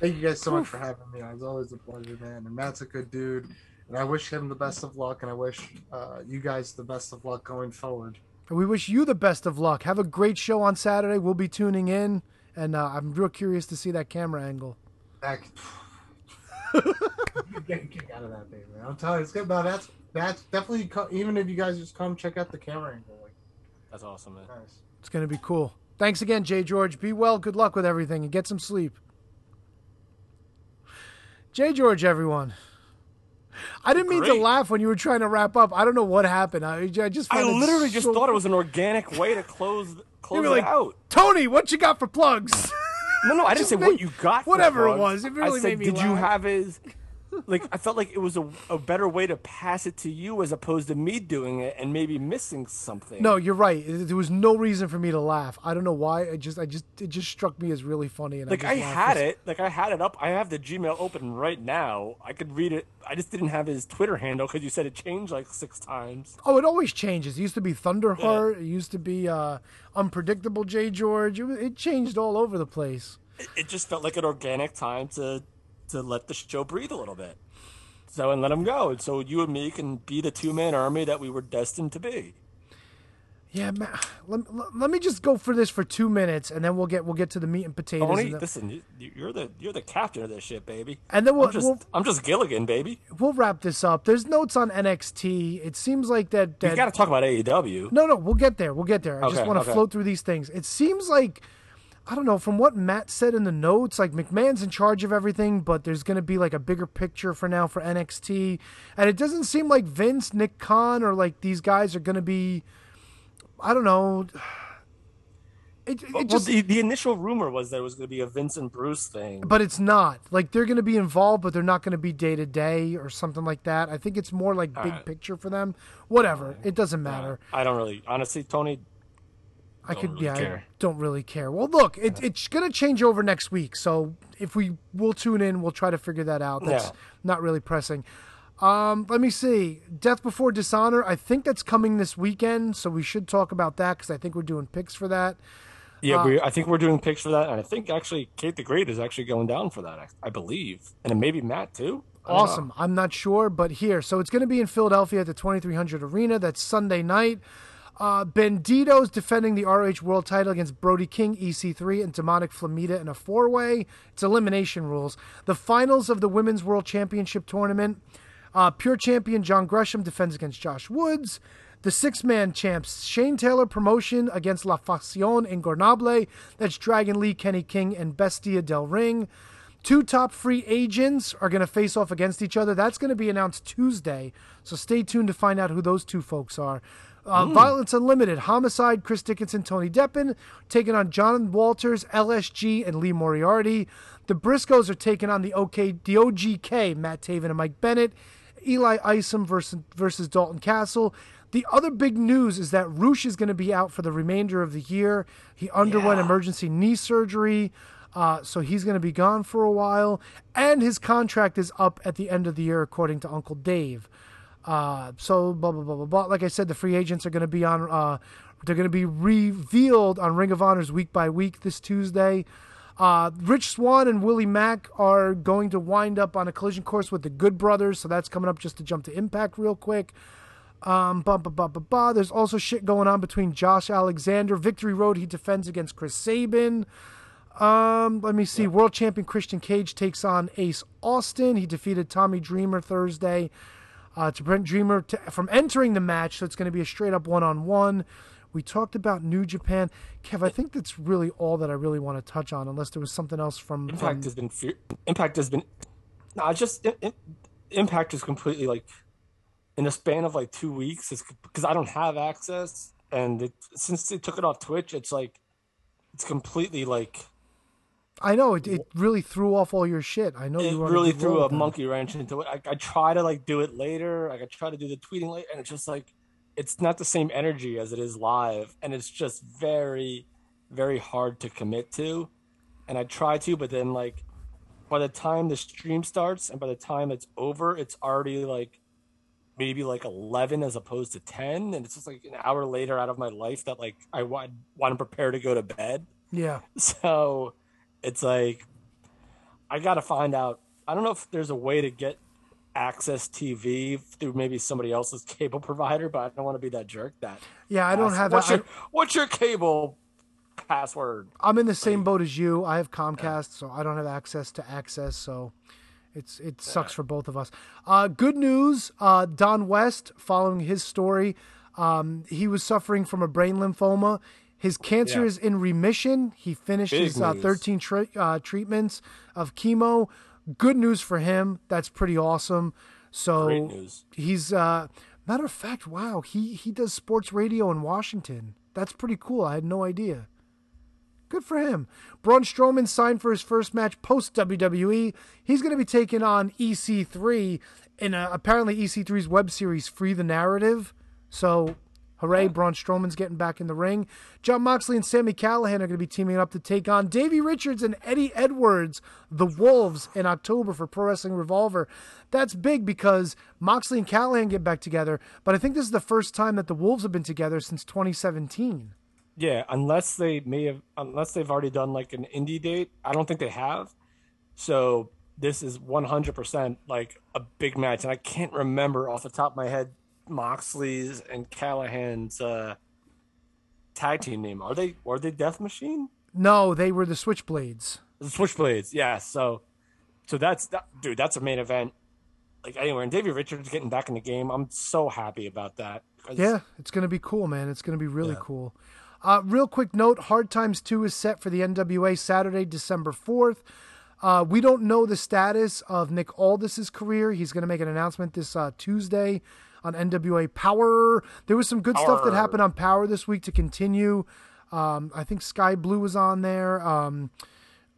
Thank you guys so much for having me. It was always a pleasure, man. And Matt's a good dude. And I wish him the best of luck, and I wish uh, you guys the best of luck going forward. And We wish you the best of luck. Have a great show on Saturday. We'll be tuning in, and uh, I'm real curious to see that camera angle. Back. Get a kick out of that thing, man. I'm telling you, it's good. No, that's that's definitely even if you guys just come check out the camera angle, like That's awesome, man. nice. It's going to be cool. Thanks again, Jay George. Be well. Good luck with everything, and get some sleep. Jay George, everyone. I didn't mean to laugh when you were trying to wrap up. I don't know what happened. I, I just I literally just so- thought it was an organic way to close close it like, out. Tony, what you got for plugs? No, no, I didn't say made- what you got. for whatever it was, it really I said, made me did you have his? Like, I felt like it was a, a better way to pass it to you as opposed to me doing it and maybe missing something. No, you're right. There was no reason for me to laugh. I don't know why. I just, I just, it just struck me as really funny. And like I, I had it, like I had it up. I have the Gmail open right now. I could read it. I just didn't have his Twitter handle because you said it changed like six times. Oh, it always changes. It used to be Thunderheart. It used to be uh, Unpredictable J. George. It, it changed all over the place. It, it just felt like an organic time to to let the show breathe a little bit. So and let him go, and so you and me can be the two man army that we were destined to be. Yeah, man. Let, let, me just go for this for two minutes, and then we'll get we'll get to the meat and potatoes. Tony, and, then, listen, you, you're the you're the captain of this shit, baby. and then we'll, I'm just we'll I'm just Gilligan, baby. we'll wrap this up. There's notes on NXT. It seems like that. You got to talk about AEW. No, no, we'll get there. We'll get there. I just want to okay. float through these things. It seems like I don't know from what Matt said in the notes, like McMahon's in charge of everything, but there's going to be like a bigger picture for now for NXT, and it doesn't seem like Vince, Nick Khan, or like these guys are going to be. I don't know. It, it Well, just, the, the initial rumor was that it was going to be a Vince and Bruce thing. but it's not. Like they're going to be involved, but they're not going to be day to day or something like that. I think it's more like big right. picture for them. Whatever, it doesn't matter. I don't really, honestly, Tony. I could, really yeah, I don't really care. Well, look, it, it's going to change over next week, so if we will tune in, we'll try to figure that out. That's Yeah. not really pressing. Um, let me see. Death Before Dishonor. I think that's coming this weekend, so we should talk about that because I think we're doing picks for that. Yeah, Uh, we, I think we're doing picks for that, and I think actually Kate the Great is actually going down for that. I, I believe, and maybe Matt too. Don't know. Awesome. I'm not sure, but here. So it's going to be in Philadelphia at the 2300 Arena. That's Sunday night. Uh, Bandito's defending the ROH World title against Brody King, EC3, and Demonic Flamita in a four way. It's elimination rules. The finals of the Women's World Championship tournament. Uh, Pure champion John Gresham defends against Josh Woods. The six man champs Shane Taylor promotion against La Faccion Ingobernable. That's Dragon Lee, Kenny King, and Bestia Del Ring. Two top free agents are going to face off against each other. That's going to be announced Tuesday. So stay tuned to find out who those two folks are. Uh, Violence Unlimited, Homicide, Chris Dickinson, Tony Deppen, taking on John Walters, LSG, and Lee Moriarty. The Briscoes are taking on the OK, the OGK, Matt Taven and Mike Bennett. Eli Isom versus, versus Dalton Castle. The other big news is that Roosh is going to be out for the remainder of the year. He underwent emergency knee surgery, uh, so he's going to be gone for a while. And his contract is up at the end of the year, according to Uncle Dave. Uh, so blah blah blah blah blah. Like I said, the free agents are going to be on. Uh, they're going to be revealed on Ring of Honor's week by week this Tuesday. Uh, Rich Swann and Willie Mack are going to wind up on a collision course with the Good Brothers, so that's coming up. Just to jump to Impact real quick. Um, bah, bah, bah, bah, bah. There's also shit going on between Josh Alexander. Victory Road, he defends against Chris Sabin. Um, let me see. World champion Christian Cage takes on Ace Austin. He defeated Tommy Dreamer Thursday uh, to prevent Dreamer to, from entering the match. So it's going to be a straight up one on one. We talked about New Japan. Kev, I think that's really all that I really want to touch on, unless there was something else from. Impact from has been Impact has been no, it's just it, it, Impact is completely like in a span of like two weeks. It's because I don't have access, and it, since they took it off Twitch, it's like it's completely like I know it, it really threw off all your shit. I know it you really threw a monkey wrench into it. I, I try to like do it later. Like I try to do the tweeting later, and it's just like it's not the same energy as it is live, and it's just very, very hard to commit to. And I try to, but then like by the time the stream starts and by the time it's over, it's already like maybe like 11 as opposed to 10 and it's just like an hour later out of my life that like i want, want to prepare to go to bed Yeah. so it's like I got to find out. I don't know if there's a way to get AXS TV through maybe somebody else's cable provider, but I don't want to be that jerk. That Yeah, I don't have What's that. your What's your cable password? I'm in the same boat as you. I have Comcast, so I don't have access to AXS. So it's it sucks for both of us. Uh, good news: uh, Don West, following his story, um, he was suffering from a brain lymphoma. His cancer Yeah. is in remission. He finished Big his uh, 13 tre- uh, treatments of chemo. Good news for him. That's pretty awesome. So Great news. he's uh, matter of fact, wow, he he does sports radio in Washington. That's pretty cool. I had no idea. Good for him. Braun Strowman signed for his first match post WWE. He's going to be taking on EC3 in a, apparently EC3's web series, Free the Narrative. So, hooray, Braun Strowman's getting back in the ring. Jon Moxley and Sami Callihan are going to be teaming up to take on Davey Richards and Eddie Edwards, the Wolves, in October for Pro Wrestling Revolver. That's big because Moxley and Callahan get back together, but I think this is the first time that the Wolves have been together since 2017. Yeah, unless they may have, unless they've already done like an indie date. I don't think they have. So this is 100% like a big match, and I can't remember off the top of my head Moxley's and Callihan's uh, tag team name. Are they? Are they Death Machine? No, they were the Switchblades. The Switchblades, yeah. So, so that's that, dude. That's a main event. Like anywhere, and Davey Richards getting back in the game. I'm so happy about that. Yeah, it's going to be cool, man. It's going to be really cool. Uh, real quick note Hard Times 2 is set for the NWA Saturday, December 4th. Uh, we don't know the status of Nick Aldis's career. He's going to make an announcement this uh, Tuesday on NWA Power. There was some good stuff that happened on Power this week to continue Um, I think Skye Blue was on there. Um,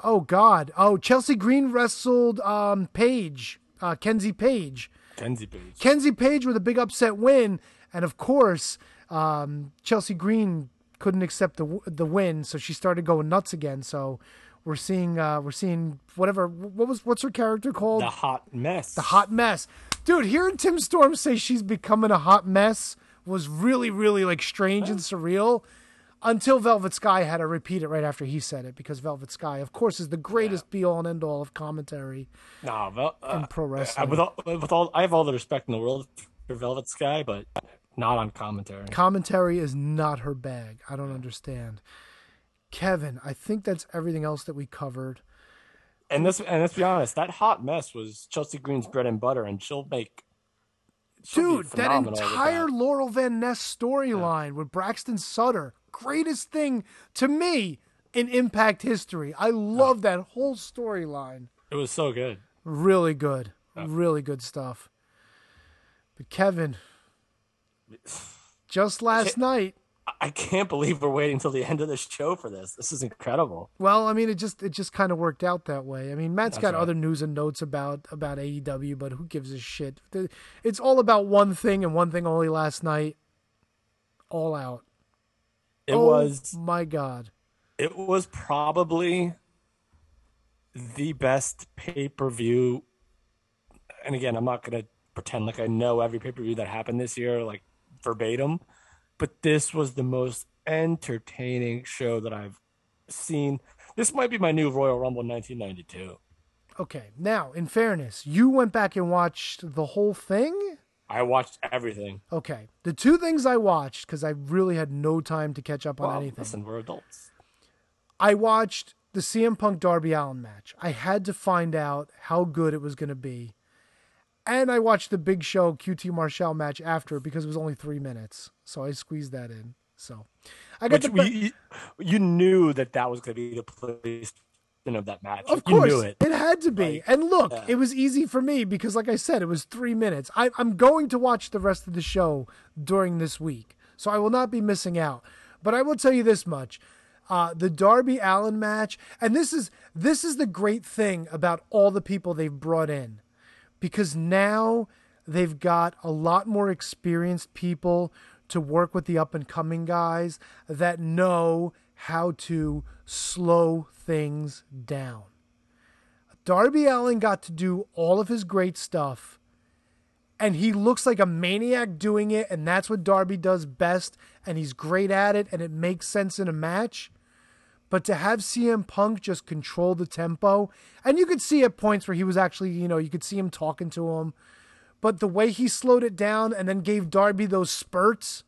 oh God, oh Chelsea Green wrestled um, Paige, uh, Kenzie Paige. Kenzie Paige. Kenzie Paige with a big upset win, and of course, um, Chelsea Green couldn't accept the the win, so she started going nuts again. So we're seeing uh, we're seeing whatever what was what's her character called the hot mess. the hot mess, dude. Hearing Tim Storm say she's becoming a hot mess was really really like strange and surreal. Until Velvet Sky had to repeat it right after he said it, because Velvet Sky, of course, is the greatest be all and end all of commentary. Nah, Vel- uh, in pro wrestling. with all, with all, I have all the respect in the world for Velvet Sky, but not on commentary. commentary is not her bag. I don't understand. Kevin, I think that's everything else that we covered. And this, and let's be honest, that hot mess was Chelsea Green's bread and butter, and she'll make. she'll Dude, that entire that. Laurel Van Ness storyline with Braxton Sutter, greatest thing to me in Impact history. I love that whole storyline. It was so good. Really good. Really good stuff. But Kevin, just last night, I can't believe we're waiting until the end of the show for this. This is incredible. Well, I mean, it just it just kind of worked out that way. I mean, Matt's got right. other news and notes about about AEW, but who gives a shit? It's all about one thing and one thing only. Last night, all out. It oh, was my god. it was probably the best pay per view. And again, I'm not gonna pretend like I know every pay per view that happened this year, like verbatim, but this was the most entertaining show that I've seen. This might be my new Royal Rumble 1992. Okay, now in fairness, you went back and watched the whole thing. I watched everything. Okay, the two things I watched because I really had no time to catch up on Well, anything. listen, we're adults. I watched the CM Punk Darby Allin match. I had to find out how good it was going to be. And I watched the Big Show QT Marshall match after because it was only three minutes. So I squeezed that in. So I got Which the. you, you knew that that was going to be the place of that match. of you course, knew it. had to be. Like, and look, yeah. it was easy for me because, like I said, it was three minutes. I, I'm going to watch the rest of the show during this week, so I will not be missing out. But I will tell you this much: uh, the Darby Allin match, and this is this is the great thing about all the people they've brought in, because now they've got a lot more experienced people to work with the up and coming guys that know how to slow things down. Darby Allin got to do all of his great stuff, and he looks like a maniac doing it, and that's what Darby does best, and he's great at it, and it makes sense in a match. But to have CM Punk just control the tempo, and you could see at points where he was actually, you know, you could see him talking to him, but the way he slowed it down and then gave Darby those spurts,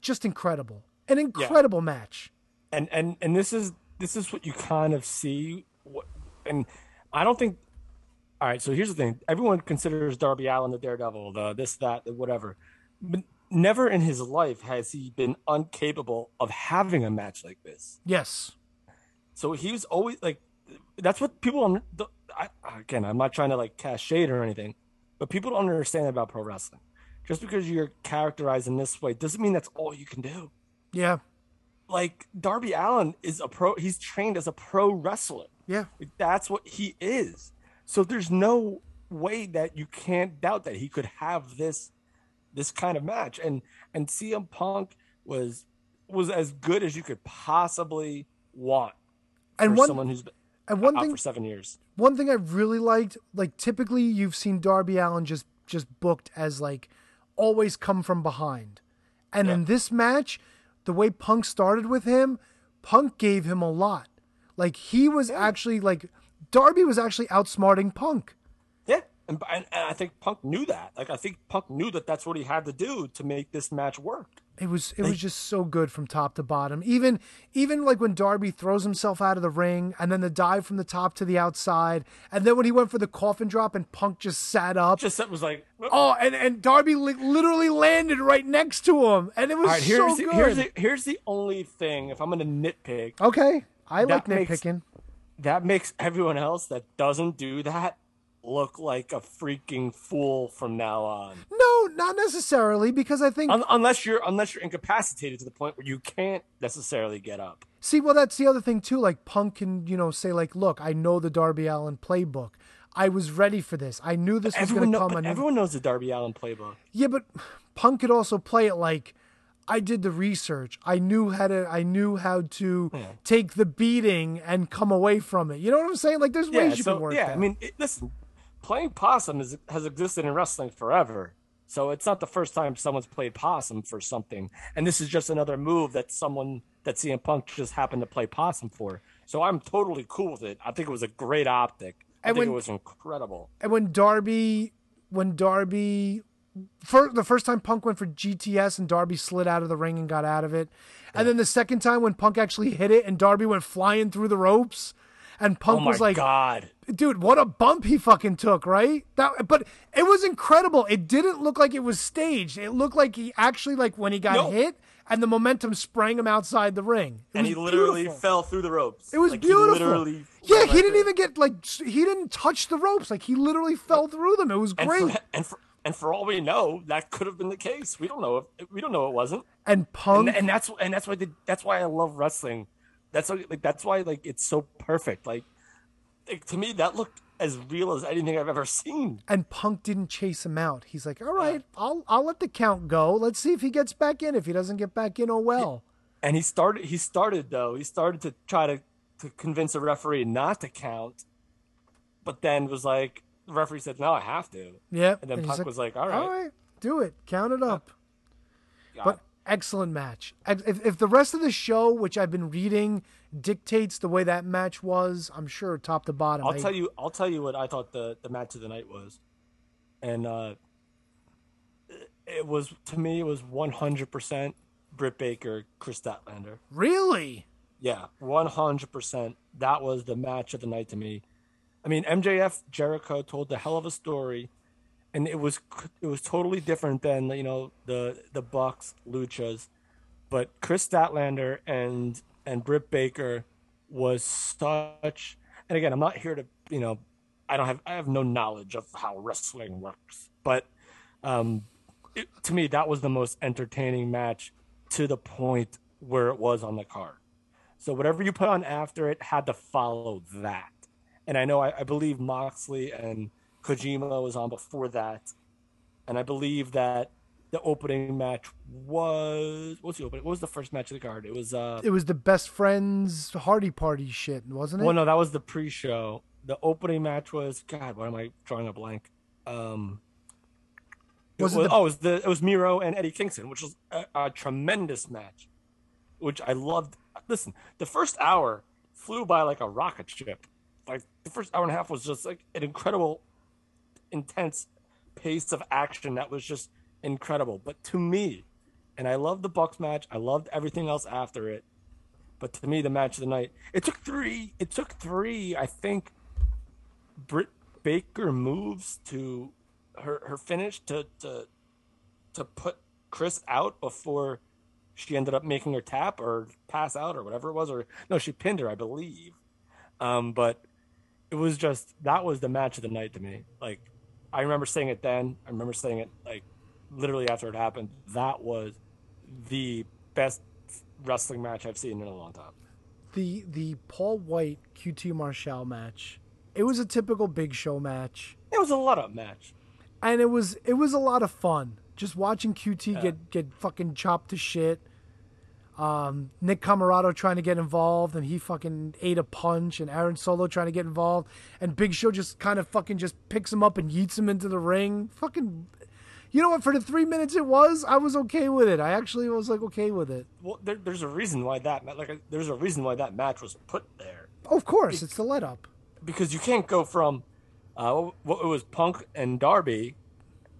just incredible. An incredible match. and and and this is this is what you kind of see what and i don't think all right so here's the thing everyone considers darby allin the daredevil the this that the whatever but never in his life has he been incapable of having a match like this Yes. so he was always like that's what people I, again i'm not trying to like cast shade or anything but people don't understand about pro wrestling just because you're characterized in this way doesn't mean that's all you can do Yeah. like Darby Allin is a pro he's trained as a pro wrestler. Yeah. Like, that's what he is. So there's no way that you can't doubt that he could have this this kind of match. And and CM Punk was was as good as you could possibly want And for one someone who's been and one out thing for seven years. one thing I really liked, like typically you've seen Darby Allin just just booked as like always come from behind. And in this match, the way Punk started with him, Punk gave him a lot. Like he was actually like Darby was actually outsmarting Punk. And, and, and I think Punk knew that. Like I think Punk knew that that's what he had to do to make this match work. It was it was just so good from top to bottom. Even even like when Darby throws himself out of the ring and then the dive from the top to the outside, and then when he went for the coffin drop and Punk just sat up. Just was like Oh, and, and Darby li- literally landed right next to him, and it was right, so here's good. the, here's the here's the only thing. If I'm going to nitpick, okay, I like That makes- nitpicking. that makes everyone else that doesn't do that look like a freaking fool from now on. No, not necessarily, because I think Un- unless you're unless you're incapacitated to the point where you can't necessarily get up. See, well, that's the other thing too. Like Punk can, you know, say like, "Look, I know the Darby Allin playbook. I was ready for this. I knew this was Everyone, going to know, come. but everyone knows the Darby Allin playbook. Yeah, but Punk could also play it like, I did the research. I knew how to. I knew how to take the beating and come away from it. You know what I'm saying? Like, there's Yeah, ways you so can work. yeah, that. I mean, it, listen, playing possum is, has existed in wrestling forever. So it's not the first time someone's played possum for something, and this is just another move that someone that CM Punk just happened to play possum for. So I'm totally cool with it. I think it was a great optic. I And think when- it was incredible. and when Darby, when Darby, for the first time Punk went for GTS and Darby slid out of the ring and got out of it, and then the second time when Punk actually hit it and Darby went flying through the ropes, and oh Punk oh my was like, god! dude, what a bump he fucking took, right? That, but it was incredible. It didn't look like it was staged. It looked like he actually like when he got No. hit and the momentum sprang him outside the ring. It And he literally beautiful. fell through the ropes. It was Like, beautiful. He literally yeah, he didn't even get like he didn't touch the ropes. Like he literally fell through them. It was And great. for, and for and for all we know, that could have been the case. We don't know. If, we don't know it wasn't. And Punk, and, and that's and that's why the, that's why I love wrestling. That's like that's why like it's so perfect. Like, like to me, that looked as real as anything I've ever seen. and Punk didn't chase him out. He's like, all right, I'll I'll let the count go. Let's see if he gets back in. If he doesn't get back in, oh well. And he started. He started though. He started to try to to convince a referee not to count, but then was like, the referee said, "No, I have to." Yeah. And then he's Punk was like, "All right." all right, do it. Count it up. God. But excellent match. If, if the rest of the show, which I've been reading, dictates the way that match was, I'm sure top to bottom. I'll I- tell you. I'll tell you what I thought the the match of the night was, and uh, it was to me it was 100 percent Britt Baker, Kris Statlander. Really? Yeah, 100 percent. That was the match of the night to me. I mean, MJF Jericho told the hell of a story, and it was it was totally different than you know the the Bucks Luchas, but Kris Statlander and and Britt Baker was such. And again, I'm not here to you know, I don't have I have no knowledge of how wrestling works, but um, it, to me that was the most entertaining match to the point where it was on the card. So whatever you put on after it had to follow that. And I know I, I believe Moxley and Kojima was on before that, and I believe that the opening match was what's the opening? What was the first match of the card? It was uh It was the best friends Hardy Party shit, wasn't it? well no that was the pre-show. The opening match was God. Why am I drawing a blank? Um, Was it it was, the- oh, it was the it was Miro and Eddie Kingston, which was a, a tremendous match, which I loved. Listen, the first hour flew by like a rocket ship. Like the first hour and a half was just like an incredible, intense pace of action that was just incredible. But to me, and I loved the Bucks match. I loved everything else after it. But to me, the match of the night. It took three. It took three. I think. Britt Baker moves to her her finish to to to put Kris out before she ended up making her tap or pass out or whatever it was or no she pinned her I believe um but it was just that was the match of the night to me like I remember saying it then I remember saying it like literally after it happened that was the best wrestling match I've seen in a long time the the Paul White QT Marshall match. It was a typical Big Show match, it was a lot of match and it was it was a lot of fun. Just watching QT get get fucking chopped to shit. Um, Nick Comoroto trying to get involved, and he fucking ate a punch, and Aaron Solo trying to get involved, and Big Show just kind of fucking just picks him up and yeets him into the ring. Fucking, you know what? For the three minutes it was, I was okay with it. I actually was like okay with it. well there, there's a reason why that like there's a reason why that match was put there Of course, it's the let up. because you can't go from uh, what it was Punk and Darby,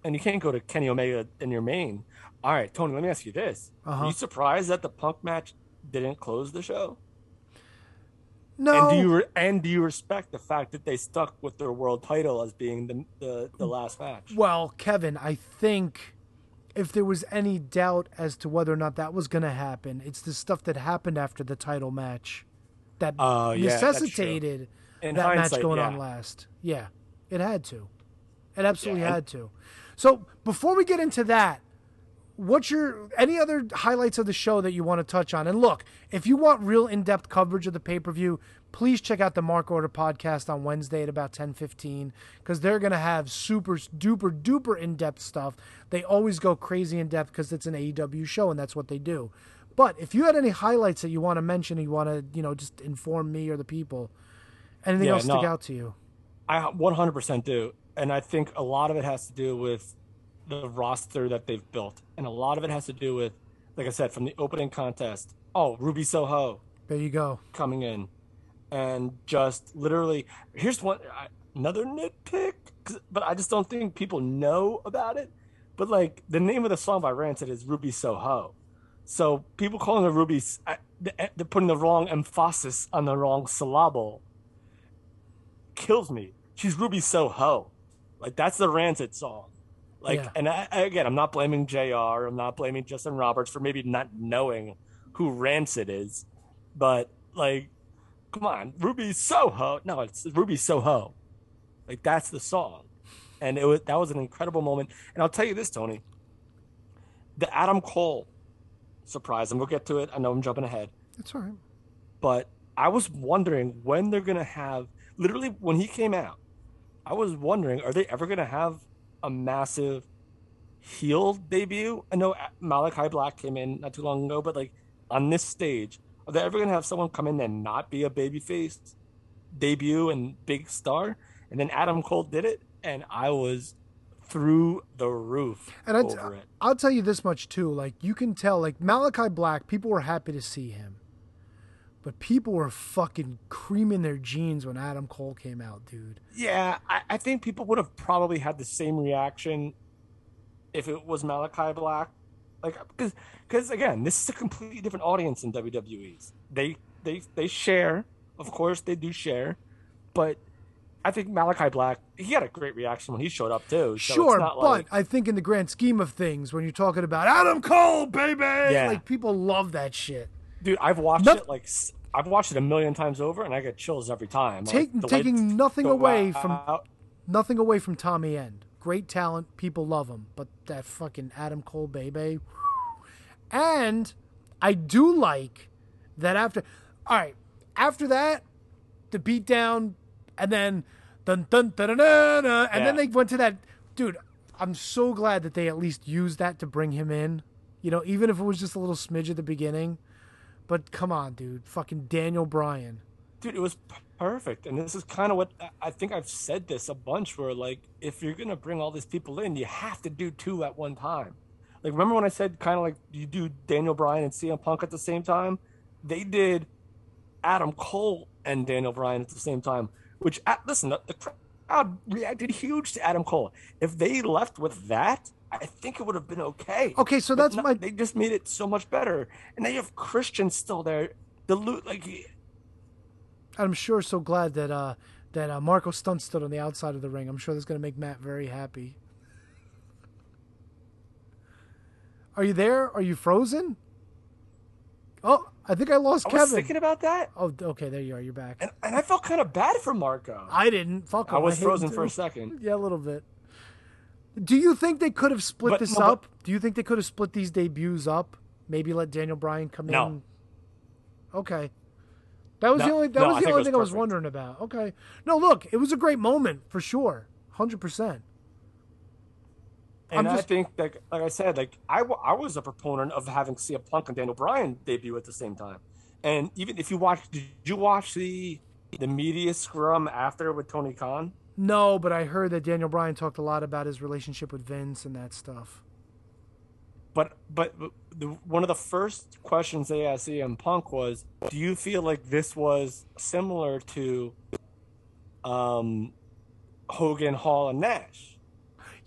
and you can't go to Kenny Omega in your main. All right, Tony, let me ask you this: Uh-huh. Are you surprised that the Punk match didn't close the show? No, And do you re- and do you respect the fact that they stuck with their world title as being the the, the last match? Well, Kevin, I think if there was any doubt as to whether or not that was going to happen, it's the stuff that happened after the title match that yeah, true. necessitated In that match going yeah. on last. Yeah. It had to. It absolutely Yeah, and- had to. So before we get into that, what's your any other highlights of the show that you want to touch on? And look, if you want real in-depth coverage of the pay-per-view, please check out the Mark Order podcast on Wednesday at about 10:15 because they're going to have super duper duper in-depth stuff. They always go crazy in depth because it's an AEW show and that's what they do. But if you had any highlights that you want to mention, you want to, you know, just inform me or the people, anything Yeah, else stick out to you? I 100% do. And I think a lot of it has to do with the roster that they've built. And a lot of it has to do with, like I said, from the opening contest. Oh, Ruby Soho There you go. coming in. And just literally, here's one another nitpick, but I just don't think people know about it. But like the name of the song by Rancid is Ruby Soho. So people calling her Ruby, eh, they're putting the wrong emphasis on the wrong syllable. Kills me. She's Ruby Soho. Like that's the Rancid song. Like, Yeah. and I, again, I'm not blaming Jr. I'm not blaming Justin Roberts for maybe not knowing who Rancid is, but like, come on, Ruby Soho. No, it's Ruby Soho. Like that's the song, and it was that was an incredible moment. And I'll tell you this, Tony. The Adam Cole surprise, and we'll get to it. I know I'm jumping ahead That's all right. but I was wondering when they're gonna have literally when he came out, I was wondering are they ever gonna have a massive heel debut? I know Malachi Black came in not too long ago, but like on this stage, are they ever gonna have someone come in and not be a babyface debut and big star? And then Adam Cole did it, and I was through the roof And I'd, over it. I'll tell you this much too. Like you can tell, like Malachi Black, people were happy to see him, but people were fucking creaming their jeans when Adam Cole came out, dude. Yeah, I, I think people would have probably had the same reaction if it was Malachi Black. Like, because, because again, this is a completely different audience in WWE's. They, they, they share, of course, they do share, but I think Malachi Black, he had a great reaction when he showed up too. So sure, but like, I think in the grand scheme of things, when you're talking about Adam Cole, baby, Yeah. like people love that shit. dude, I've watched it like I've watched it a million times over, and I get chills every time. Like, Take- lights taking nothing away from- Nothing away from Tommy End. Great talent, people love him, but that fucking Adam Cole, baby. And I do like that after. All right, after that, the beatdown, and then dun dun dun dun, dun, dun and then they went to that. Dude, I'm so glad that they at least used that to bring him in. You know, even if it was just a little smidge at the beginning. But come on, dude, fucking Daniel Bryan. dude it was perfect. And this is kind of what I- think i've said this a bunch where like if you're gonna bring all these people in you have to do two at one time. Like remember when i said kind of like you do daniel bryan and cm punk at the same time? They did adam cole and daniel bryan at the same time which uh, listen the, the crowd reacted huge to adam cole. If they left with that I think it would have been okay. Okay, so that's no- my- They just made it so much better, and now you have Christian still there. The loot, like I'm sure so glad that uh that uh, Marco Stunt stood on the outside of the ring. I'm sure that's going to make Matt very happy. Are you there? Are you frozen? Oh, I think I lost I was Kevin. thinking about that, Oh, okay, there you are. You're back. and, and I felt kind of bad for Marco. I didn't. Fuck. I was him frozen for a second. Yeah, a little bit. Do you think they could have split But- this no, but- up? Do you think they could have split these debuts up? Maybe let Daniel Bryan come No. in. Okay. That was the No, only that was the only was thing I was wondering about. Okay. No, look, it was a great moment for sure. 100%. And I'm I just- think that, like I said, like I, I was a proponent of having CM Punk and Daniel Bryan debut at the same time. And even if you watch, did you watch the the media scrum after with Tony Khan? No, but I heard that Daniel Bryan talked a lot about his relationship with Vince and that stuff. But but the, one of the first questions they asked CM Punk was, "Do you feel like this was similar to um, Hogan, Hall, and Nash?"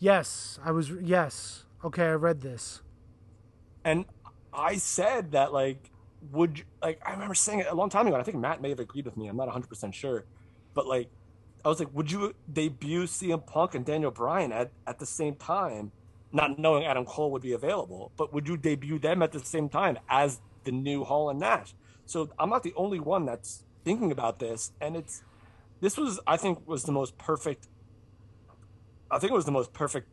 Yes, I was yes. Okay, I read this. And I said that like would like I remember saying it a long time ago. and I think Matt may have agreed with me. I'm not 100 percent sure, but like I was like, would you debut CM Punk and Daniel Bryan at at the same time, not knowing Adam Cole would be available, but would you debut them at the same time as the new Hall and Nash? So I'm not the only one that's thinking about this, and it's this was I think was the most perfect I think it was the most perfect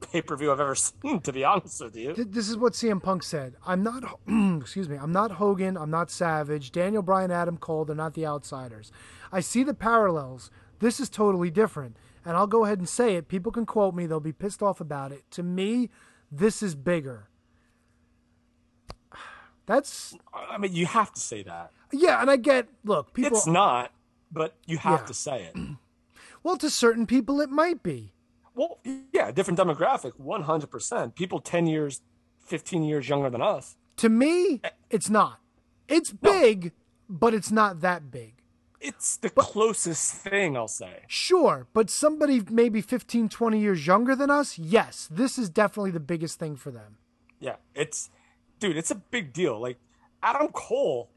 pay per view I've ever seen. To be honest with you, This is what CM Punk said. I'm not, excuse me, I'm not Hogan. I'm not Savage. Daniel Bryan, Adam Cole, they're not the outsiders. I see the parallels. This is totally different. And I'll go ahead and say it. People can quote me, they'll be pissed off about it. To me, this is bigger. That's, I mean, you have to say that. yeah, and I get, look, people, It's not, but you have Yeah. to say it. well, to certain people, it might be. Well, yeah, different demographic, one hundred percent. People ten years, fifteen years younger than us. To me, it's not. It's big, but it's not that big. It's the closest thing I'll say. Sure, but somebody maybe 15, 20 years younger than us, yes, this is definitely the biggest thing for them. Yeah, it's, dude, it's a big deal. Like Adam Cole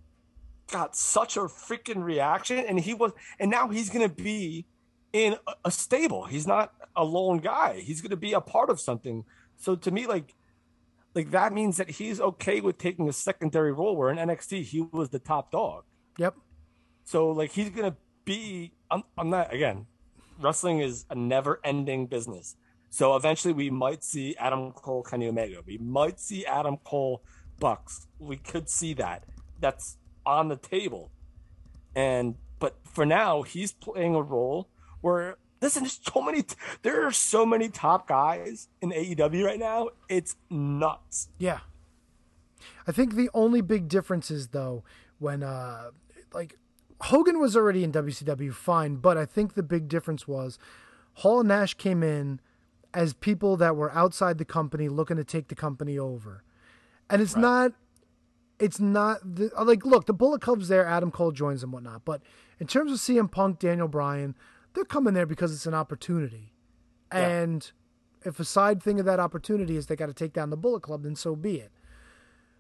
got such a freaking reaction, and he was, and now he's gonna be in a, a stable. He's not a lone guy. He's gonna be a part of something. So to me, like, like that means that he's okay with taking a secondary role. Where in NXT he was the top dog. Yep. So like he's gonna be. I'm, I'm not again. Wrestling is a never-ending business. So eventually we might see Adam Cole, Kenny Omega. We might see Adam Cole, Bucks. We could see that. That's on the table. And but for now, he's playing a role where listen. There's so many. There are so many top guys in AEW right now. It's nuts. Yeah. I think the only big difference is though when uh like Hogan was already in WCW fine, but I think the big difference was Hall and Nash came in as people that were outside the company looking to take the company over. And it's not it's not the, like look, the Bullet Club's there, Adam Cole joins and whatnot, but in terms of CM Punk, Daniel Bryan, they're coming there because it's an opportunity. And if a side thing of that opportunity is they got to take down the Bullet Club, then so be it.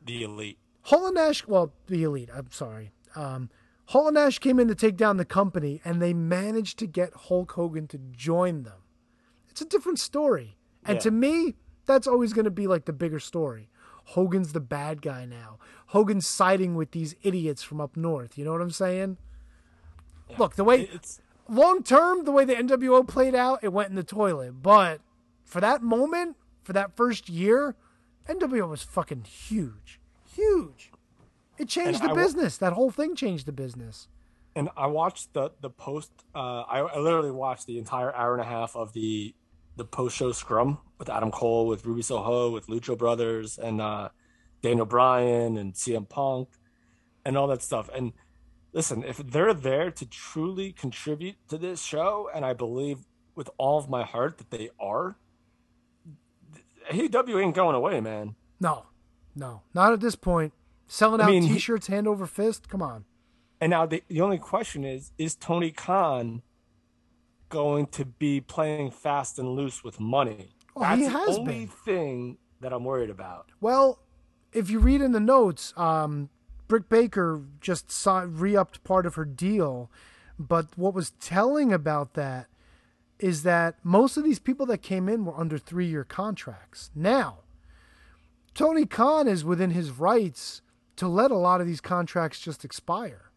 The elite. Hall and Nash, well, the elite, I'm sorry. Um, Hall and Nash came in to take down the company, and they managed to get Hulk Hogan to join them. It's a different story. And Yeah. to me, that's always going to be like the bigger story. Hogan's the bad guy now. Hogan's siding with these idiots from up north. You know what I'm saying? Look, the way It's long term, the way the NWO played out, it went in the toilet. But for that moment, for that first year, NWO was fucking huge. Huge. It changed And the I business. that whole thing changed the business. and I watched the the post. Uh, I, I literally watched the entire hour and a half of the the post show scrum with Adam Cole, with Ruby Soho, with Lucha Brothers, and uh, Daniel Bryan and CM Punk, and all that stuff. And listen, if they're there to truly contribute to this show, and I believe with all of my heart that they are, AEW ain't going away, man. No, no, not at this point. Selling I out mean, T-shirts hand over fist. Come on. And now the, the only question is is Tony Khan going to be playing fast and loose with money? Oh, That's he the only been. thing that I'm worried about. Well, if you read in the notes, um, Britt Baker just saw, re-upped part of her deal, but what was telling about that is that most of these people that came in were under three-year contracts. Now, Tony Khan is within his rights to let a lot of these contracts just expire.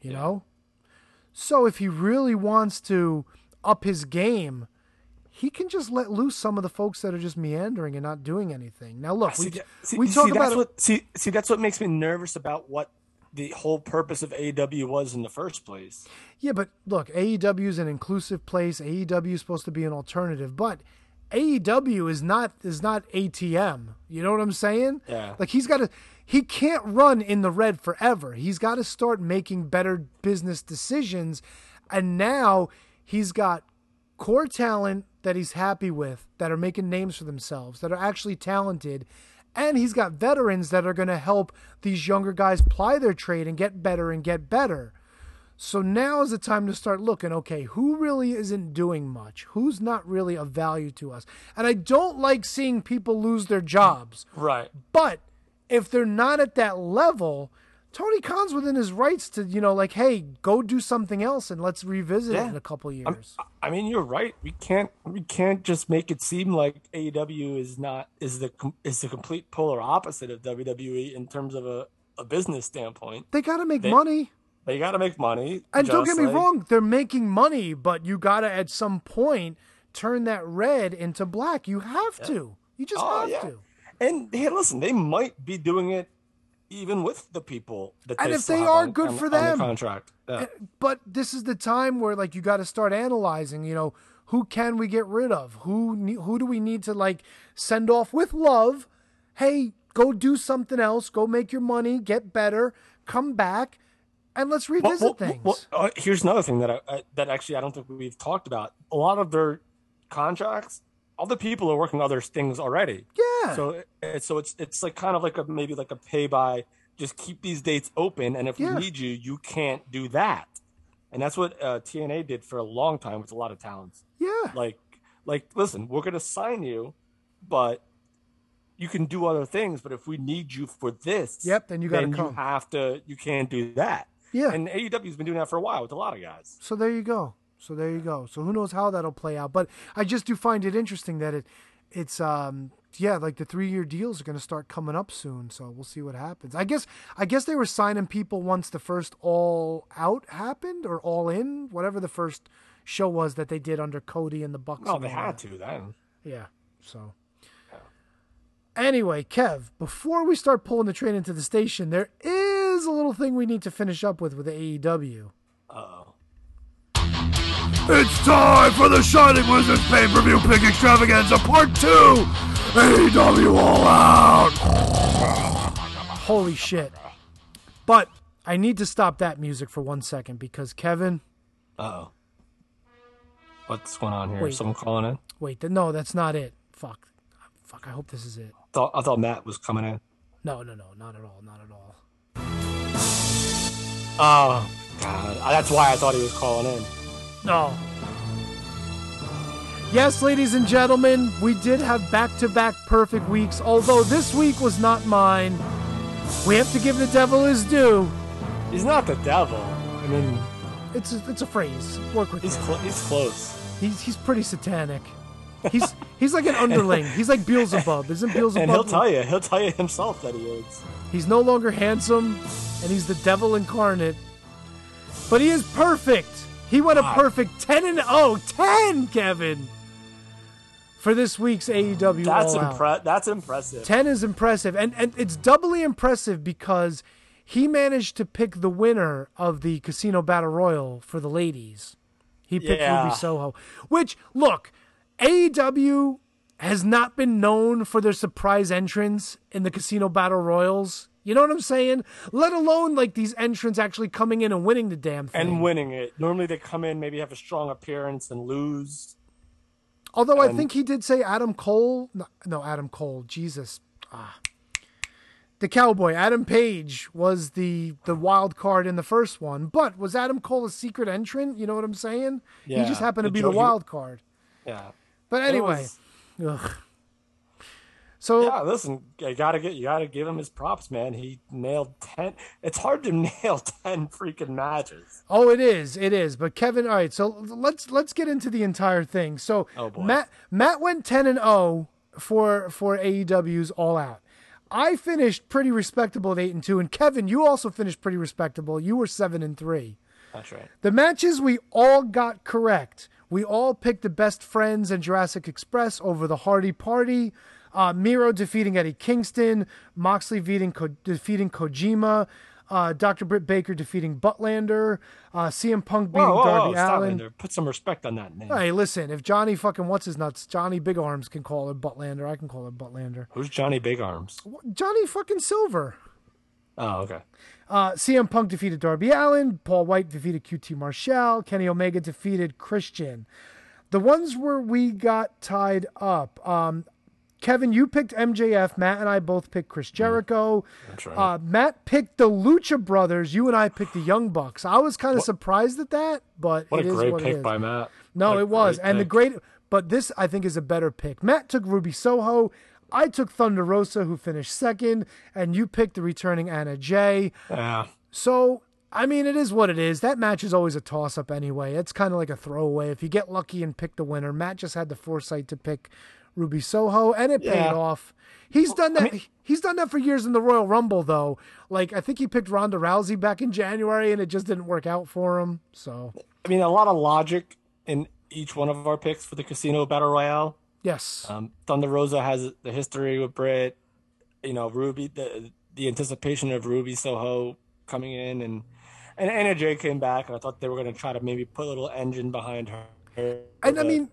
You know, so if he really wants to up his game. He can just let loose some of the folks that are just meandering and not doing anything. Now, look, we, See, see, we see, talk that's about what see see that's what makes me nervous about what the whole purpose of AEW was in the first place. Yeah, but look, AEW is an inclusive place. AEW is supposed to be an alternative, but AEW is not is not ATM. You know what I'm saying? Yeah. Like he's got to he can't run in the red forever. He's got to start making better business decisions. And now he's got core talent that he's happy with that are making names for themselves, that are actually talented. And he's got veterans that are going to help these younger guys ply their trade and get better and get better. So now is the time to start looking, okay, who really isn't doing much? Who's not really of value to us? And I don't like seeing people lose their jobs. Right. But if they're not at that level, Tony Khan's within his rights to, you know, like, hey, go do something else and let's revisit it in a couple years. I mean, you're right. We can't we can't just make it seem like AEW is not is the is the complete polar opposite of WWE in terms of a, a business standpoint. they got to make They- money. They got to make money. And don't get me like- wrong, they're making money, but you got to at some point turn that red into black. You have to. You just Oh, have yeah. to. And hey, listen, they might be doing it even with the people that And they if they are, on- good on- for them. contract. Yeah. But this is the time where like you got to start analyzing. You know, who can we get rid of? Who who do we need to like send off with love? Hey, go do something else. Go make your money. Get better. Come back, and let's revisit well, things. well, uh, here's another thing that I, I, that actually I don't think we've talked about. A lot of their contracts, other people are working other things already. yeah. So it- so it's it's like kind of like a maybe like a pay by. Just keep these dates open, and if Yeah. we need you, you can't do that. And that's what uh, TNA did for a long time with a lot of talents. yeah. Like like listen, we're gonna sign you, but you can do other things. But if we need you for this, Yep, then you gotta come. you have to. You can't do that. Yeah. And AEW's been doing that for a while with a lot of guys. So there you go. So there you go. So who knows how that'll play out? But I just do find it interesting that it, it's um yeah like the three year deals are going to start coming up soon. So we'll see what happens. I guess I guess they were signing people once the first all out happened or all in whatever the first show was that they did under Cody and the Bucks. No, they had that. to then. Yeah. So. Anyway, Kev, before we start pulling the train into the station, there is a little thing we need to finish up with with AEW. Uh-oh. It's time for the Shining Wizards pay-per-view pick extravaganza part two. AEW All Out. Holy shit. But I need to stop that music for one second because Kevin, Uh-oh. What's going on here? Wait. Someone calling in? wait, th- no, that's not it. Fuck. Fuck, I hope this is it. Thought I thought Matt was coming in. No, no, no, not at all, not at all. Oh God, that's why I thought he was calling in. No. Yes, ladies and gentlemen, we did have back to back perfect weeks, although this week was not mine. We have to give the devil his due. He's not the devil. I mean, It's a, it's a phrase. Work with he's cl- he's close. He's he's pretty satanic. He's he's like an underling. He's like Beelzebub. Isn't Beelzebub? And he'll tell you, he'll tell you himself that he is. He's no longer handsome, and he's the devil incarnate. But he is perfect. He went a perfect 10 and 0. 10, Kevin! For this week's AEW That's impre- That's impressive. 10 is impressive. And, and it's doubly impressive because he managed to pick the winner of the Casino Battle Royal for the ladies. He picked Yeah. Ruby Soho. Which, look, AEW has not been known for their surprise entrance in the Casino Battle Royals. You know what I'm saying? Let alone like these entrants actually coming in and winning the damn thing. and winning it. Normally they come in, maybe have a strong appearance and lose. Although I think he did say Adam Cole. No, no Adam Cole. Jesus. Ah. The cowboy, Adam Page, was the the wild card in the first one. But was Adam Cole a secret entrant? You know what I'm saying? he just happened to the be Joe- the wild card. Yeah. But anyway. Ugh. So yeah, listen, you gotta get you gotta give him his props, man. He nailed ten. It's hard to nail ten freaking matches. Oh, it is. It is. But Kevin, all right. So let's let's get into the entire thing. So Oh, boy. Matt Matt went ten and zero for for AEW's All Out. I finished pretty respectable at eight and two, and Kevin, you also finished pretty respectable. You were seven and three. That's right. The matches we all got correct. We all picked the best friends and Jurassic Express over the Hardy Party. Uh, Miro defeating Eddie Kingston. Moxley defeating, Ko- defeating Kojima. Uh, Dr. Britt Baker defeating Butlander. Uh, CM Punk beating Whoa, whoa, Darby whoa, Allin. there. Put some respect on that name. Hey, listen, if Johnny fucking what's his nuts, Johnny Big Arms can call her Butlander, I can call her Butlander. Who's Johnny Big Arms? Johnny fucking Silver. Oh, okay. Uh, CM Punk defeated Darby Allin. Paul White defeated QT Marshall. Kenny Omega defeated Christian. The ones where we got tied up. Um, Kevin, you picked MJF. Matt and I both picked Chris Jericho. That's right. Uh, Matt picked the Lucha Brothers. You and I picked the Young Bucks. I was kind of surprised at that, but what it a is great what it pick is. by Matt. No, it was. And the great, but this I think is a better pick. Matt took Ruby Soho. I took Thunder Rosa, who finished second, and you picked the returning Anna Jay. Yeah. So, I mean, it is what it is. That match is always a toss up anyway. It's kind of like a throwaway. If you get lucky and pick the winner, Matt just had the foresight to pick Ruby Soho, and it paid off. He's done that. he's done that for years in the Royal Rumble, though. Like I think he picked Ronda Rousey back in January, and it just didn't work out for him. So I mean, a lot of logic in each one of our picks for the Casino Battle Royale. Yes. Um, Thunder Rosa has the history with Britt. You know, Ruby, the the anticipation of Ruby Soho coming in, and and Anna Jay came back, and I thought they were going to try to maybe put a little engine behind her. and I mean,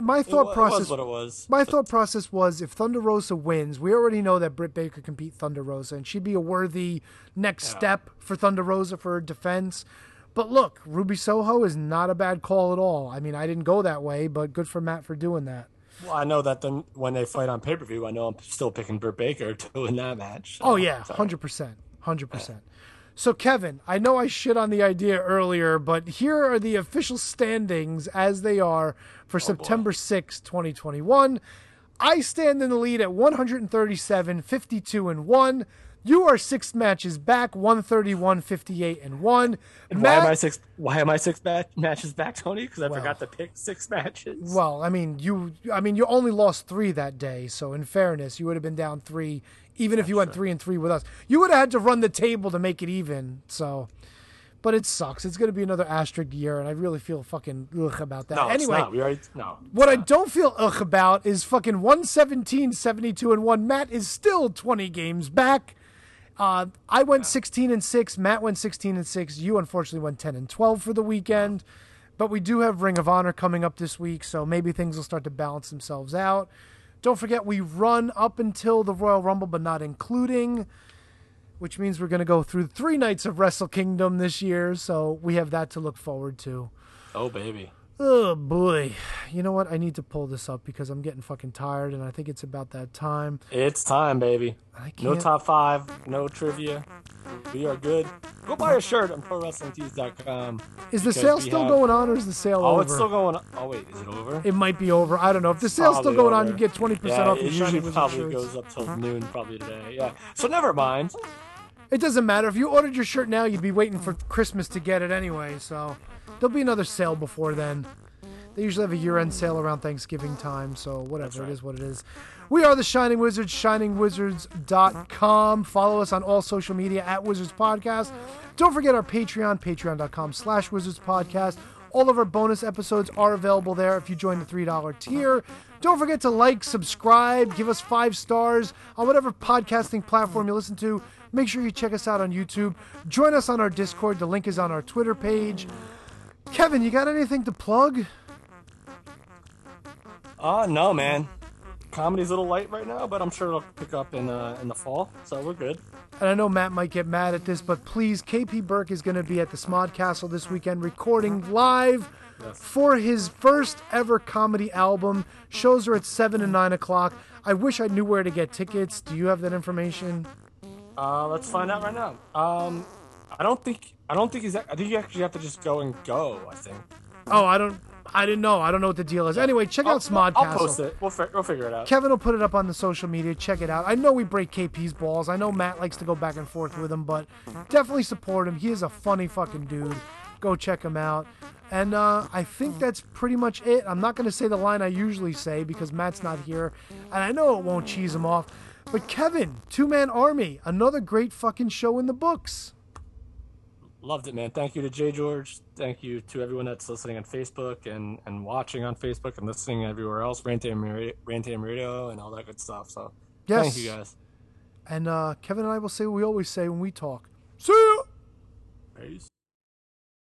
my thought it process was what it was. My thought process was if Thunder Rosa wins, we already know that Britt Baker can beat Thunder Rosa, and she'd be a worthy next step for Thunder Rosa for her defense. But look, Ruby Soho is not a bad call at all. I mean, I didn't go that way, but good for Matt for doing that. Well, I know that then when they fight on pay per view, I know I'm still picking Britt Baker to win that match. Oh yeah, hundred percent, hundred percent. So Kevin, I know I shit on the idea earlier, but here are the official standings as they are for oh, September sixth, 2021. I stand in the lead at 137, 52 and 1. You are six matches back, 131, 58 and 1. Why Matt- am I six? Why am I six bat- matches back, Tony? Because I forgot to pick six matches. Well, I mean, you I mean, you only lost 3 that day, so in fairness, you would have been down 3 even if you went 3 and 3 with us. You would have had to run the table to make it even. So but it sucks. It's going to be another asterisk year, and I really feel fucking ugh about that. no, anyway, it's not. We already no. what I don't feel ugh about is fucking 117, 72, and 1. Matt is still 20 games back. Uh, I went 16 and 6. Matt went 16 and 6. You unfortunately went 10 and 12 for the weekend. But we do have Ring of Honor coming up this week, so maybe things will start to balance themselves out. Don't forget, we run up until the Royal Rumble, but not including, which means we're going to go through three nights of Wrestle Kingdom this year, so we have that to look forward to. Oh baby. Oh boy. You know what? I need to pull this up because I'm getting fucking tired and I think it's about that time. It's time, baby. I No top five, no trivia. We are good. Go buy a shirt on ProWrestlingTees.com. Is the sale still have- going on or is the sale oh, over? Oh, over? it's still going. on. Oh wait, is it over? it might be over. I don't know. If the sale's still going on, you get 20% yeah, off your it usually probably shirts. goes up till noon probably today. Yeah. So never mind. It doesn't matter. If you ordered your shirt now, you'd be waiting for Christmas to get it anyway, so there'll be another sale before then. They usually have a year-end sale around Thanksgiving time, so whatever it is, what it is. We are the Shining Wizards, shiningwizards.com. Follow us on all social media at Wizards Podcast. Don't forget our Patreon, patreon.com slash Wizards Podcast. All of our bonus episodes are available there if you join the $3 tier. Don't forget to like, subscribe, give us five stars on whatever podcasting platform you listen to. Make sure you check us out on YouTube. Join us on our Discord. The link is on our Twitter page. Kevin, you got anything to plug? Uh no, man. Comedy's a little light right now, but I'm sure it'll pick up in uh, in the fall. So we're good. And I know Matt might get mad at this, but please, KP Burke is going to be at the Smodcastle this weekend recording live for his first ever comedy album. Shows are at 7 and 9 o'clock. I wish I knew where to get tickets. Do you have that information? Uh, let's find out right now. Um, I don't think I don't think he's. I think you actually have to just go and go. I think. Oh, I don't. I didn't know. I don't know what the deal is. Anyway, check out Smod I'll Castle. post it. We'll, fi- we'll figure it out. Kevin will put it up on the social media. Check it out. I know we break KP's balls. I know Matt likes to go back and forth with him, but definitely support him. He is a funny fucking dude. Go check him out. And uh, I think that's pretty much it. I'm not going to say the line I usually say because Matt's not here, and I know it won't cheese him off. But Kevin, Two Man Army, another great fucking show in the books. Loved it, man. Thank you to Jay George. Thank you to everyone that's listening on Facebook and, and watching on Facebook and listening everywhere else. Rantam Radio, Rantam Radio and all that good stuff. So Yes. thank you guys. And uh, Kevin and I will say what we always say when we talk. See ya! Peace.